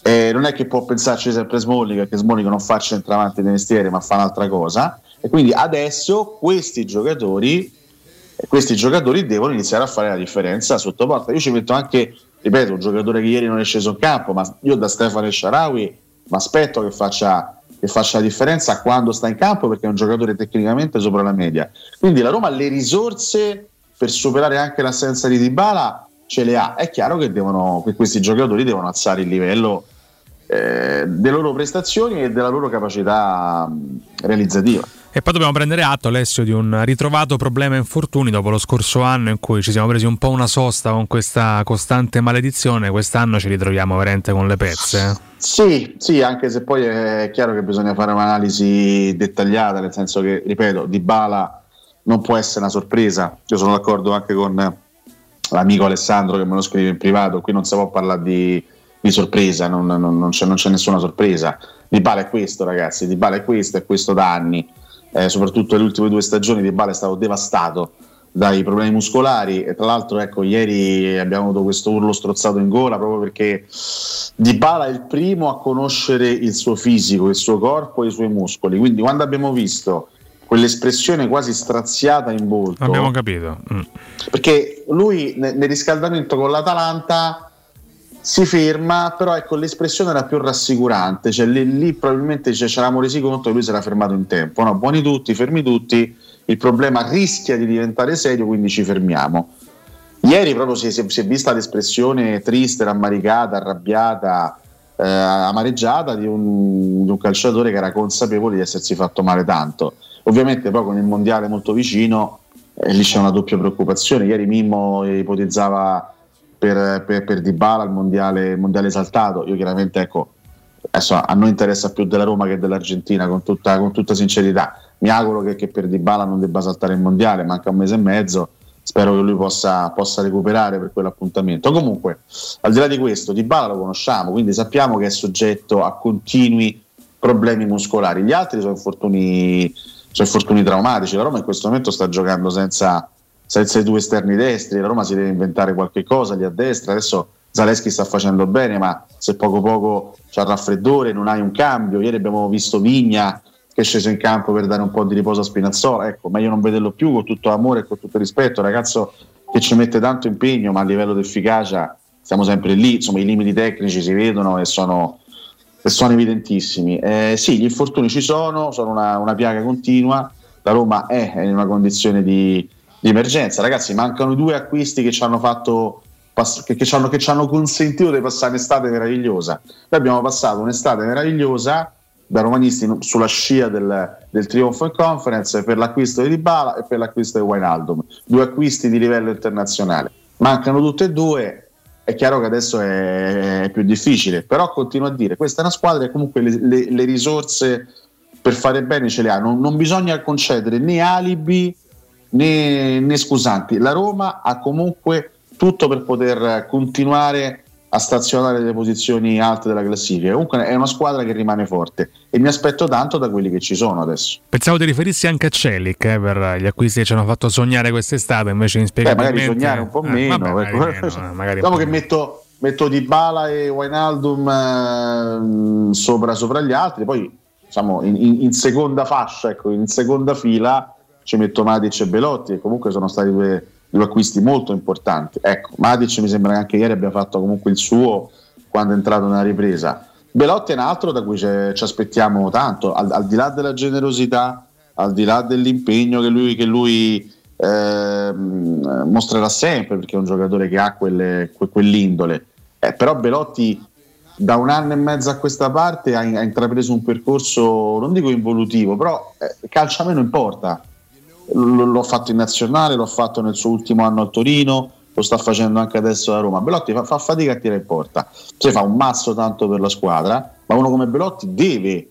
Eh, non è che può pensarci sempre Smalling perché Smalling non fa centravanti di mestiere ma fa un'altra cosa. E quindi adesso questi giocatori questi giocatori devono iniziare a fare la differenza sotto porta. Io ci metto anche ripeto un giocatore che ieri non è sceso in campo ma io da Stefano Sharawi mi aspetto che faccia che faccia la differenza quando sta in campo perché è un giocatore tecnicamente sopra la media. Quindi la Roma le risorse per superare anche l'assenza di Dybala ce le ha. È chiaro che, devono, che questi giocatori devono alzare il livello eh, delle loro prestazioni e della loro capacità realizzativa. E poi dobbiamo prendere atto, Alessio, di un ritrovato problema infortuni dopo lo scorso anno in cui ci siamo presi un po' una sosta con questa costante maledizione. Quest'anno ci ritroviamo veramente con le pezze. Sì, sì, anche se poi è chiaro che bisogna fare un'analisi dettagliata, nel senso che, ripeto, Di Bala non può essere una sorpresa. Io sono d'accordo anche con l'amico Alessandro che me lo scrive in privato, qui non si può parlare di, di sorpresa, non, non, non, c'è, non, c'è, nessuna sorpresa. Di Bala è questo, ragazzi, Di Bala è questo, è questo da anni eh, soprattutto le ultime due stagioni Di Bale è stato devastato dai problemi muscolari e tra l'altro ecco ieri abbiamo avuto questo urlo strozzato in gola proprio perché Dybala è il primo a conoscere il suo fisico, il suo corpo e i suoi muscoli quindi quando abbiamo visto quell'espressione quasi straziata in volto Abbiamo capito. Mm. perché lui ne- nel riscaldamento con l'Atalanta si ferma, però ecco l'espressione era più rassicurante, cioè lì, lì probabilmente ci ci eravamo resi conto che lui si era fermato in tempo, no? buoni tutti, fermi tutti, il problema rischia di diventare serio, quindi ci fermiamo. Ieri proprio si, si- si è vista l'espressione triste, rammaricata, arrabbiata, eh, amareggiata di un, di un calciatore che era consapevole di essersi fatto male tanto. Ovviamente poi con il mondiale molto vicino eh, lì c'è una doppia preoccupazione. Ieri Mimmo ipotizzava per, per, per Dybala il mondiale, mondiale esaltato. Io chiaramente ecco, adesso a noi interessa più della Roma che dell'Argentina, con tutta, con tutta sincerità. Mi auguro che, che per Dybala non debba saltare il mondiale, manca un mese e mezzo. Spero che lui possa, possa recuperare per quell'appuntamento. Comunque, al di là di questo, Dybala lo conosciamo, quindi sappiamo che è soggetto a continui problemi muscolari. Gli altri sono infortuni, sono infortuni traumatici. La Roma in questo momento sta giocando senza, senza i due esterni destri. La Roma si deve inventare qualche cosa lì a destra. Adesso Zaleschi sta facendo bene, ma se poco poco c'è il raffreddore, non hai un cambio. Ieri abbiamo visto Vigna che è sceso in campo per dare un po' di riposo a Spinazzola. Ecco, meglio non vederlo più con tutto amore e con tutto rispetto. Ragazzo che ci mette tanto impegno, ma a livello di efficacia siamo sempre lì. Insomma, i limiti tecnici si vedono e sono, sono evidentissimi. Eh, sì, gli infortuni ci sono, sono una, una piaga continua. La Roma è in una condizione di, di emergenza. Ragazzi, mancano due acquisti che ci hanno fatto. Che, ci hanno, che ci hanno consentito di passare un'estate meravigliosa. Noi abbiamo passato un'estate meravigliosa da romanisti sulla scia del, del trionfo conference per l'acquisto di Dybala e per l'acquisto di Wijnaldum. Due acquisti di livello internazionale. Mancano tutte e due. È chiaro che adesso è, è più difficile, però continuo a dire: questa è una squadra che comunque le, le- le risorse per fare bene ce le ha. Non, non bisogna concedere né alibi né, né scusanti. La Roma ha comunque tutto per poter continuare a stazionare nelle posizioni alte della classifica. Comunque è una squadra che rimane forte e mi aspetto tanto da quelli che ci sono adesso. Pensavo di riferirsi anche a Celic eh, per gli acquisti che ci hanno fatto sognare quest'estate, invece Beh, inspiegabilmente... magari sognare un po' Eh, meno. vabbè, ecco. magari meno, eh, magari un Diciamo po' che meno. metto, metto Dybala e Wijnaldum ehm, sopra, sopra gli altri, poi diciamo, in, in- in seconda fascia, ecco, in seconda fila ci metto Matic e Belotti, che comunque sono stati due, due acquisti molto importanti. Ecco, Matic mi sembra che anche ieri abbia fatto comunque il suo quando è entrato nella ripresa. Belotti è un altro da cui ci aspettiamo tanto, al, al di là della generosità, al di là dell'impegno che lui, che lui ehm, mostrerà sempre, perché è un giocatore che ha quelle- que- quell'indole. Eh, però Belotti da un anno e mezzo a questa parte ha, ha intrapreso un percorso, non dico involutivo, però eh, calcia meno importa. L- l'ho fatto in nazionale, l'ho fatto nel suo ultimo anno al Torino, lo sta facendo anche adesso a Roma. Belotti fa, fa fatica a tirare in porta, cioè fa un mazzo tanto per la squadra, ma uno come Belotti deve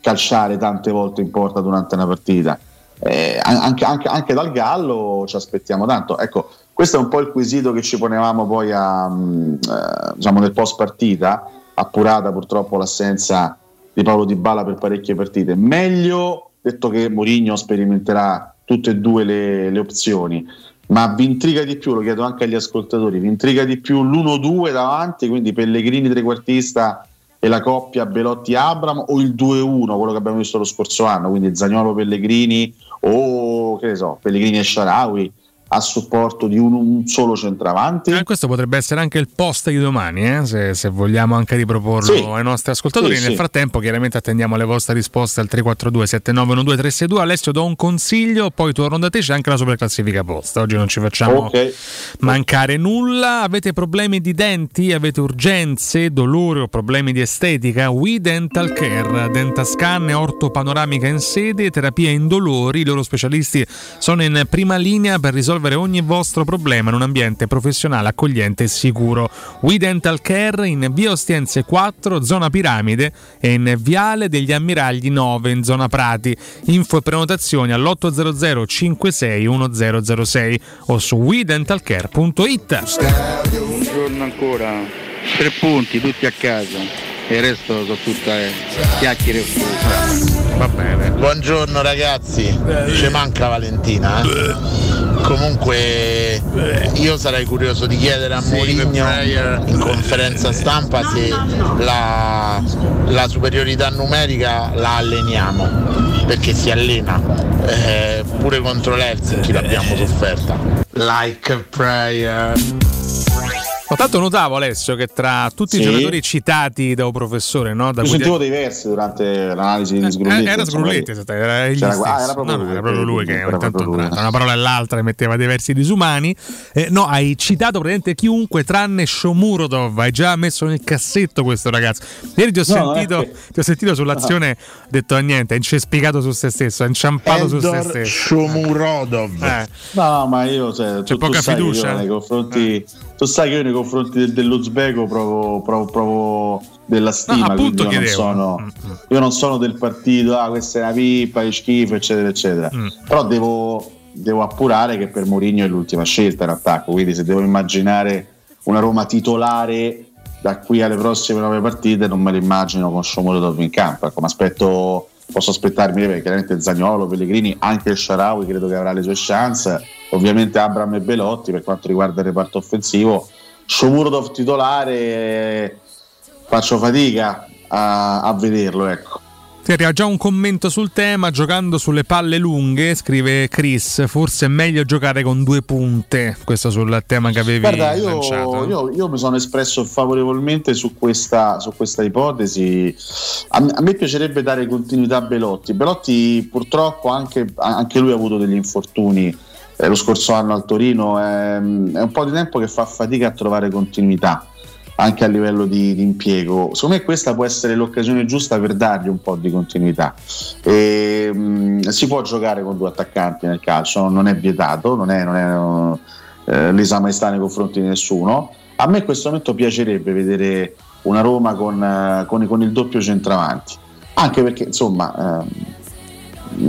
calciare tante volte in porta durante una partita. Eh, an- anche, anche- anche dal Gallo ci aspettiamo tanto. Ecco, questo è un po' il quesito che ci ponevamo poi a, mm, eh, diciamo nel post partita, appurata purtroppo l'assenza di Paolo Di Bala per parecchie partite. Meglio, detto che Mourinho sperimenterà tutte e due le, le opzioni, ma vi intriga di più, lo chiedo anche agli ascoltatori, vi intriga di più l'1-2 davanti, quindi Pellegrini trequartista e la coppia Belotti-Abram o il 2-1, quello che abbiamo visto lo scorso anno, quindi Zagnolo-Pellegrini o che ne so, Pellegrini e Sharawi a supporto di un, un solo centravanti. Eh, questo potrebbe essere anche il post di domani, eh, se, se vogliamo anche riproporlo Sì. ai nostri ascoltatori. Sì, Nel sì. frattempo, chiaramente attendiamo le vostre risposte al 342 7912 362. Alessio, do un consiglio, poi torno da te. C'è anche la superclassifica post. Oggi non ci facciamo Ok. mancare nulla. Avete problemi di denti? Avete urgenze, dolore o problemi di estetica? We Dental Care, Dentascan e ortopanoramica in sede, terapia indolori. I loro specialisti sono in prima linea per risolvere ogni vostro problema in un ambiente professionale accogliente e sicuro. We Dental Care in via Ostiense 4, zona Piramide e in viale degli Ammiragli 9 in zona Prati. Info e prenotazioni all'800 56 1006 o su wedentalcare.it. Buongiorno ancora. Tre punti, tutti a casa. E il resto sono tutte chiacchiere e frutta. Va bene. Buongiorno ragazzi, ci manca Valentina. Eh? Comunque eh, io sarei curioso di chiedere a Mourinho in conferenza stampa se la, la superiorità numerica la alleniamo, perché si allena. Eh, pure contro l'Helsinki l'abbiamo sofferta. Like a prayer. Ma tanto notavo Alessio che tra tutti Sì. i giocatori citati da un professore, no? Da Io sentivo dei versi durante l'analisi di Sgrulletti. Eh, era Sgrulletti, era stesso. ah, era proprio No, no, lui, era proprio lui che era ogni tanto tra una parola e l'altra metteva dei versi disumani. Eh, no, hai citato praticamente chiunque tranne Shomurodov, hai già messo nel cassetto questo ragazzo. Ieri ti ho, No, sentito, che- ti ho sentito sull'azione, ho detto "Ah, niente, è incespicato su se stesso, è inciampato su se stesso. Shomurodov. Eh. No, ma io cioè, tu, poca tu fiducia? io nei confronti, tu sai che io nei confronti del- dell'Uzbeko provo, provo, provo della stima, No, io non, sono, io non sono del partito, ah, questa è una pippa, è schifo, eccetera, eccetera. Mm. Però devo, devo appurare che per Mourinho è l'ultima scelta in attacco, quindi se devo immaginare una Roma titolare da qui alle prossime nove partite non me lo immagino con Shomurodov in campo. Ecco, mi aspetto, posso aspettarmi perché chiaramente Zagnolo, Pellegrini, anche il Sharawi credo che avrà le sue chance, ovviamente Abram e Belotti per quanto riguarda il reparto offensivo. Shomurodov titolare faccio fatica a, a vederlo, ecco. Sì, arriva già un commento sul tema, giocando sulle palle lunghe, scrive Chris, forse è meglio giocare con due punte, questo sul tema che avevi Guarda, io, lanciato. io- io mi sono espresso favorevolmente su questa, su questa ipotesi. A, me- a me piacerebbe dare continuità a Belotti. Belotti purtroppo anche, anche lui ha avuto degli infortuni eh, lo scorso anno al Torino. ehm, è un po' di tempo che fa fatica a trovare continuità anche a livello di, di impiego. Secondo me questa può essere l'occasione giusta per dargli un po' di continuità. E, mh, si può giocare con due attaccanti nel calcio, non è vietato, non è, non è eh, lesa maestà nei confronti di nessuno. A me in questo momento piacerebbe vedere una Roma con, eh, con- con il doppio centravanti, anche perché insomma ehm,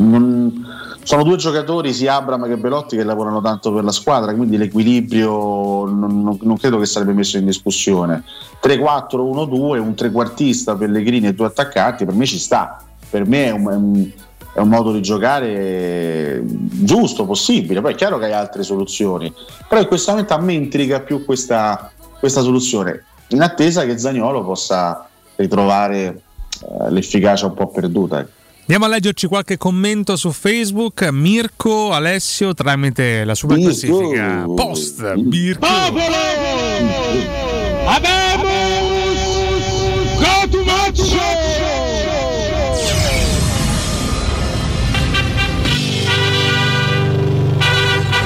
non- sono due giocatori, sia Abram che Belotti, che lavorano tanto per la squadra, quindi l'equilibrio non, non- non credo che sarebbe messo in discussione. 3-4-1-2, un trequartista, Pellegrini e due attaccanti, per me ci sta. Per me è un, è un- è un modo di giocare giusto, possibile. Poi è chiaro che hai altre soluzioni, però in questo momento a me intriga più questa, questa soluzione, in attesa che Zagnolo possa ritrovare eh, l'efficacia un po' perduta. Andiamo a leggerci qualche commento su Facebook. Mirko Alessio tramite la super classifica post. Mirko.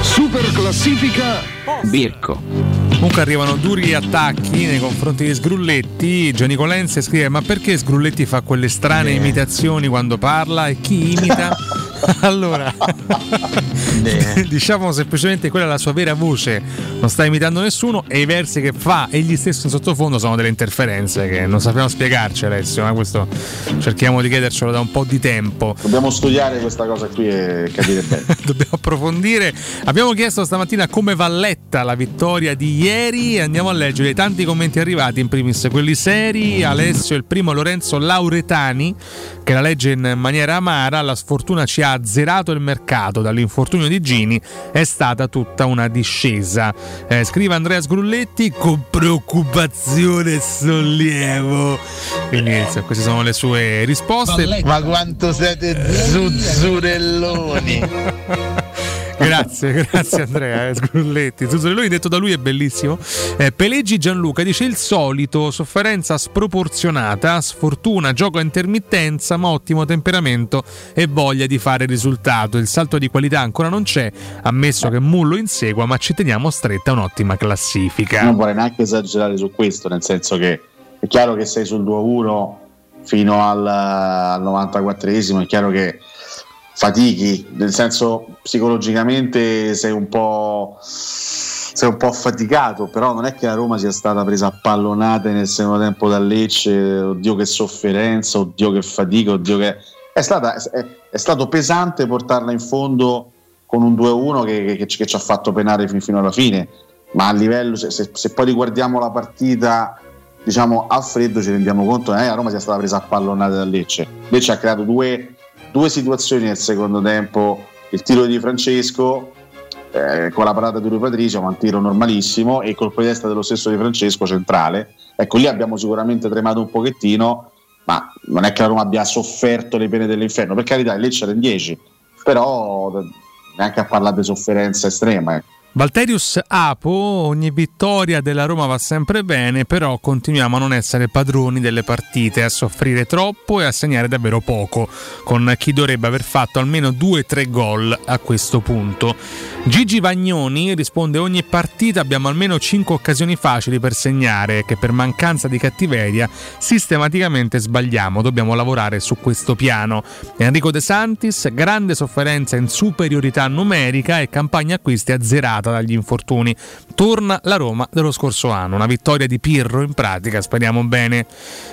Super classifica Birco. Comunque arrivano duri attacchi nei confronti di Sgrulletti. Giannico Lenze scrive: Ma perché Sgrulletti fa quelle strane imitazioni quando parla? E chi imita? allora, diciamo semplicemente quella è la sua vera voce, non sta imitando nessuno. E i versi che fa egli stesso in sottofondo sono delle interferenze che non sappiamo spiegarci, Alessio. Ma questo cerchiamo di chiedercelo da un po' di tempo. Dobbiamo studiare questa cosa qui e capire bene. Dobbiamo approfondire. Abbiamo chiesto stamattina come va letta la vittoria di ieri e andiamo a leggere i tanti commenti arrivati, in primis quelli seri, Alessio il primo Lorenzo Lauretani che la legge in maniera amara, la sfortuna ci ha azzerato il mercato, dall'infortunio di Gini è stata tutta una discesa. Eh, scrive Andrea Sgrulletti con preoccupazione e sollievo. Quindi insomma, queste sono le sue risposte. Ma quanto siete zuzzurelloni! Grazie, grazie Andrea eh, Sgrulletti. Zuzzurelloni detto da lui è bellissimo. Eh, Peleggi Gianluca dice il solito, sofferenza sproporzionata, sfortuna, gioco a intermittenza, ma ottimo temperamento e voglia di fare risultato. Il salto di qualità ancora non c'è, ammesso che Mullo insegua, ma ci teniamo stretta un'ottima classifica. Non vorrei neanche esagerare su questo, nel senso che è chiaro che sei sul 2-1 fino al, al 94esimo, è chiaro che fatichi, nel senso psicologicamente sei un po' sei un po' affaticato, però non è che la Roma sia stata presa a pallonate nel secondo tempo da Lecce, oddio che sofferenza, oddio che fatica, oddio che è, stata, è, è stato pesante portarla in fondo con un 2-1 che, che- che ci- ha fatto penare fin- fino alla fine, ma a livello, se, se- se poi riguardiamo la partita diciamo a freddo ci rendiamo conto che la Roma sia stata presa a pallonate da Lecce. Lecce ha creato due, due situazioni nel secondo tempo, il tiro di Francesco eh, con la parata di Rui Patricio, ma un tiro normalissimo, e colpo di testa dello stesso Di Francesco centrale. Ecco, lì abbiamo sicuramente tremato un pochettino, ma non è che la Roma abbia sofferto le pene dell'inferno, per carità, lì c'era in 10, però neanche a parlare di sofferenza estrema. Ecco. Valterius Apo, ogni vittoria della Roma va sempre bene, però continuiamo a non essere padroni delle partite, a soffrire troppo e a segnare davvero poco, con chi dovrebbe aver fatto almeno 2-3 gol a questo punto. Gigi Vagnoni risponde ogni partita abbiamo almeno 5 occasioni facili per segnare, che per mancanza di cattiveria sistematicamente sbagliamo, dobbiamo lavorare su questo piano. Enrico De Santis, grande sofferenza in superiorità numerica e campagna acquisti azzerata dagli infortuni. Torna la Roma dello scorso anno, una vittoria di Pirro in pratica, speriamo bene.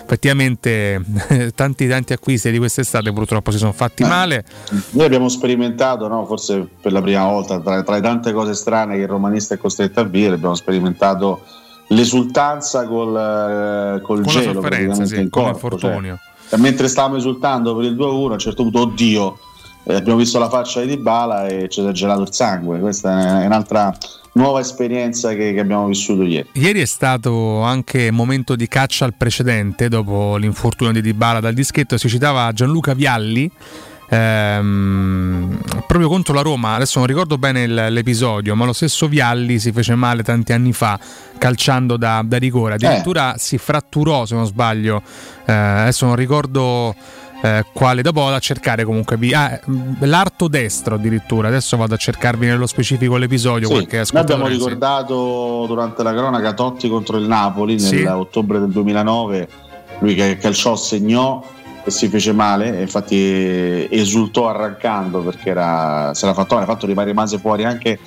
Effettivamente tanti tanti acquisti di quest'estate purtroppo si sono fatti Eh, male. Noi abbiamo sperimentato, no, forse per la prima volta, tra, tra le tante cose strane che il romanista è costretto a vivere, abbiamo sperimentato l'esultanza col, eh, col Con la gelo sì, in con corpo. l'infortunio. cioè, mentre stavamo esultando per il 2-1, a un certo punto, oddio, abbiamo visto la faccia di Dybala e ci si è gelato il sangue. Questa è un'altra nuova esperienza che, che abbiamo vissuto ieri. Ieri è stato anche momento di caccia al precedente dopo l'infortunio di Dybala dal dischetto, si citava Gianluca Vialli ehm, proprio contro la Roma, adesso non ricordo bene il- l'episodio, ma lo stesso Vialli si fece male tanti anni fa calciando da, da rigore, addirittura si fratturò se non sbaglio, eh, adesso non ricordo eh, quale, dopo vado a cercare comunque vi- ah, mh, l'arto destro addirittura, adesso vado a cercarvi nello specifico l'episodio Sì, qualche noi abbiamo ascoltatore, sì. ricordato durante la cronaca Totti contro il Napoli Sì. nell'ottobre del 2009, lui che calciò, segnò e si fece male, infatti esultò arrancando perché era, se l'ha fatto male, fatto rimase fuori anche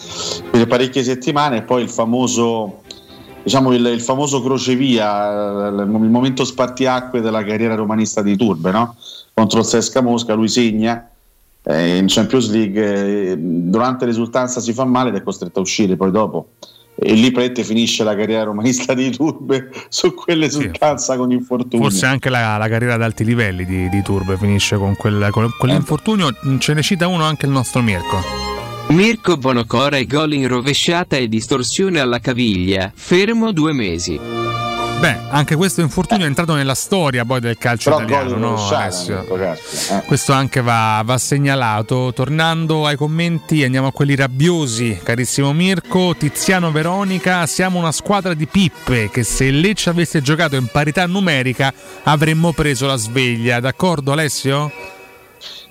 per parecchie settimane e poi il famoso diciamo il, il famoso crocevia, il, il momento spartiacque della carriera romanista di Turbe, no? contro il Sesca Mosca, lui segna eh, in Champions League, eh, durante l'esultanza si fa male ed è costretto a uscire poi dopo. E lì Prete finisce la carriera romanista di Turbe su quell'esultanza con infortunio. Forse anche la, la carriera ad alti livelli di, di Turbe finisce con, quel, con quell'infortunio. Ce ne cita uno anche il nostro Mirko. Mirko Bonocora e gol in rovesciata e distorsione alla caviglia, fermo due mesi. Beh, anche questo infortunio è entrato nella storia poi del calcio Però italiano, no? Mirko Carpi, eh. Questo anche va, va segnalato. Tornando ai commenti, andiamo a quelli rabbiosi. Carissimo Mirko, Tiziano Veronica, siamo una squadra di pippe che se Lecce avesse giocato in parità numerica avremmo preso la sveglia. D'accordo Alessio?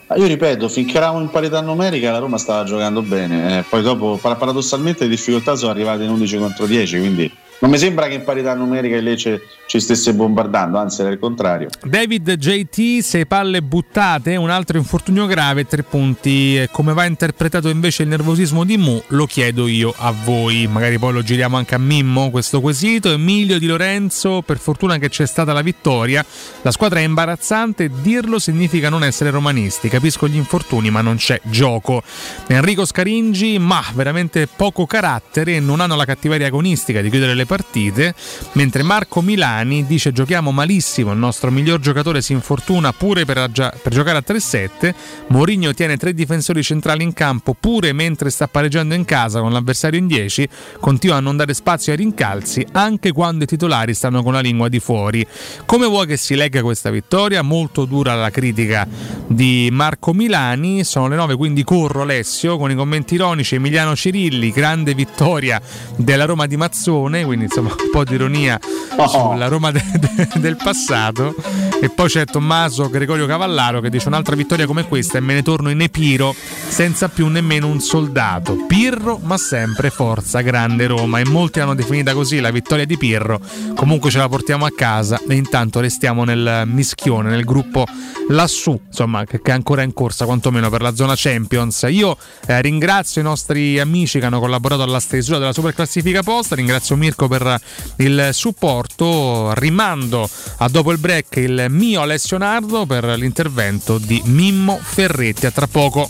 Ma io ripeto, finché eravamo in parità numerica la Roma stava giocando bene, eh, poi dopo par- paradossalmente le difficoltà sono arrivate in 11 contro 10, quindi non mi sembra che in parità numerica il Lecce ci stesse bombardando, anzi era il contrario. David JT, sei palle buttate, un altro infortunio grave, tre punti. Come va interpretato invece il nervosismo di Mu? Lo chiedo io a voi. Magari poi lo giriamo anche a Mimmo questo quesito. Emilio Di Lorenzo, per fortuna che c'è stata la vittoria. La squadra è imbarazzante, dirlo significa non essere romanisti. Capisco gli infortuni, ma non c'è gioco. Enrico Scaringi, ma veramente poco carattere non hanno la cattiveria agonistica di chiudere le partite. Mentre Marco Milani dice giochiamo malissimo, il nostro miglior giocatore si infortuna pure per, aggia- per giocare a 3-7. Mourinho tiene tre difensori centrali in campo pure mentre sta pareggiando in casa con l'avversario in 10. Continua a non dare spazio ai rincalzi anche quando i titolari stanno con la lingua di fuori. Come vuoi che si legga questa vittoria? Molto dura la critica di Marco Milani. Sono le 9, quindi corro Alessio con i commenti ironici. Emiliano Cirilli, grande vittoria della Roma di Mazzone, quindi insomma un po' di ironia sulla Roma de- de- del passato. E poi c'è Tommaso Gregorio Cavallaro che dice un'altra vittoria come questa e me ne torno in Epiro senza più nemmeno un soldato. Pirro, ma sempre forza, grande Roma. E molti hanno definita così la vittoria di Pirro. Comunque ce la portiamo a casa e intanto restiamo nel mischione, nel gruppo lassù, insomma, che, che è ancora in corsa, quantomeno per la zona Champions. Io eh, ringrazio i nostri amici che hanno collaborato alla stesura della super classifica posta. Ringrazio Mirko per il supporto. Rimando a dopo il break il mio Alessio Nardo per l'intervento di Mimmo Ferretti. A tra poco.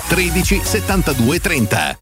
13 72 30.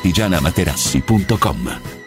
artigianamaterassi.com.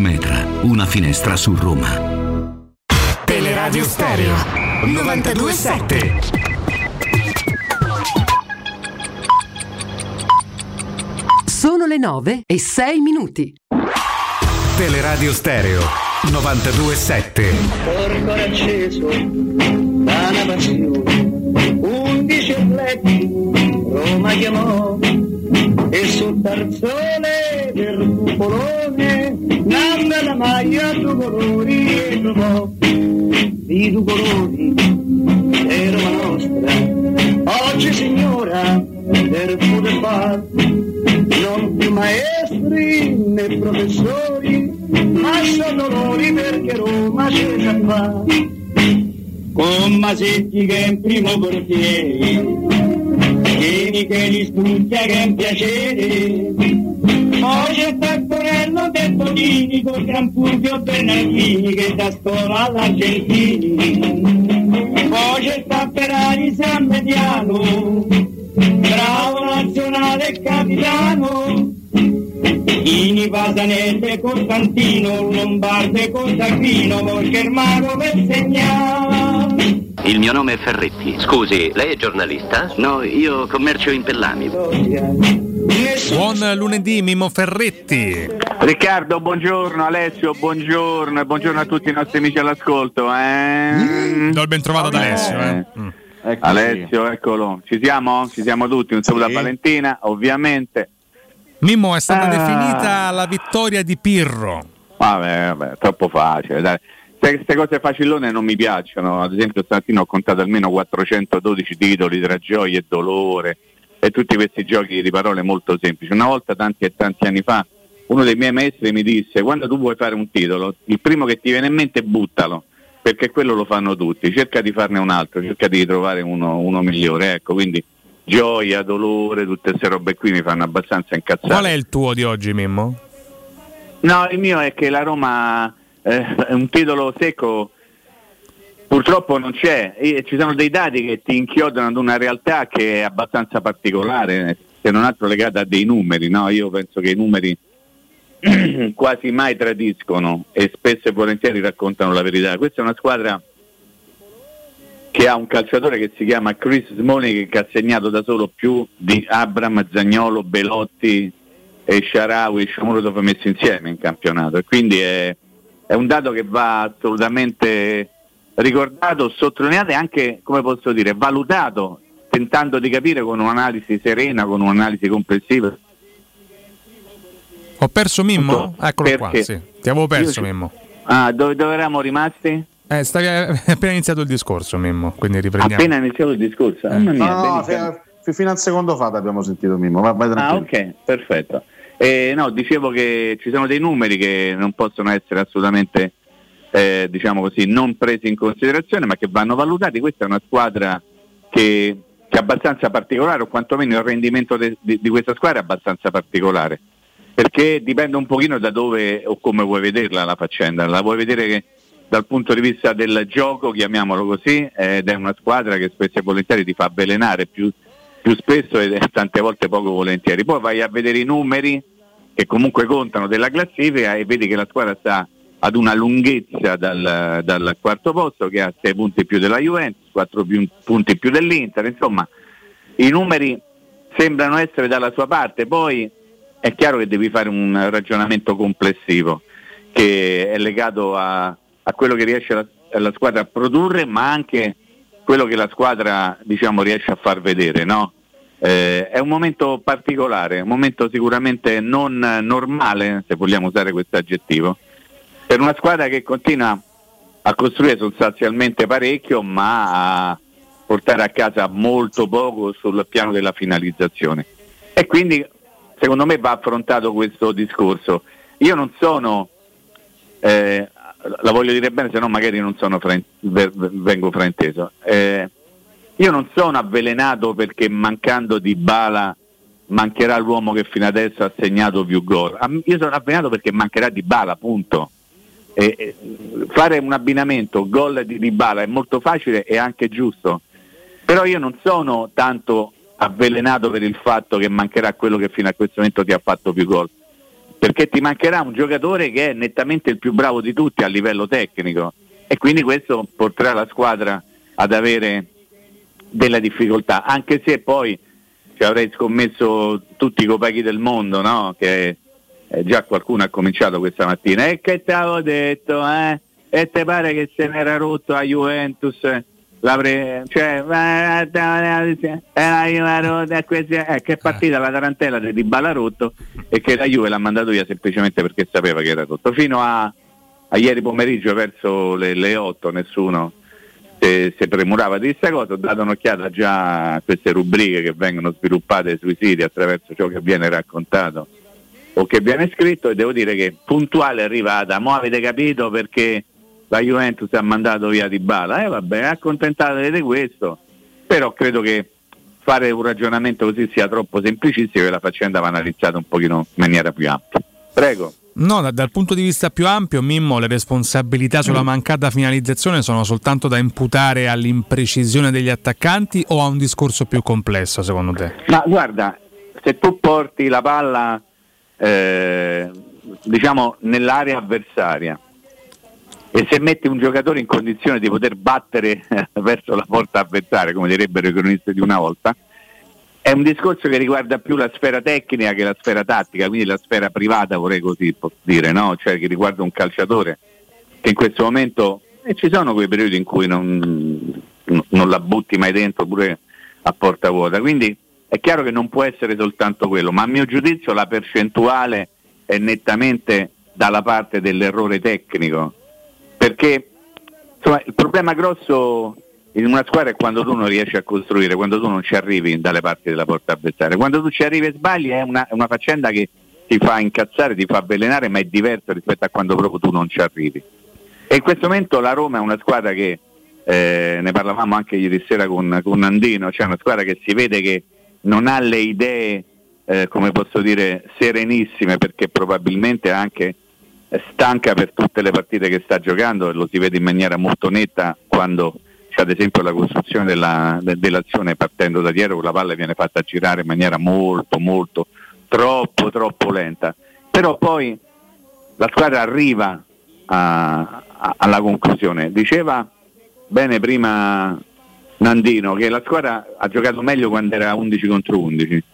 Metra, una finestra su Roma. Teleradio Stereo 927. Sono le 9 e 6 minuti. Teleradio Stereo 927. Corpo acceso da una passione, undici atleti Roma chiamò e sul tarzone del cupolone nanda la maglia due colori e trovò i due colori e Roma nostra. Oggi signora per poter far non più maestri né professori ma sono dolori perché Roma c'è già fa con Masetti che è in primo portiere Vieni che li studia che è piacere. Poi c'è Taccorello del Bonini con Gran Fulvio Bernardini che da scuola all'Argentini. Poi c'è Tapperari San Mediano bravo nazionale capitano Ini Pasanese Costantino Lombarde Costantino perché il mago per segnare Il mio nome è Ferretti. Scusi, lei è giornalista? No, io commercio in pellami. Buon lunedì, Mimo Ferretti. Riccardo, buongiorno, Alessio, buongiorno e buongiorno a tutti i nostri amici all'ascolto. Eh? Do il ben trovato ad Alessio. Eh. Mm. Alessio, eccolo. Ci siamo? Ci siamo tutti. Un saluto a Valentina, ovviamente. Mimmo è stata Ah. definita la vittoria di Pirro. Vabbè, vabbè, troppo facile. Dai. Queste cose facilone non mi piacciono. Ad esempio, stamattina ho contato almeno 412 titoli tra gioia e dolore e tutti questi giochi di parole molto semplici. Una volta, tanti e tanti anni fa, uno dei miei maestri mi disse: Quando tu vuoi fare un titolo, il primo che ti viene in mente buttalo, perché quello lo fanno tutti. Cerca di farne un altro, cerca di trovare uno, uno migliore. Ecco, quindi gioia, dolore, tutte queste robe qui mi fanno abbastanza incazzare. Qual è il tuo di oggi, Mimmo? No, il mio è che la Roma eh, è un titolo secco purtroppo non c'è. E ci sono dei dati che ti inchiodano ad una realtà che è abbastanza particolare, se non altro legata a dei numeri. No? Io penso che i numeri quasi mai tradiscono e spesso e volentieri raccontano la verità. Questa è una squadra che ha un calciatore che si chiama Chris Smalling che ha segnato da solo più di Abram, Zagnolo, Belotti e Sharawi e Shomurotov messi insieme in campionato e quindi è, è un dato che va assolutamente ricordato, sottolineato e anche, come posso dire, valutato, tentando di capire con un'analisi serena, con un'analisi complessiva. Ho perso Mimmo? Eccolo qua, Perché? sì. Ti avevo perso, Io Mimmo. Ah, dove, dove eravamo rimasti? Eh, stavi hai appena iniziato il discorso, Mimmo, quindi riprendiamo. Appena iniziato il discorso. Mamma mia, No, fi- fino al secondo fa abbiamo sentito Mimmo. Vai, vai Ah, ok, perfetto. Eh, no, dicevo che ci sono dei numeri che non possono essere assolutamente, eh, diciamo così, non presi in considerazione, ma che vanno valutati. Questa è una squadra che, che è abbastanza particolare, o quantomeno il rendimento de- di, di questa squadra è abbastanza particolare. Perché dipende un pochino da dove o come vuoi vederla la faccenda. La vuoi vedere che dal punto di vista del gioco, chiamiamolo così, ed è una squadra che spesso e volentieri ti fa avvelenare più, più spesso e tante volte poco volentieri. Poi vai a vedere i numeri che comunque contano della classifica e vedi che la squadra sta ad una lunghezza dal, dal quarto posto che ha 6 punti più della Juventus, 4 più- punti più dell'Inter, insomma i numeri sembrano essere dalla sua parte, poi è chiaro che devi fare un ragionamento complessivo che è legato a, a quello che riesce la, la squadra a produrre, ma anche quello che la squadra diciamo, riesce a far vedere. No? Eh, è un momento particolare, un momento sicuramente non normale, se vogliamo usare questo aggettivo, per una squadra che continua a costruire sostanzialmente parecchio, ma a portare a casa molto poco sul piano della finalizzazione. E quindi secondo me va affrontato questo discorso. Io non sono eh, la voglio dire bene, se no magari frain- vengo frainteso. Eh, io non sono avvelenato perché mancando di bala mancherà l'uomo che fino adesso ha segnato più gol. Io sono avvelenato perché mancherà di bala, punto. E, fare un abbinamento gol di Dybala è molto facile e anche giusto, però io non sono tanto avvelenato per il fatto che mancherà quello che fino a questo momento ti ha fatto più gol perché ti mancherà un giocatore che è nettamente il più bravo di tutti a livello tecnico e quindi questo porterà la squadra ad avere delle difficoltà, anche se poi ci avrei scommesso tutti i copaghi del mondo, no? che eh, già qualcuno ha cominciato questa mattina, e che ti avevo detto, eh? e te pare che se n'era rotto a Juventus? L'avrei, cioè, eh, che partita la tarantella di Bala rotto e che la Juve l'ha mandato via semplicemente perché sapeva che era rotto. Fino a, a ieri pomeriggio verso le, le 8 nessuno si, si premurava di questa cosa, ho dato un'occhiata già a queste rubriche che vengono sviluppate sui siti attraverso ciò che viene raccontato o che viene scritto e devo dire che puntuale è arrivata, mo avete capito perché la Juventus ha mandato via Di Bala, eh vabbè, accontentatevi di questo, però credo che fare un ragionamento così sia troppo semplicistico e la faccenda va analizzata un pochino in maniera più ampia. Prego. No, da, dal punto di vista più ampio, Mimmo, le responsabilità sulla mancata finalizzazione sono soltanto da imputare all'imprecisione degli attaccanti o a un discorso più complesso, secondo te? Ma guarda, se tu porti la palla eh, diciamo nell'area avversaria e se metti un giocatore in condizione di poter battere verso la porta avversaria, come direbbero i cronisti di una volta, è un discorso che riguarda più la sfera tecnica che la sfera tattica, quindi la sfera privata vorrei così dire, no? cioè che riguarda un calciatore che in questo momento, e ci sono quei periodi in cui non, non la butti mai dentro pure a porta vuota, quindi è chiaro che non può essere soltanto quello, ma a mio giudizio la percentuale è nettamente dalla parte dell'errore tecnico, perché insomma, il problema grosso in una squadra è quando tu non riesci a costruire, quando tu non ci arrivi dalle parti della porta avversaria. Quando tu ci arrivi e sbagli è una, una faccenda che ti fa incazzare, ti fa avvelenare, ma è diversa rispetto a quando proprio tu non ci arrivi. E in questo momento la Roma è una squadra che, eh, ne parlavamo anche ieri sera con, con Nandino, cioè una squadra che si vede che non ha le idee, eh, come posso dire, serenissime perché probabilmente anche stanca per tutte le partite che sta giocando lo si vede in maniera molto netta quando c'è ad esempio la costruzione della, de, dell'azione partendo da dietro, la palla viene fatta girare in maniera molto molto troppo troppo lenta. Però poi la squadra arriva a, a, alla conclusione. Diceva bene prima Nandino che la squadra ha giocato meglio quando era 11 contro 11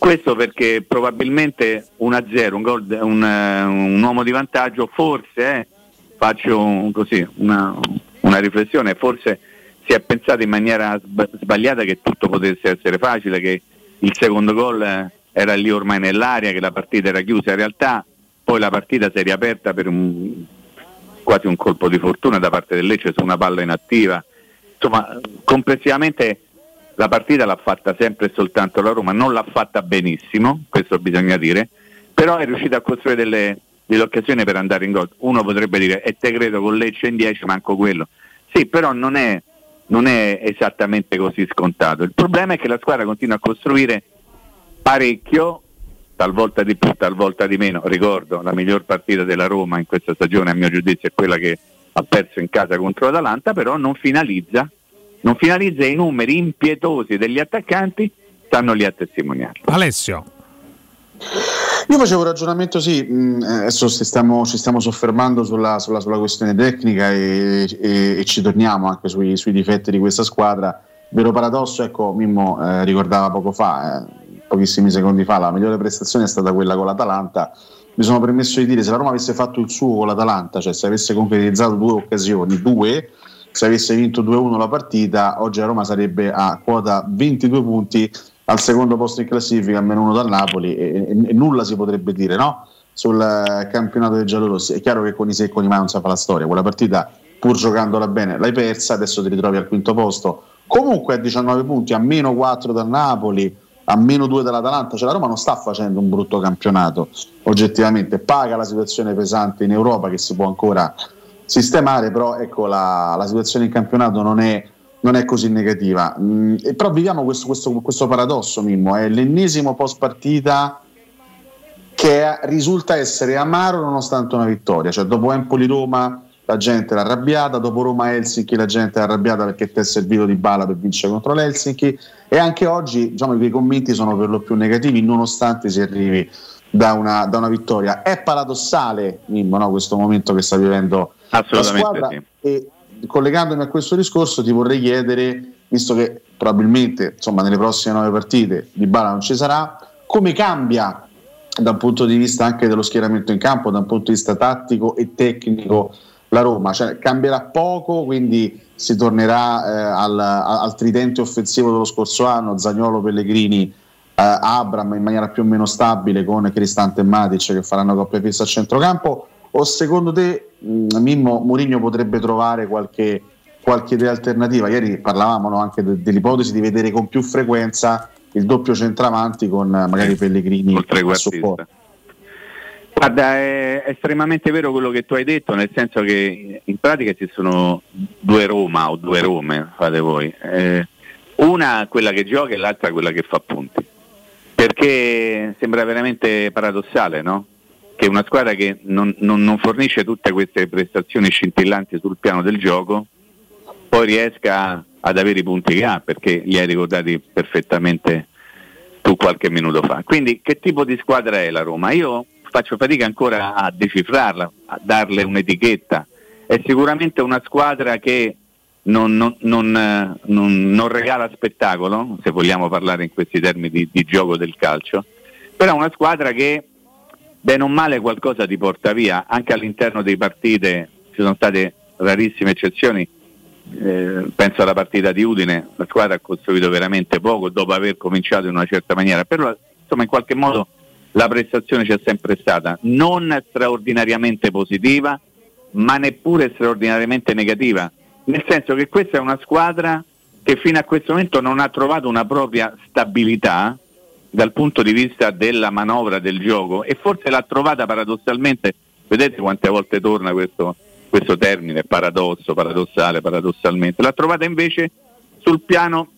questo perché probabilmente 1-0, un, gol, un, un uomo di vantaggio, forse, eh, faccio un, così, una, una, riflessione, forse si è pensato in maniera sbagliata che tutto potesse essere facile, che il secondo gol era lì ormai nell'aria, che la partita era chiusa, in realtà poi la partita si è riaperta per un, quasi un colpo di fortuna da parte del Lecce su una palla inattiva. Insomma, complessivamente la partita l'ha fatta sempre e soltanto la Roma, non l'ha fatta benissimo, questo bisogna dire, però è riuscita a costruire delle, delle occasioni per andare in gol. Uno potrebbe dire, e te credo con Lecce in 10 manco quello. Sì, però non è, non è esattamente così scontato. Il problema è che la squadra continua a costruire parecchio, talvolta di più, talvolta di meno. Ricordo, la miglior partita della Roma in questa stagione, a mio giudizio, è quella che ha perso in casa contro l'Atalanta, però non finalizza non finalizza i numeri impietosi degli attaccanti, stanno lì a testimoniare. Alessio. Io facevo un ragionamento, sì, mh, adesso stiamo, ci stiamo soffermando sulla, sulla, sulla questione tecnica e, e, e, ci torniamo anche sui, sui, difetti di questa squadra. Vero paradosso, ecco, Mimmo eh, ricordava poco fa, eh, pochissimi secondi fa, la migliore prestazione è stata quella con l'Atalanta. Mi sono permesso di dire, se la Roma avesse fatto il suo con l'Atalanta, cioè se avesse concretizzato due occasioni, due, se avesse vinto 2-1 la partita, oggi la Roma sarebbe a quota 22 punti al secondo posto in classifica, a meno uno dal Napoli, e, e, e nulla si potrebbe dire no? sul eh, campionato dei giallorossi. È chiaro che con i se e con i mai non sa fa la storia, quella partita pur giocandola bene l'hai persa, adesso ti ritrovi al quinto posto, comunque a 19 punti, a meno 4 dal Napoli, a meno due dall'Atalanta, cioè la Roma non sta facendo un brutto campionato oggettivamente, paga la situazione pesante in Europa che si può ancora sistemare, però ecco la, la situazione in campionato non è, non è così negativa. Mm, però viviamo questo, questo, questo paradosso, Mimmo, è l'ennesimo post partita che risulta essere amaro nonostante una vittoria, cioè dopo Empoli-Roma la gente era arrabbiata, dopo Roma-Helsinki la gente era arrabbiata perché ti è servito di bala per vincere contro l'Helsinki e anche oggi diciamo i commenti sono per lo più negativi nonostante si arrivi da una, da una vittoria. È paradossale, Mimmo, no, questo momento che sta vivendo la squadra sì. e collegandomi a questo discorso ti vorrei chiedere, visto che probabilmente insomma, nelle prossime nove partite di Bala non ci sarà, come cambia da un punto di vista anche dello schieramento in campo, da un punto di vista tattico e tecnico la Roma, cioè cambierà poco, quindi si tornerà eh, al, al, tridente offensivo dello scorso anno, Zagnolo, Pellegrini, Abram in maniera più o meno stabile con Cristante e Matic che faranno coppia fissa a centrocampo o secondo te mh, Mimmo Mourinho potrebbe trovare qualche, qualche idea alternativa? Ieri parlavamo no, anche de- dell'ipotesi di vedere con più frequenza il doppio centravanti con magari Pellegrini a supporto. Guarda, è estremamente vero quello che tu hai detto, nel senso che in pratica ci sono due Roma o due Rome, fate voi. Eh, una quella che gioca e l'altra quella che fa punti. Perché sembra veramente paradossale, no? Che una squadra che non, non, non fornisce tutte queste prestazioni scintillanti sul piano del gioco, poi riesca ad avere i punti che ha, perché li hai ricordati perfettamente tu qualche minuto fa. Quindi che tipo di squadra è la Roma? Io faccio fatica ancora a decifrarla, a darle un'etichetta. È sicuramente una squadra che non, non, non, non, regala spettacolo, se vogliamo parlare in questi termini di, di gioco del calcio, però è una squadra che bene o male qualcosa ti porta via, anche all'interno dei partite ci sono state rarissime eccezioni, eh, penso alla partita di Udine, la squadra ha costruito veramente poco dopo aver cominciato in una certa maniera, però insomma in qualche modo la prestazione c'è sempre stata, non straordinariamente positiva, ma neppure straordinariamente negativa, nel senso che questa è una squadra che fino a questo momento non ha trovato una propria stabilità dal punto di vista della manovra del gioco e forse l'ha trovata paradossalmente, vedete quante volte torna questo, questo termine, paradosso, paradossale, paradossalmente, l'ha trovata invece sul piano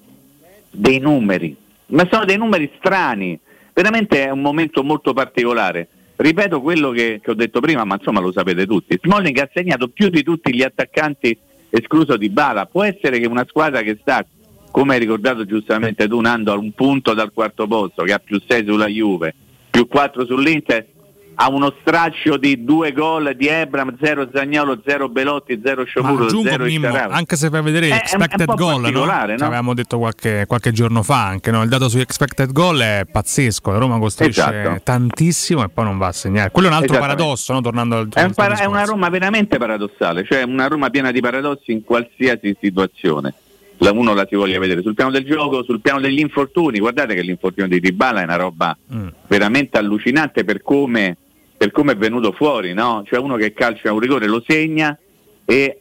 dei numeri, ma sono dei numeri strani, veramente è un momento molto particolare. Ripeto quello che, che ho detto prima, ma insomma lo sapete tutti. Smalling ha segnato più di tutti gli attaccanti, escluso di Bala. Può essere che una squadra che sta, come hai ricordato giustamente tu, andando a un punto dal quarto posto, che ha più 6 sulla Juve, più 4 sull'Inter, ha uno straccio di due gol di Ebram, 0 Zagnolo, 0 Belotti, 0 Sciopuro, 0 Mimmo, Anche se fai vedere expected goal, no? no? avevamo detto qualche, qualche, giorno fa anche, no? il dato su expected goal è pazzesco, la Roma costruisce esatto. tantissimo e poi non va a segnare. Quello è un altro paradosso, no? tornando al è, un para- è una Roma veramente paradossale, cioè una Roma piena di paradossi in qualsiasi situazione la uno la si voglia vedere sul piano del gioco, sul piano degli infortuni. Guardate che l'infortunio di Dybala è una roba mm. veramente allucinante per come, per come, è venuto fuori, no? Cioè uno che calcia un rigore lo segna e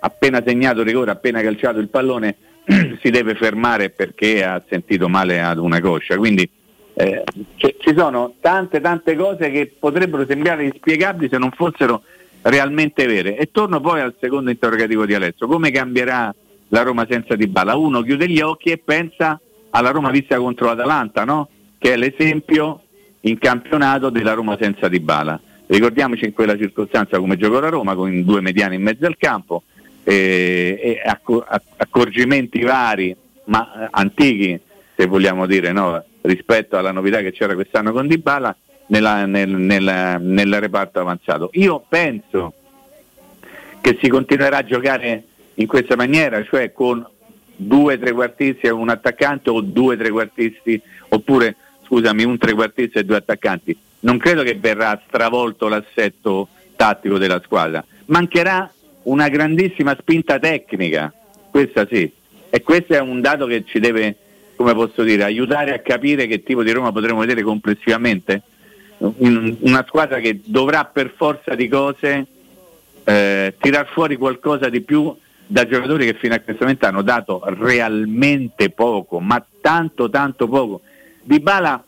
appena segnato il rigore, appena calciato il pallone si deve fermare perché ha sentito male ad una coscia. Quindi eh, c- ci sono tante tante cose che potrebbero sembrare inspiegabili se non fossero realmente vere. E torno poi al secondo interrogativo di Alessio, come cambierà la Roma senza Dybala. Uno chiude gli occhi e pensa alla Roma vista contro l'Atalanta, no? che è l'esempio in campionato della Roma senza Dybala. Ricordiamoci in quella circostanza come giocò la Roma con due mediani in mezzo al campo eh, e accor- accorgimenti vari ma eh, antichi se vogliamo dire no? rispetto alla novità che c'era quest'anno con Dybala nella, nel, nel, nel reparto avanzato. Io penso che si continuerà a giocare in questa maniera, cioè con due trequartisti e un attaccante o due trequartisti oppure scusami un trequartista e due attaccanti. Non credo che verrà stravolto l'assetto tattico della squadra. Mancherà una grandissima spinta tecnica, questa sì. E questo è un dato che ci deve, come posso dire, aiutare a capire che tipo di Roma potremo vedere complessivamente. Una squadra che dovrà per forza di cose eh, tirar fuori qualcosa di più da giocatori che fino a questo momento hanno dato realmente poco, ma tanto tanto poco. Dybala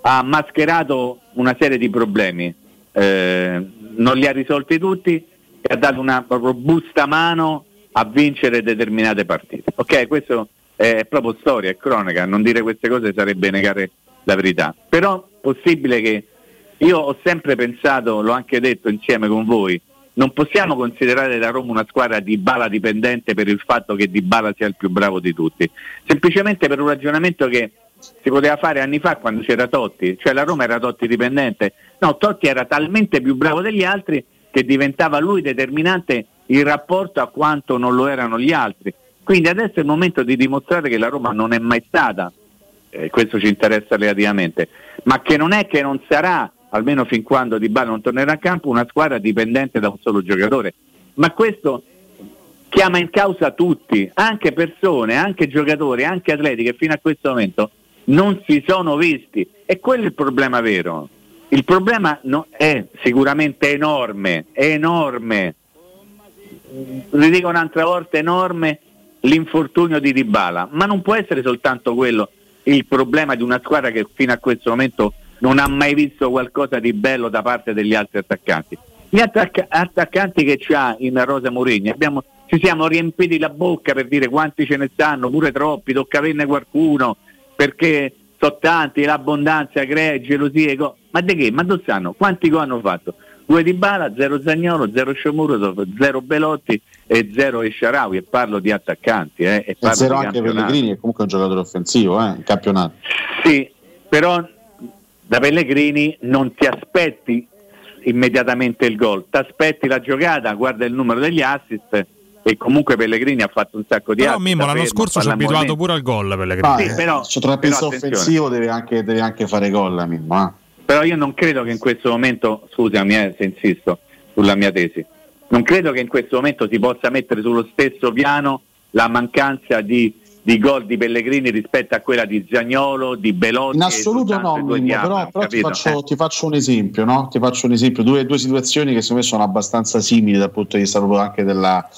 ha mascherato una serie di problemi, eh, non li ha risolti tutti e ha dato una robusta mano a vincere determinate partite. Ok, questo è proprio storia, è cronaca, non dire queste cose sarebbe negare la verità. Però possibile che io ho sempre pensato, l'ho anche detto insieme con voi, non possiamo considerare la Roma una squadra di bala dipendente per il fatto che Di Bala sia il più bravo di tutti, semplicemente per un ragionamento che si poteva fare anni fa quando c'era Totti, cioè la Roma era Totti dipendente, no, Totti era talmente più bravo degli altri che diventava lui determinante in rapporto a quanto non lo erano gli altri. Quindi adesso è il momento di dimostrare che la Roma non è mai stata, eh, questo ci interessa relativamente, ma che non è che non sarà, almeno fin quando Di Bala non tornerà a campo, una squadra dipendente da un solo giocatore. Ma questo chiama in causa tutti, anche persone, anche giocatori, anche atleti che fino a questo momento non si sono visti. E quello è il problema vero. Il problema no, è sicuramente enorme, è enorme. Ridico un'altra volta enorme l'infortunio di Dybala, ma non può essere soltanto quello il problema di una squadra che fino a questo momento non ha mai visto qualcosa di bello da parte degli altri attaccanti. Gli attacc- attaccanti che c'ha in Rosa Mourinho, abbiamo, ci siamo riempiti la bocca per dire quanti ce ne stanno, pure troppi, tocca averne qualcuno, perché sono tanti, l'abbondanza crea gelosie, co- ma di che? Ma dove stanno? Quanti gol hanno fatto? Due di Bala, zero Zagnolo, zero Sciomuro, zero Belotti e zero Esciaraui e parlo di attaccanti. Eh, e E zero anche. Pellegrini, che comunque è un giocatore offensivo eh, in campionato. Sì, però da Pellegrini non ti aspetti immediatamente il gol, ti aspetti la giocata, guarda il numero degli assist e comunque Pellegrini ha fatto un sacco di Però assist. Mimmo l'anno fermo, scorso ci ha abituato pure al gol per le Ma, Sì, eh, però- attenzione. offensivo deve anche, deve anche fare gol, Mimmo. eh. Però io non credo che in questo momento, scusami eh, se insisto sulla mia tesi, non credo che in questo momento si possa mettere sullo stesso piano la mancanza di, di gol di Pellegrini rispetto a quella di Zagnolo, di Belotti. In assoluto no, Mimmo, però, però ti, faccio, Eh. ti faccio un esempio, no? Ti faccio un esempio, due, due situazioni che secondo me sono abbastanza simili dal punto di vista proprio anche della,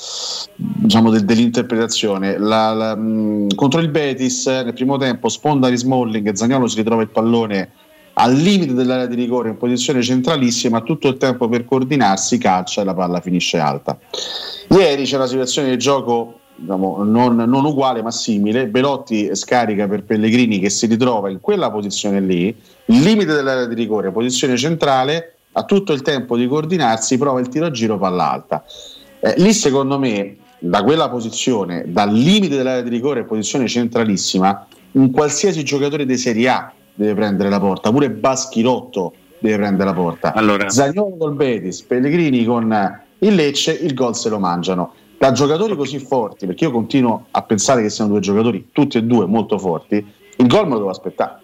diciamo, del- dell'interpretazione. La- la- mh, contro il Betis eh, nel primo tempo sponda di Smalling Zagnolo si ritrova il pallone al limite dell'area di rigore in posizione centralissima, ha tutto il tempo per coordinarsi, calcia e la palla finisce alta. Ieri c'è una situazione di gioco diciamo, non, non uguale ma simile. Belotti scarica per Pellegrini che si ritrova in quella posizione lì, limite dell'area di rigore, posizione centrale, ha tutto il tempo di coordinarsi, prova il tiro a giro palla alta. Eh, lì secondo me, da quella posizione, dal limite dell'area di rigore, posizione centralissima, un qualsiasi giocatore di Serie A deve prendere la porta, pure Baschirotto deve prendere la porta. Allora. Zagnolo col Betis, Pellegrini con il Lecce, il gol se lo mangiano. Da giocatori così forti, perché io continuo a pensare che siano due giocatori, tutti e due molto forti, il gol me lo devo aspettare.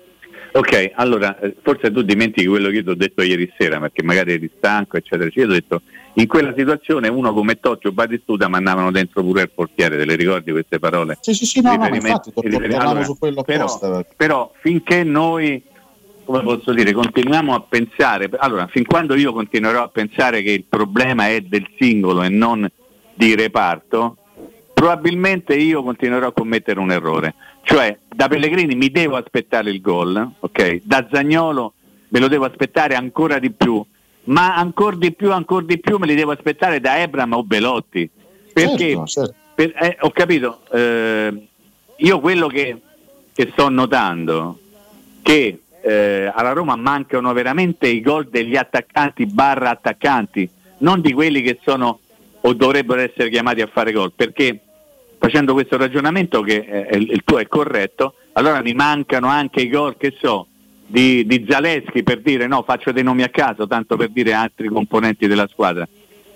Ok, allora eh, forse tu dimentichi quello che io ti ho detto ieri sera perché magari eri stanco, eccetera. Io ho detto in quella situazione uno come Totti o Batistuta mandavano dentro pure il portiere, te le ricordi queste parole? Sì, sì, sì, no, no, infatti allora, su quello però, apposta. però finché noi, come posso dire, continuiamo a pensare, allora fin quando io continuerò a pensare che il problema è del singolo e non di reparto, probabilmente io continuerò a commettere un errore. Cioè, da Pellegrini mi devo aspettare il gol, ok? Da Zagnolo me lo devo aspettare ancora di più, ma ancora di più, ancora di più me li devo aspettare da Ebram o Belotti. Perché Certo, certo. per- eh, ho capito, eh, io quello che, che sto notando che eh, alla Roma mancano veramente i gol degli attaccanti barra attaccanti, non di quelli che sono o dovrebbero essere chiamati a fare gol, perché facendo questo ragionamento che eh, il tuo è corretto, allora mi mancano anche i gol che so di, di Zaleschi per dire no, faccio dei nomi a caso, tanto per dire altri componenti della squadra.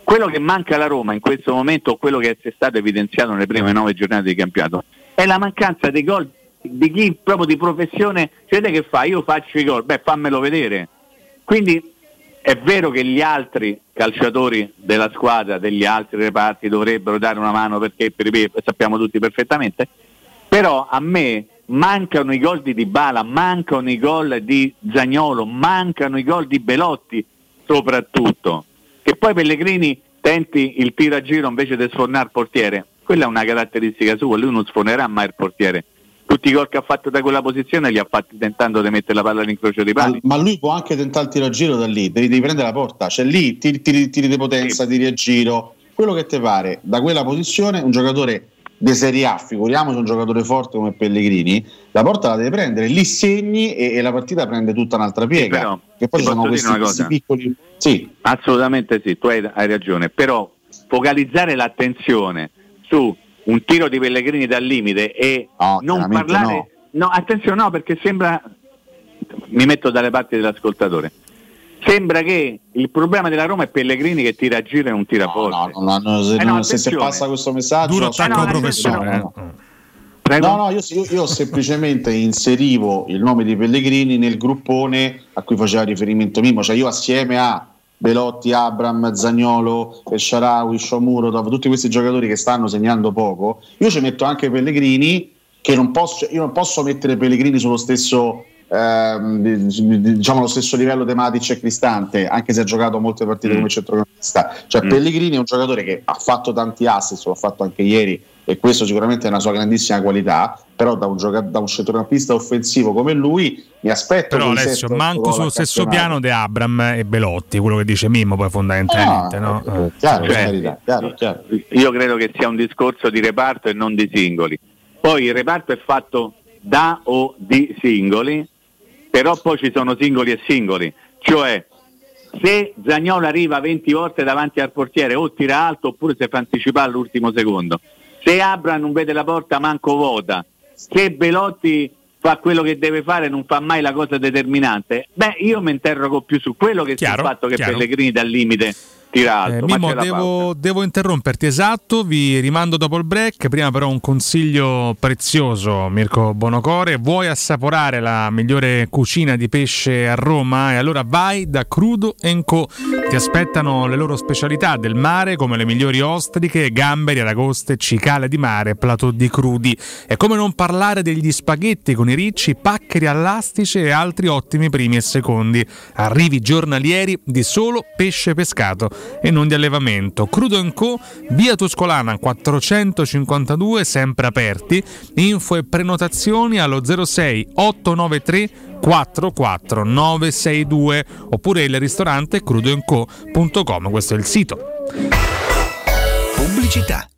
Quello che manca alla Roma in questo momento, o quello che è stato evidenziato nelle prime nove giornate di campionato, è la mancanza dei gol di chi proprio di professione, cioè che fa? Io faccio i gol, beh fammelo vedere. Quindi è vero che gli altri calciatori della squadra, degli altri reparti dovrebbero dare una mano perché per i- sappiamo tutti perfettamente, però a me mancano i gol di Dybala, mancano i gol di Zagnolo, mancano i gol di Belotti soprattutto. Che poi Pellegrini tenti il tiro a giro invece di sfornare il portiere, quella è una caratteristica sua, lui non sfornerà mai il portiere. Tutti i gol che ha fatto da quella posizione li ha fatti tentando di mettere la palla all'incrocio dei pali. Ma lui può anche tentare il tiro a giro da lì, devi, devi prendere la porta, cioè lì tiri, tiri, tiri di potenza, tiri a giro, quello che ti pare. Da quella posizione un giocatore di Serie A, figuriamoci un giocatore forte come Pellegrini, la porta la deve prendere, lì segni e, e la partita prende tutta un'altra piega. Sì, però, che poi sono questi, questi piccoli... Sì, Assolutamente sì, tu hai, hai ragione, però focalizzare l'attenzione su un tiro di Pellegrini dal limite e non chiaramente parlare... No. attenzione no, perché sembra... Mi metto dalle parti dell'ascoltatore. Sembra che il problema della Roma è Pellegrini che tira a giro e non tira fuori. no, no, no, se, Eh no, se, se attenzione. passa questo messaggio... Duro attacco no, professore. no, no. No, no, io, io- io semplicemente inserivo il nome di Pellegrini nel gruppone a cui faceva riferimento Mimo, cioè io assieme a Belotti, Abram, Zagnolo, Sharawi, Shomurodov, tutti questi giocatori che stanno segnando poco, io ci metto anche Pellegrini, che non posso, io non posso mettere Pellegrini sullo stesso, ehm, di- di- diciamo, lo stesso livello di Matic e Cristante, anche se ha giocato molte partite come centrocampista. Cioè Mm. Pellegrini è un giocatore che ha fatto tanti assist, l'ha fatto anche ieri, e questo sicuramente è una sua grandissima qualità, però da un, gioca- da un centrocampista offensivo come lui mi aspetto Però Alessio, manco sullo stesso piano di Abram e Belotti, quello che dice Mimmo poi fondamentalmente. Ah, no? eh, chiaro, Cioè, carità, chiaro, chiaro. Io credo che sia un discorso di reparto e non di singoli. Poi il reparto è fatto da o di singoli, però poi ci sono singoli e singoli. Cioè, se Zagnolo arriva 20 volte davanti al portiere o tira alto oppure si fa anticipare all'ultimo secondo, se Abra non vede la porta manco vota, se Belotti fa quello che deve fare non fa mai la cosa determinante, beh io mi interrogo più su quello che Chiaro, sul fatto che chiaro. Pellegrini dal limite tira alto. Eh, Mimmo, devo, devo interromperti, esatto, vi rimando dopo il break, prima però un consiglio prezioso, Mirko Bonocore, vuoi assaporare la migliore cucina di pesce a Roma? E allora vai da Crudo Co, ti aspettano le loro specialità del mare come le migliori ostriche, gamberi, aragoste, cicale di mare, plateau di crudi. E come non parlare degli spaghetti con i ricci, paccheri all'astice e altri ottimi primi e secondi. Arrivi giornalieri di solo pesce pescato e non di allevamento. Crudo Co, via Tuscolana 452, sempre aperti. Info e prenotazioni allo 06 893 44 962 oppure il ristorante crudoenco.com. Questo è il sito. Pubblicità.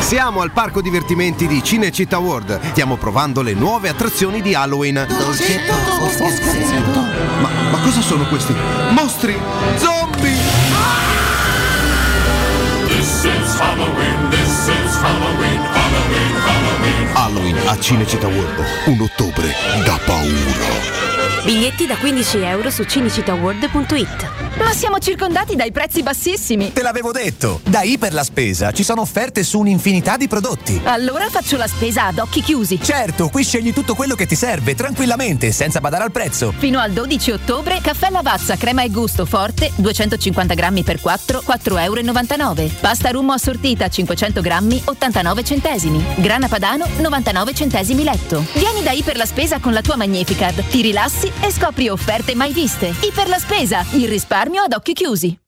Siamo al parco divertimenti di Cinecittà World. Stiamo provando le nuove attrazioni di Halloween. Ma, ma cosa sono questi? Mostri! Zombie! This is Halloween, this is Halloween, Halloween, Halloween. Halloween a Cinecittà World. Un ottobre da paura. Biglietti da 15 euro su cinicitaworld.it. Ma siamo circondati dai prezzi bassissimi. Te l'avevo detto! Da Iper la Spesa ci sono offerte su un'infinità di prodotti. Allora faccio la spesa ad occhi chiusi. Certo, qui scegli tutto quello che ti serve, tranquillamente, senza badare al prezzo. Fino al 12 ottobre, caffè Lavazza, crema e gusto forte, 250 grammi per 4, 4,99 euro. Pasta rummo assortita, 500 grammi, 89 centesimi. Grana padano, 99 centesimi letto. Vieni da Iper la Spesa con la tua Magnificard, ti rilassi e scopri offerte mai viste. Iper la Spesa, il risparmio ad occhi chiusi.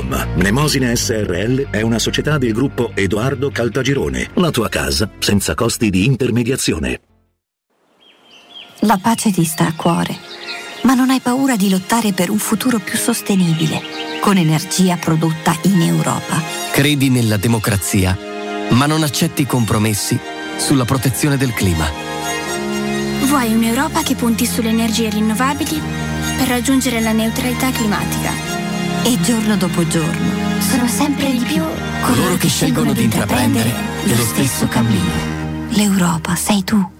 www.keicalt.com. Mnemosine SRL è una società del gruppo Edoardo Caltagirone. La tua casa senza costi di intermediazione. La pace ti sta a cuore, ma non hai paura di lottare per un futuro più sostenibile, con energia prodotta in Europa. Credi nella democrazia, ma non accetti compromessi sulla protezione del clima. Vuoi un'Europa che punti sulle energie rinnovabili per raggiungere la neutralità climatica? E giorno dopo giorno sono sempre di più coloro che scelgono di intraprendere lo stesso cammino. L'Europa sei tu.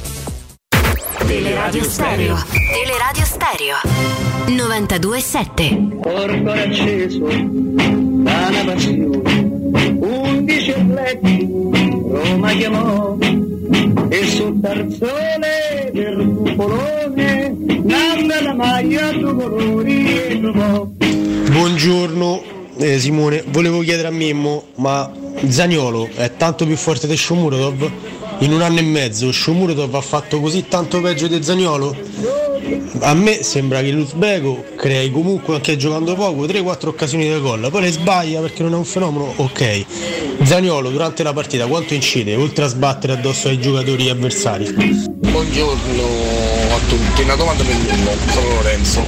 Teleradio Stereo. Teleradio Stereo. 92.7. Porto acceso da una passione, undici atleti Roma chiamò e sul tarzone del cupolone nanna la maglia due colori e trovò. Buongiorno eh, Simone, volevo chiedere a Mimmo, ma Zaniolo è tanto più forte di Shomurodov? In un anno e mezzo Shomurodov ha fatto così tanto peggio di Zaniolo? A me sembra che l'Uzbeko crei comunque anche giocando poco 3-4 occasioni da gol, poi le sbaglia perché non è un fenomeno, ok. Zaniolo durante la partita quanto incide oltre a sbattere addosso ai giocatori avversari? Buongiorno tutti, una domanda per Mimmo, sono Lorenzo.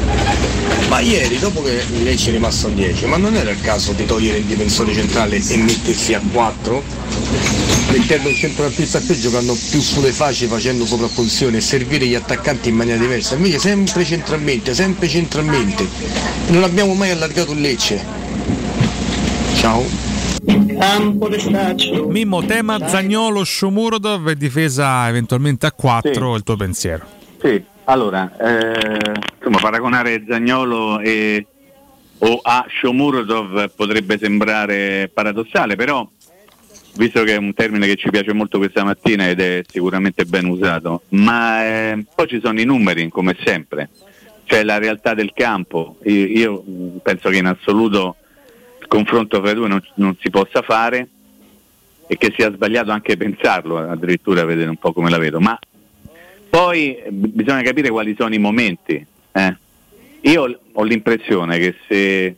Ma ieri, dopo che Lecce è rimasto a 10, ma non era il caso di togliere il difensore centrale e mettersi a 4? Mettendo un centrocampista qui giocando più sulle facili, facendo sovrapposizione e servire gli attaccanti in maniera diversa. Invece sempre centralmente, sempre centralmente. Non abbiamo mai allargato il Lecce. Ciao. Mimmo, tema Zagnolo, Shomurodov e difesa eventualmente a 4, il tuo pensiero. Sì, allora, eh, insomma, paragonare Zagnolo e, o a Shomurodov potrebbe sembrare paradossale, però visto che è un termine che ci piace molto questa mattina ed è sicuramente ben usato, ma eh, poi ci sono i numeri come sempre, c'è la realtà del campo, io, io penso che in assoluto il confronto fra i due non, non si possa fare e che sia sbagliato anche pensarlo, addirittura vedere un po' come la vedo, ma poi bisogna capire quali sono i momenti. eh. Io ho l'impressione che se,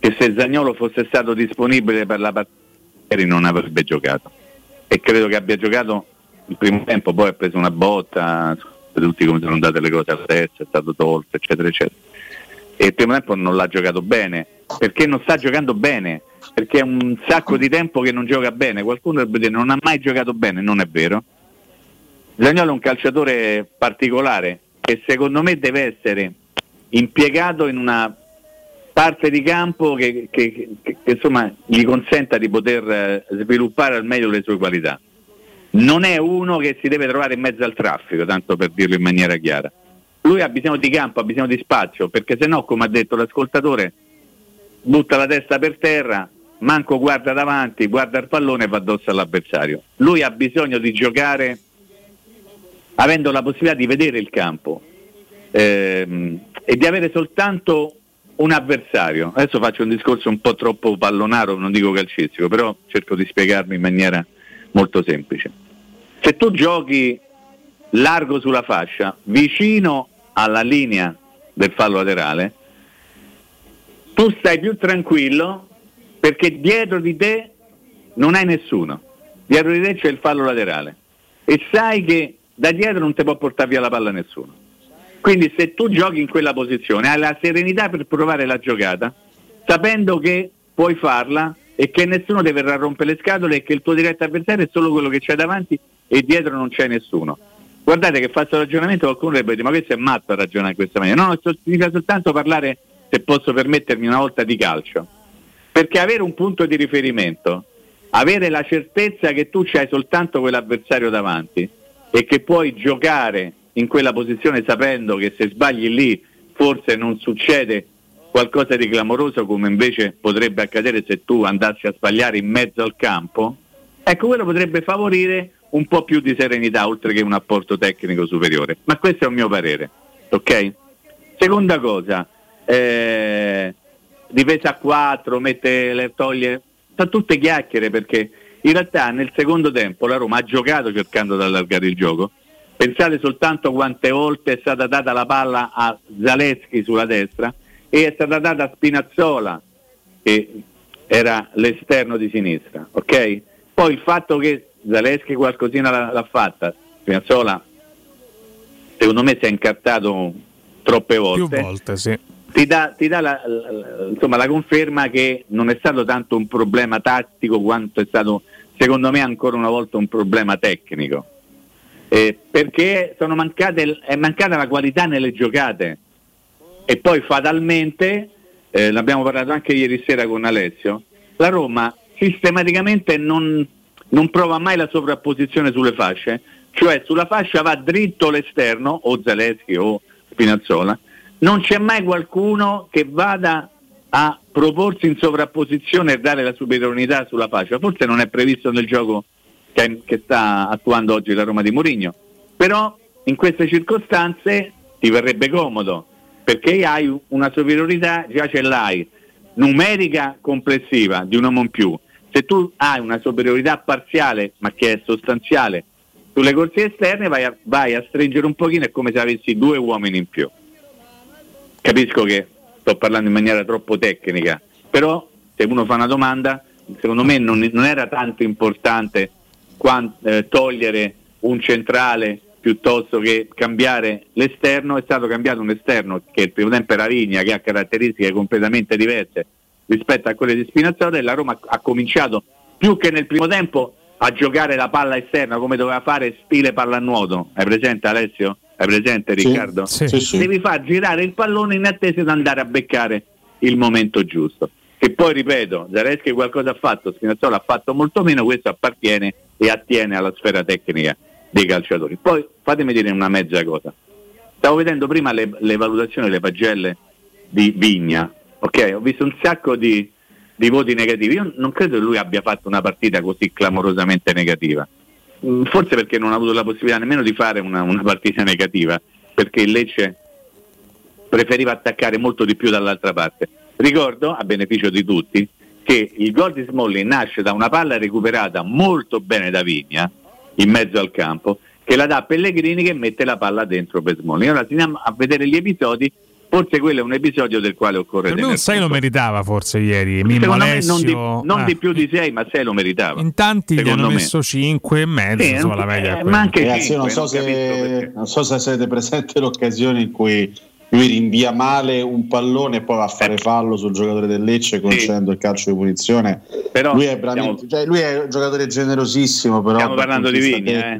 che se Zagnolo fosse stato disponibile per la partita non avrebbe giocato e credo che abbia giocato il primo tempo, poi ha preso una botta, tutti come sono andate le cose alla testa, è stato tolto, eccetera, eccetera. E il primo tempo non l'ha giocato bene, perché non sta giocando bene, perché è un sacco di tempo che non gioca bene. Qualcuno dovrebbe dire non ha mai giocato bene, non è vero. Zagnolo è un calciatore particolare che secondo me deve essere impiegato in una parte di campo che, che- che- che, insomma, gli consenta di poter eh, sviluppare al meglio le sue qualità. Non è uno che si deve trovare in mezzo al traffico, tanto per dirlo in maniera chiara. Lui ha bisogno di campo, ha bisogno di spazio, perché se no, come ha detto l'ascoltatore, butta la testa per terra, manco guarda davanti, guarda il pallone e va addosso all'avversario. Lui ha bisogno di giocare avendo la possibilità di vedere il campo ehm, e di avere soltanto un avversario. Adesso faccio un discorso un po' troppo pallonaro, non dico calcistico, però cerco di spiegarmi in maniera molto semplice. Se tu giochi largo sulla fascia, vicino alla linea del fallo laterale, tu stai più tranquillo perché dietro di te non hai nessuno. Dietro di te c'è il fallo laterale e sai che da dietro non ti può portare via la palla nessuno. Quindi se tu giochi in quella posizione hai la serenità per provare la giocata, sapendo che puoi farla e che nessuno ti verrà a rompere le scatole e che il tuo diretto avversario è solo quello che c'è davanti e dietro non c'è nessuno. Guardate che faccio ragionamento, qualcuno dovrebbe dire ma questo è matto a ragionare in questa maniera. No, significa soltanto parlare, se posso permettermi una volta, di calcio. Perché avere un punto di riferimento, avere la certezza che tu c'hai soltanto quell'avversario davanti e che puoi giocare in quella posizione sapendo che se sbagli lì forse non succede qualcosa di clamoroso come invece potrebbe accadere se tu andassi a sbagliare in mezzo al campo, ecco quello potrebbe favorire un po' più di serenità oltre che un apporto tecnico superiore. Ma questo è un mio parere, ok? Seconda cosa, eh, difesa a 4, mette, le toglie, sono tutte chiacchiere perché in realtà nel secondo tempo la Roma ha giocato cercando di allargare il gioco. Pensate soltanto quante volte è stata data la palla a Zaleschi sulla destra e è stata data a Spinazzola che era l'esterno di sinistra, ok? Poi il fatto che Zaleschi qualcosina l'ha, l'ha fatta, Spinazzola secondo me si è incartato troppe volte Più volte, sì. Ti dà, ti dà la, la- insomma, la conferma che non è stato tanto un problema tattico quanto è stato, secondo me, ancora una volta un problema tecnico. Eh, perché mancate, è mancata la qualità nelle giocate e poi fatalmente, eh, l'abbiamo parlato anche ieri sera con Alessio, la Roma sistematicamente non, non prova mai la sovrapposizione sulle fasce, cioè sulla fascia va dritto l'esterno, o Zaleschi o Spinazzola, non c'è mai qualcuno che vada a proporsi in sovrapposizione e dare la superiorità sulla fascia. Forse non è previsto nel gioco che, che sta attuando oggi la Roma di Mourinho, però in queste circostanze ti verrebbe comodo perché hai una superiorità, già ce l'hai, numerica complessiva di un uomo in più. Se tu hai una superiorità parziale, ma che è sostanziale, sulle corsie esterne vai a, vai a stringere un pochino, è come se avessi due uomini in più. Capisco che sto parlando in maniera troppo tecnica, però se uno fa una domanda, secondo me non, non era tanto importante quan- eh, togliere un centrale piuttosto che cambiare l'esterno, è stato cambiato un esterno che il primo tempo era Vigna, che ha caratteristiche completamente diverse rispetto a quelle di Spinazzola e la Roma ha cominciato più che nel primo tempo a giocare la palla esterna come doveva fare stile pallanuoto. Hai presente Alessio? Hai presente Riccardo? sì. Sì. Devi far girare il pallone in attesa di andare a beccare il momento giusto. Che poi ripeto, Zareschi qualcosa ha fatto, Spinazzola ha fatto molto meno, questo appartiene e attiene alla sfera tecnica dei calciatori. Poi fatemi dire una mezza cosa. Stavo vedendo prima le, le valutazioni delle pagelle di Vigna, ok? Ho visto un sacco di, di voti negativi. Io non credo che lui abbia fatto una partita così clamorosamente negativa. Mm, Forse perché non ha avuto la possibilità nemmeno di fare una, una partita negativa, perché il Lecce preferiva attaccare molto di più dall'altra parte. Ricordo, a beneficio di tutti, che il gol di Smolli nasce da una palla recuperata molto bene da Vigna, in mezzo al campo, che la dà a Pellegrini che mette la palla dentro per Smolli. Ora se andiamo a vedere gli episodi, forse quello è un episodio del quale occorre Per me un tener 6 lo meritava forse ieri. Mimmo Alessio. non, di, non Ah. di più di 6, ma 6 lo meritava. In tanti gli hanno me. messo 5 e mezzo, Sì, insomma, la anche- media eh, ma anche Ragazzi, io non so, non se, non so se siete presente l'occasione in cui lui rinvia male un pallone e poi va a fare fallo sul giocatore del Lecce concedendo il calcio di punizione. Però lui, è veramente- cioè, lui è un giocatore generosissimo, però Stiamo parlando di Vigna, eh.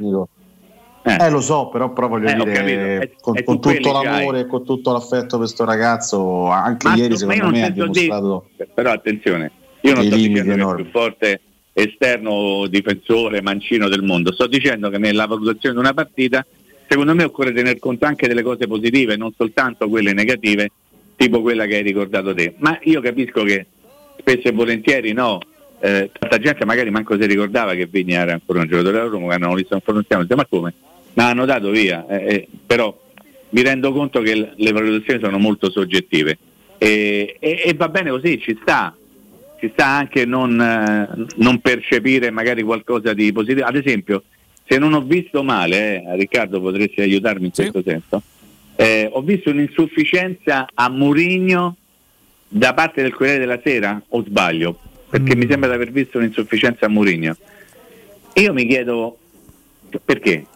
Tecnico- Eh, lo so, però, però voglio Eh, dire. È- con, è con tutto l'amore e con tutto l'affetto per questo ragazzo, anche Ma- ieri secondo me ha sento di- dimostrato Però attenzione, io non sto dicendo che è il enormi. più forte esterno difensore mancino del mondo, sto dicendo che nella valutazione di una partita secondo me occorre tener conto anche delle cose positive, non soltanto quelle negative, tipo quella che hai ricordato te. Ma io capisco che spesso e volentieri no, eh, tanta gente magari manco si ricordava che Vigna era ancora un giocatore della Roma, che hanno visto un pronunziamo, ma come? Ma hanno dato via, eh, eh, però mi rendo conto che le valutazioni sono molto soggettive e, e- e va bene così, ci sta, ci sta anche non, eh, non percepire magari qualcosa di positivo. Ad esempio, se non ho visto male, eh, Riccardo potresti aiutarmi in questo senso, eh, ho visto un'insufficienza a Murigno da parte del Corriere della Sera, o sbaglio? Perché mi sembra di aver visto un'insufficienza a Murigno. Io mi chiedo perché?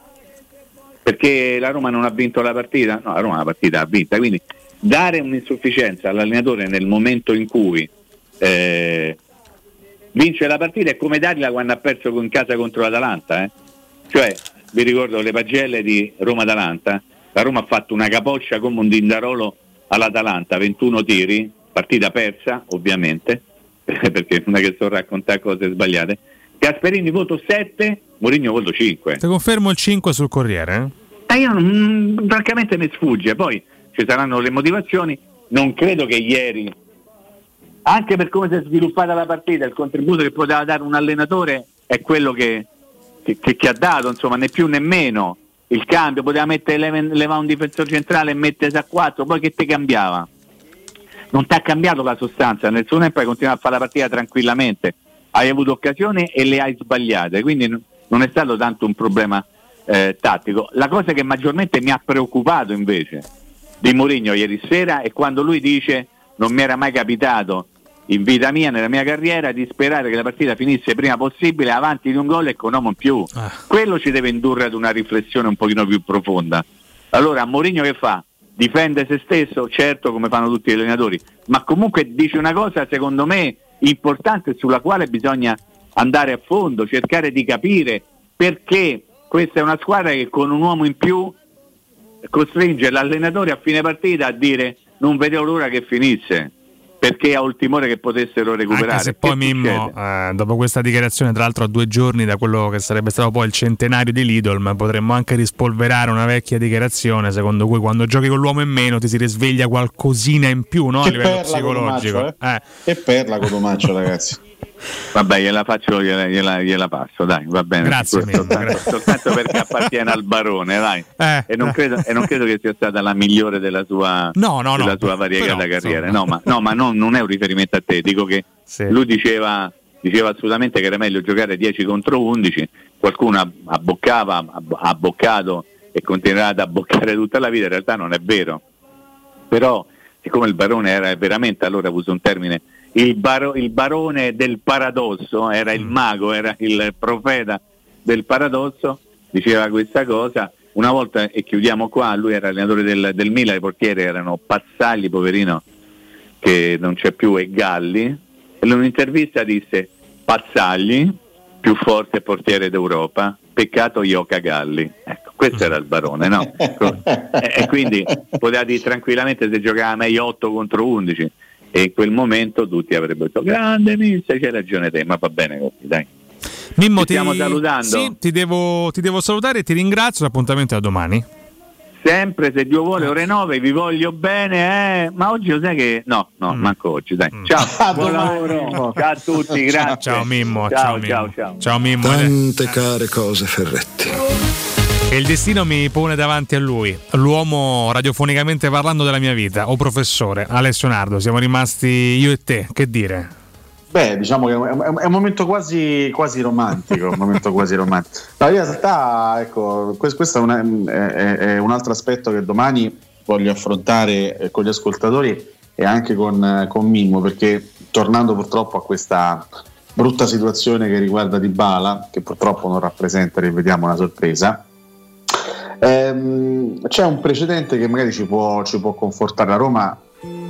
Perché la Roma non ha vinto la partita? No, la Roma la partita ha vinta, quindi dare un'insufficienza all'allenatore nel momento in cui eh, vince la partita è come darla quando ha perso in casa contro l'Atalanta. eh. Cioè, vi ricordo le pagelle di Roma-Atalanta, la Roma ha fatto una capoccia come un dindarolo all'Atalanta, 21 tiri, partita persa ovviamente, perché non è che sto a raccontare cose sbagliate. Gasperini voto 7, Mourinho voto 5. Ti confermo il 5 sul Corriere? eh? Eh, io non- francamente mi sfugge, poi ci saranno le motivazioni, non credo che ieri, anche per come si è sviluppata la partita, il contributo che poteva dare un allenatore è quello che, che- che- che ha dato, insomma, né più né meno. Il cambio, poteva mettere leva, un difensore centrale e mettersi a 4, poi che ti cambiava? Non ti ha cambiato la sostanza, nel suo tempo hai continuato a fare la partita tranquillamente, hai avuto occasioni e le hai sbagliate, quindi non è stato tanto un problema eh, tattico. La cosa che maggiormente mi ha preoccupato invece di Mourinho ieri sera è quando lui dice non mi era mai capitato in vita mia, nella mia carriera, di sperare che la partita finisse prima possibile avanti di un gol e con un uomo in più. Quello ci deve indurre ad una riflessione un pochino più profonda. Allora Mourinho che fa? Difende se stesso, certo come fanno tutti gli allenatori, ma comunque dice una cosa secondo me importante sulla quale bisogna andare a fondo, cercare di capire perché questa è una squadra che con un uomo in più costringe l'allenatore a fine partita a dire non vedevo l'ora che finisse perché ha il timore che potessero recuperare. Anche se Che poi Mimmo, succede? eh, dopo questa dichiarazione, tra l'altro a due giorni da quello che sarebbe stato poi il centenario di Lidl, ma potremmo anche rispolverare una vecchia dichiarazione secondo cui quando giochi con l'uomo in meno ti si risveglia qualcosina in più no? a Che livello psicologico. Cotumaccio, Eh. Che perla Cotumaccio, ragazzi. Vabbè, gliela faccio, gliela, gliela- gliela passo, dai, va bene. Grazie, Mimmo, soltanto, soltanto perché appartiene al barone, dai. Eh, e, non credo, e non credo che sia stata la migliore della sua, No, no, no, della sua variegata però, carriera. insomma. No, ma, no, ma non, non è un riferimento a te, dico che lui diceva, diceva assolutamente che era meglio giocare 10 contro 11, qualcuno ab- abboccava, ab- ha abboccato e continuerà ad abboccare tutta la vita, in realtà non è vero. Però siccome il barone era veramente, allora uso un termine, il, baro- il barone del paradosso, era il mago, era il profeta del paradosso, diceva questa cosa. Una volta, e chiudiamo qua, lui era allenatore del, del Milan, i portieri erano Pazzagli, poverino, che non c'è più, e Galli. E in un'intervista disse Pazzagli, più forte portiere d'Europa, peccato Ioca Galli. Ecco, questo era il barone, no? e, e quindi poteva dire tranquillamente se giocava meglio 8 contro 11 e in quel momento tutti avrebbero detto grande Milse, c'hai ragione te, ma va bene così, dai. Mimmo, ti, stiamo salutando? Sì, ti devo, ti devo salutare e ti ringrazio. L'appuntamento è a domani. Sempre se Dio vuole ore 9 vi voglio bene, eh. ma oggi lo sai che no, no, Mm. manco oggi, dai. Ciao, buon lavoro. Ciao a tutti, grazie. Ciao Mimmo, ciao, ciao, ciao, Mimmo. ciao. Ciao Mimmo. Tante care cose, Ferretti. E il destino mi pone davanti a lui, l'uomo radiofonicamente parlando della mia vita, o professore Alessio Nardo. Siamo rimasti io e te, che dire? Beh, diciamo che è un, momento quasi, quasi romantico. un momento quasi romantico. No, in realtà, ecco, questo, è, una- è- è- un altro aspetto che domani voglio affrontare eh, con gli ascoltatori e anche con, eh, con Mimmo, perché tornando purtroppo a questa brutta situazione che riguarda Dybala, che purtroppo non rappresenta, rivediamo, una sorpresa. Ehm, c'è un precedente che magari ci può, ci può confortare. La Roma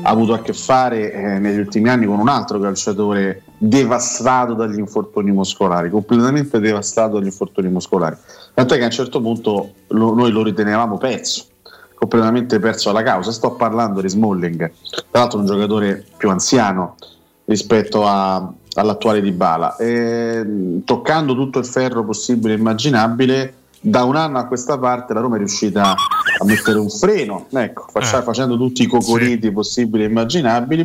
ha avuto a che fare eh, negli ultimi anni con un altro calciatore devastato dagli infortuni muscolari, completamente devastato dagli infortuni muscolari. Tant'è che a un certo punto lo, noi lo ritenevamo perso, completamente perso alla causa. Sto parlando di Smalling, tra l'altro un giocatore più anziano rispetto a, all'attuale di Bala, e, toccando tutto il ferro possibile e immaginabile. Da un anno a questa parte la Roma è riuscita a mettere un freno, ecco, faccia, Eh. facendo tutti i cocoriti possibili e immaginabili.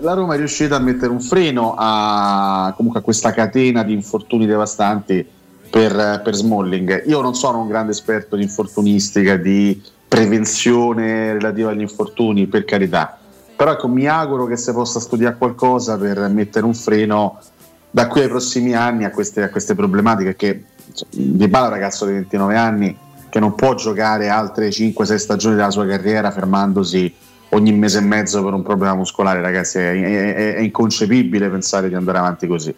La Roma è riuscita a mettere un freno a, comunque a questa catena di infortuni devastanti per, per Smalling. Io non sono un grande esperto di infortunistica, di prevenzione relativa agli infortuni, per carità. Però ecco, mi auguro che si possa studiare qualcosa per mettere un freno da qui ai prossimi anni a queste, a queste problematiche. Che Di Bala è un ragazzo di 29 anni che non può giocare altre 5-6 stagioni della sua carriera fermandosi ogni mese e mezzo per un problema muscolare, ragazzi. È, è- è inconcepibile pensare di andare avanti così.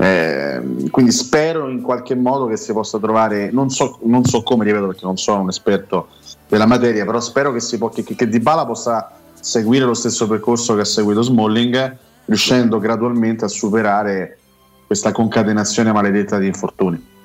Eh, quindi spero in qualche modo che si possa trovare, non so, non so come, ripeto perché non sono un esperto della materia, però spero che, si può, che, che, che Dybala possa seguire lo stesso percorso che ha seguito Smalling, riuscendo gradualmente a superare questa concatenazione maledetta di infortuni.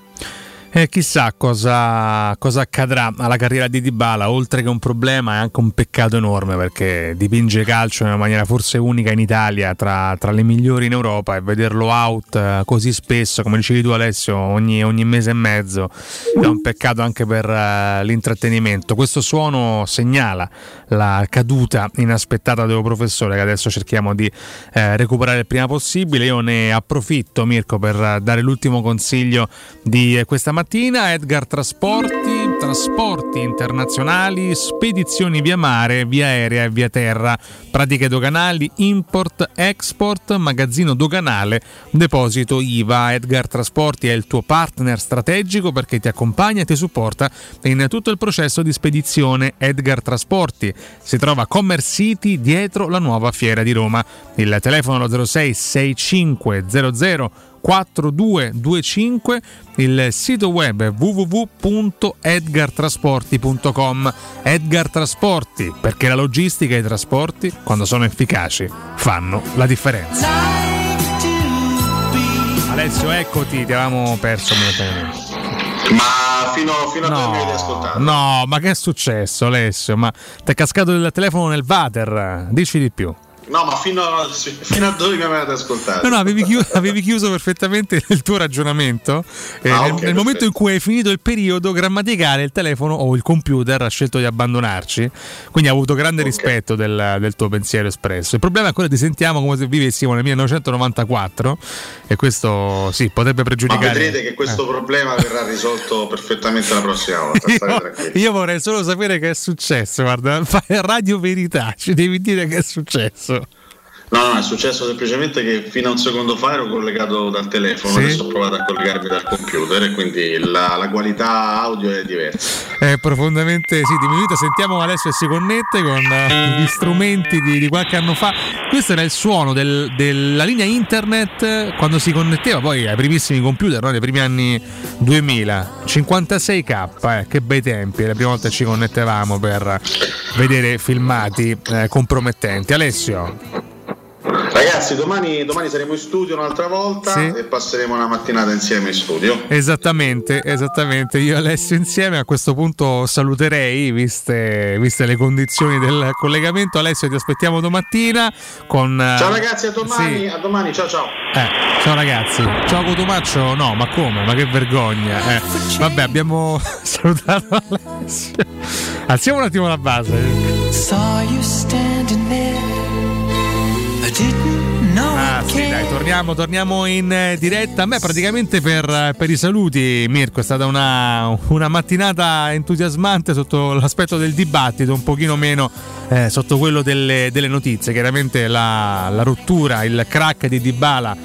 E chissà cosa, cosa accadrà alla carriera di Dybala, oltre che un problema è anche un peccato enorme perché dipinge calcio in una maniera forse unica in Italia, tra, tra le migliori in Europa e vederlo out eh, così spesso, come dicevi tu Alessio, ogni, ogni mese e mezzo, è un peccato anche per eh, l'intrattenimento. Questo suono segnala la caduta inaspettata del professore che adesso cerchiamo di eh, recuperare il prima possibile. Io ne approfitto Mirko per eh, dare l'ultimo consiglio di eh, questa mattina. Edgar Trasporti, trasporti internazionali, spedizioni via mare, via aerea e via terra, pratiche doganali, import, export, magazzino doganale, deposito IVA. Edgar Trasporti è il tuo partner strategico perché ti accompagna e ti supporta in tutto il processo di spedizione. Edgar Trasporti si trova a Commerce City dietro la nuova fiera di Roma. Il telefono è lo 06 6500 4225, il sito web www.edgartrasporti.com. Edgar Trasporti, perché la logistica e i trasporti, quando sono efficaci, fanno la differenza. Alessio, eccoti, ti avevamo perso momentaneamente. Ma fino, fino a No, dove mi ascoltato? no, ma che è successo Alessio? Ma ti è cascato il telefono nel water? Dici di più. No, ma fino a, fino a dove mi avete ascoltato? No, no, avevi, chiu- avevi chiuso perfettamente il tuo ragionamento. Eh, Ah, nel, ok, nel momento in cui hai finito il periodo grammaticale, il telefono o il computer ha scelto di abbandonarci. Quindi ha avuto grande rispetto del, del tuo pensiero espresso. Il problema è quello che ti sentiamo come se vivessimo nel 1994. E questo sì, potrebbe Ma pregiudicare. vedrete che questo Eh. problema verrà risolto perfettamente la prossima volta. Tranquilli. Io vorrei solo sapere che è successo. Guarda, Radio Verità, ci devi dire che è successo. No, no, è successo semplicemente che fino a un secondo fa ero collegato dal telefono, Sì. adesso ho provato a collegarmi dal computer e quindi la, la qualità audio è diversa. È profondamente sì, diminuita. Sentiamo Alessio che si connette con eh, gli strumenti di, di qualche anno fa. Questo era il suono del- della linea internet quando si connetteva poi ai primissimi computer, no? nei primi anni 2000. 56k, eh, che bei tempi, la prima volta che ci connettevamo per vedere filmati eh, compromettenti. Alessio, Ragazzi, domani, domani saremo in studio un'altra volta Sì. e passeremo una mattinata insieme in studio. Esattamente, esattamente. Io e Alessio insieme a questo punto saluterei, viste, viste le condizioni del collegamento. Alessio, ti aspettiamo domattina con... eh, Ciao ragazzi, a domani, sì. a domani, ciao ciao. Eh, ciao ragazzi. Ciao Cotumaccio. No, ma come? Ma che vergogna. Eh, vabbè, abbiamo salutato Alessio. Alziamo un attimo la base. Saw you standing there. Ah sì, dai, torniamo, torniamo in eh, diretta. A me praticamente per, eh, per i saluti, Mirko, è stata una, una mattinata entusiasmante sotto l'aspetto del dibattito, un pochino meno eh, sotto quello delle, delle notizie. Chiaramente la, la rottura, il crack di Dybala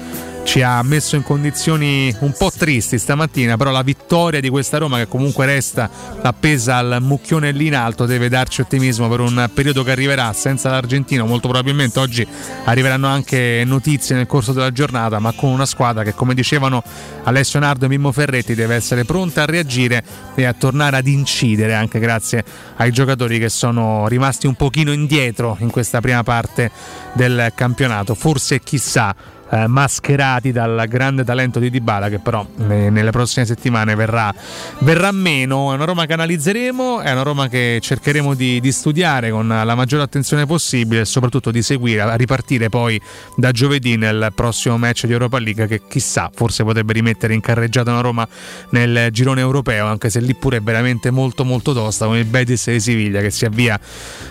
ci ha messo in condizioni un po' tristi stamattina, però la vittoria di questa Roma che comunque resta appesa al mucchione lì in alto deve darci ottimismo per un periodo che arriverà senza l'Argentino, molto probabilmente oggi arriveranno anche notizie nel corso della giornata, ma con una squadra che come dicevano Alessio Nardo e Mimmo Ferretti deve essere pronta a reagire e a tornare ad incidere anche grazie ai giocatori che sono rimasti un pochino indietro in questa prima parte del campionato, forse chissà eh, mascherati dal grande talento di Dybala che però eh, nelle prossime settimane verrà, verrà, meno. È una Roma che analizzeremo, è una Roma che cercheremo di, di, studiare con la maggiore attenzione possibile e soprattutto di seguire, a ripartire poi da giovedì nel prossimo match di Europa League che chissà forse potrebbe rimettere in carreggiata una Roma nel girone europeo anche se lì pure è veramente molto molto tosta con il Betis di Siviglia che si avvia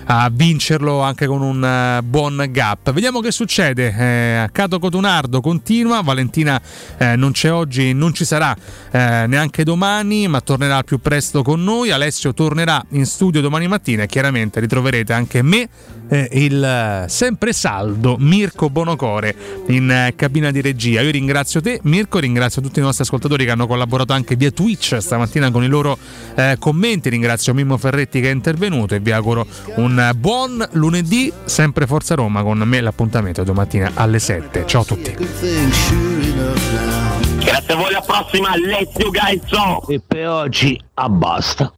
a vincerlo anche con un uh, buon gap. Vediamo che succede. Eh, Cato Cotunale Leonardo continua, Valentina eh, non c'è oggi, non ci sarà eh, neanche domani, ma tornerà al più presto con noi. Alessio tornerà in studio domani mattina e chiaramente ritroverete anche me, eh, il eh, sempre saldo Mirko Bonocore in eh, cabina di regia. Io ringrazio te Mirko, ringrazio tutti i nostri ascoltatori che hanno collaborato anche via Twitch stamattina con i loro eh, commenti, ringrazio Mimmo Ferretti che è intervenuto e vi auguro un buon lunedì, sempre Forza Roma con me l'appuntamento domattina alle 7. Ciao a tutti tutti. Grazie a voi, alla prossima, Alessio Gaizzo. E per oggi abbasta.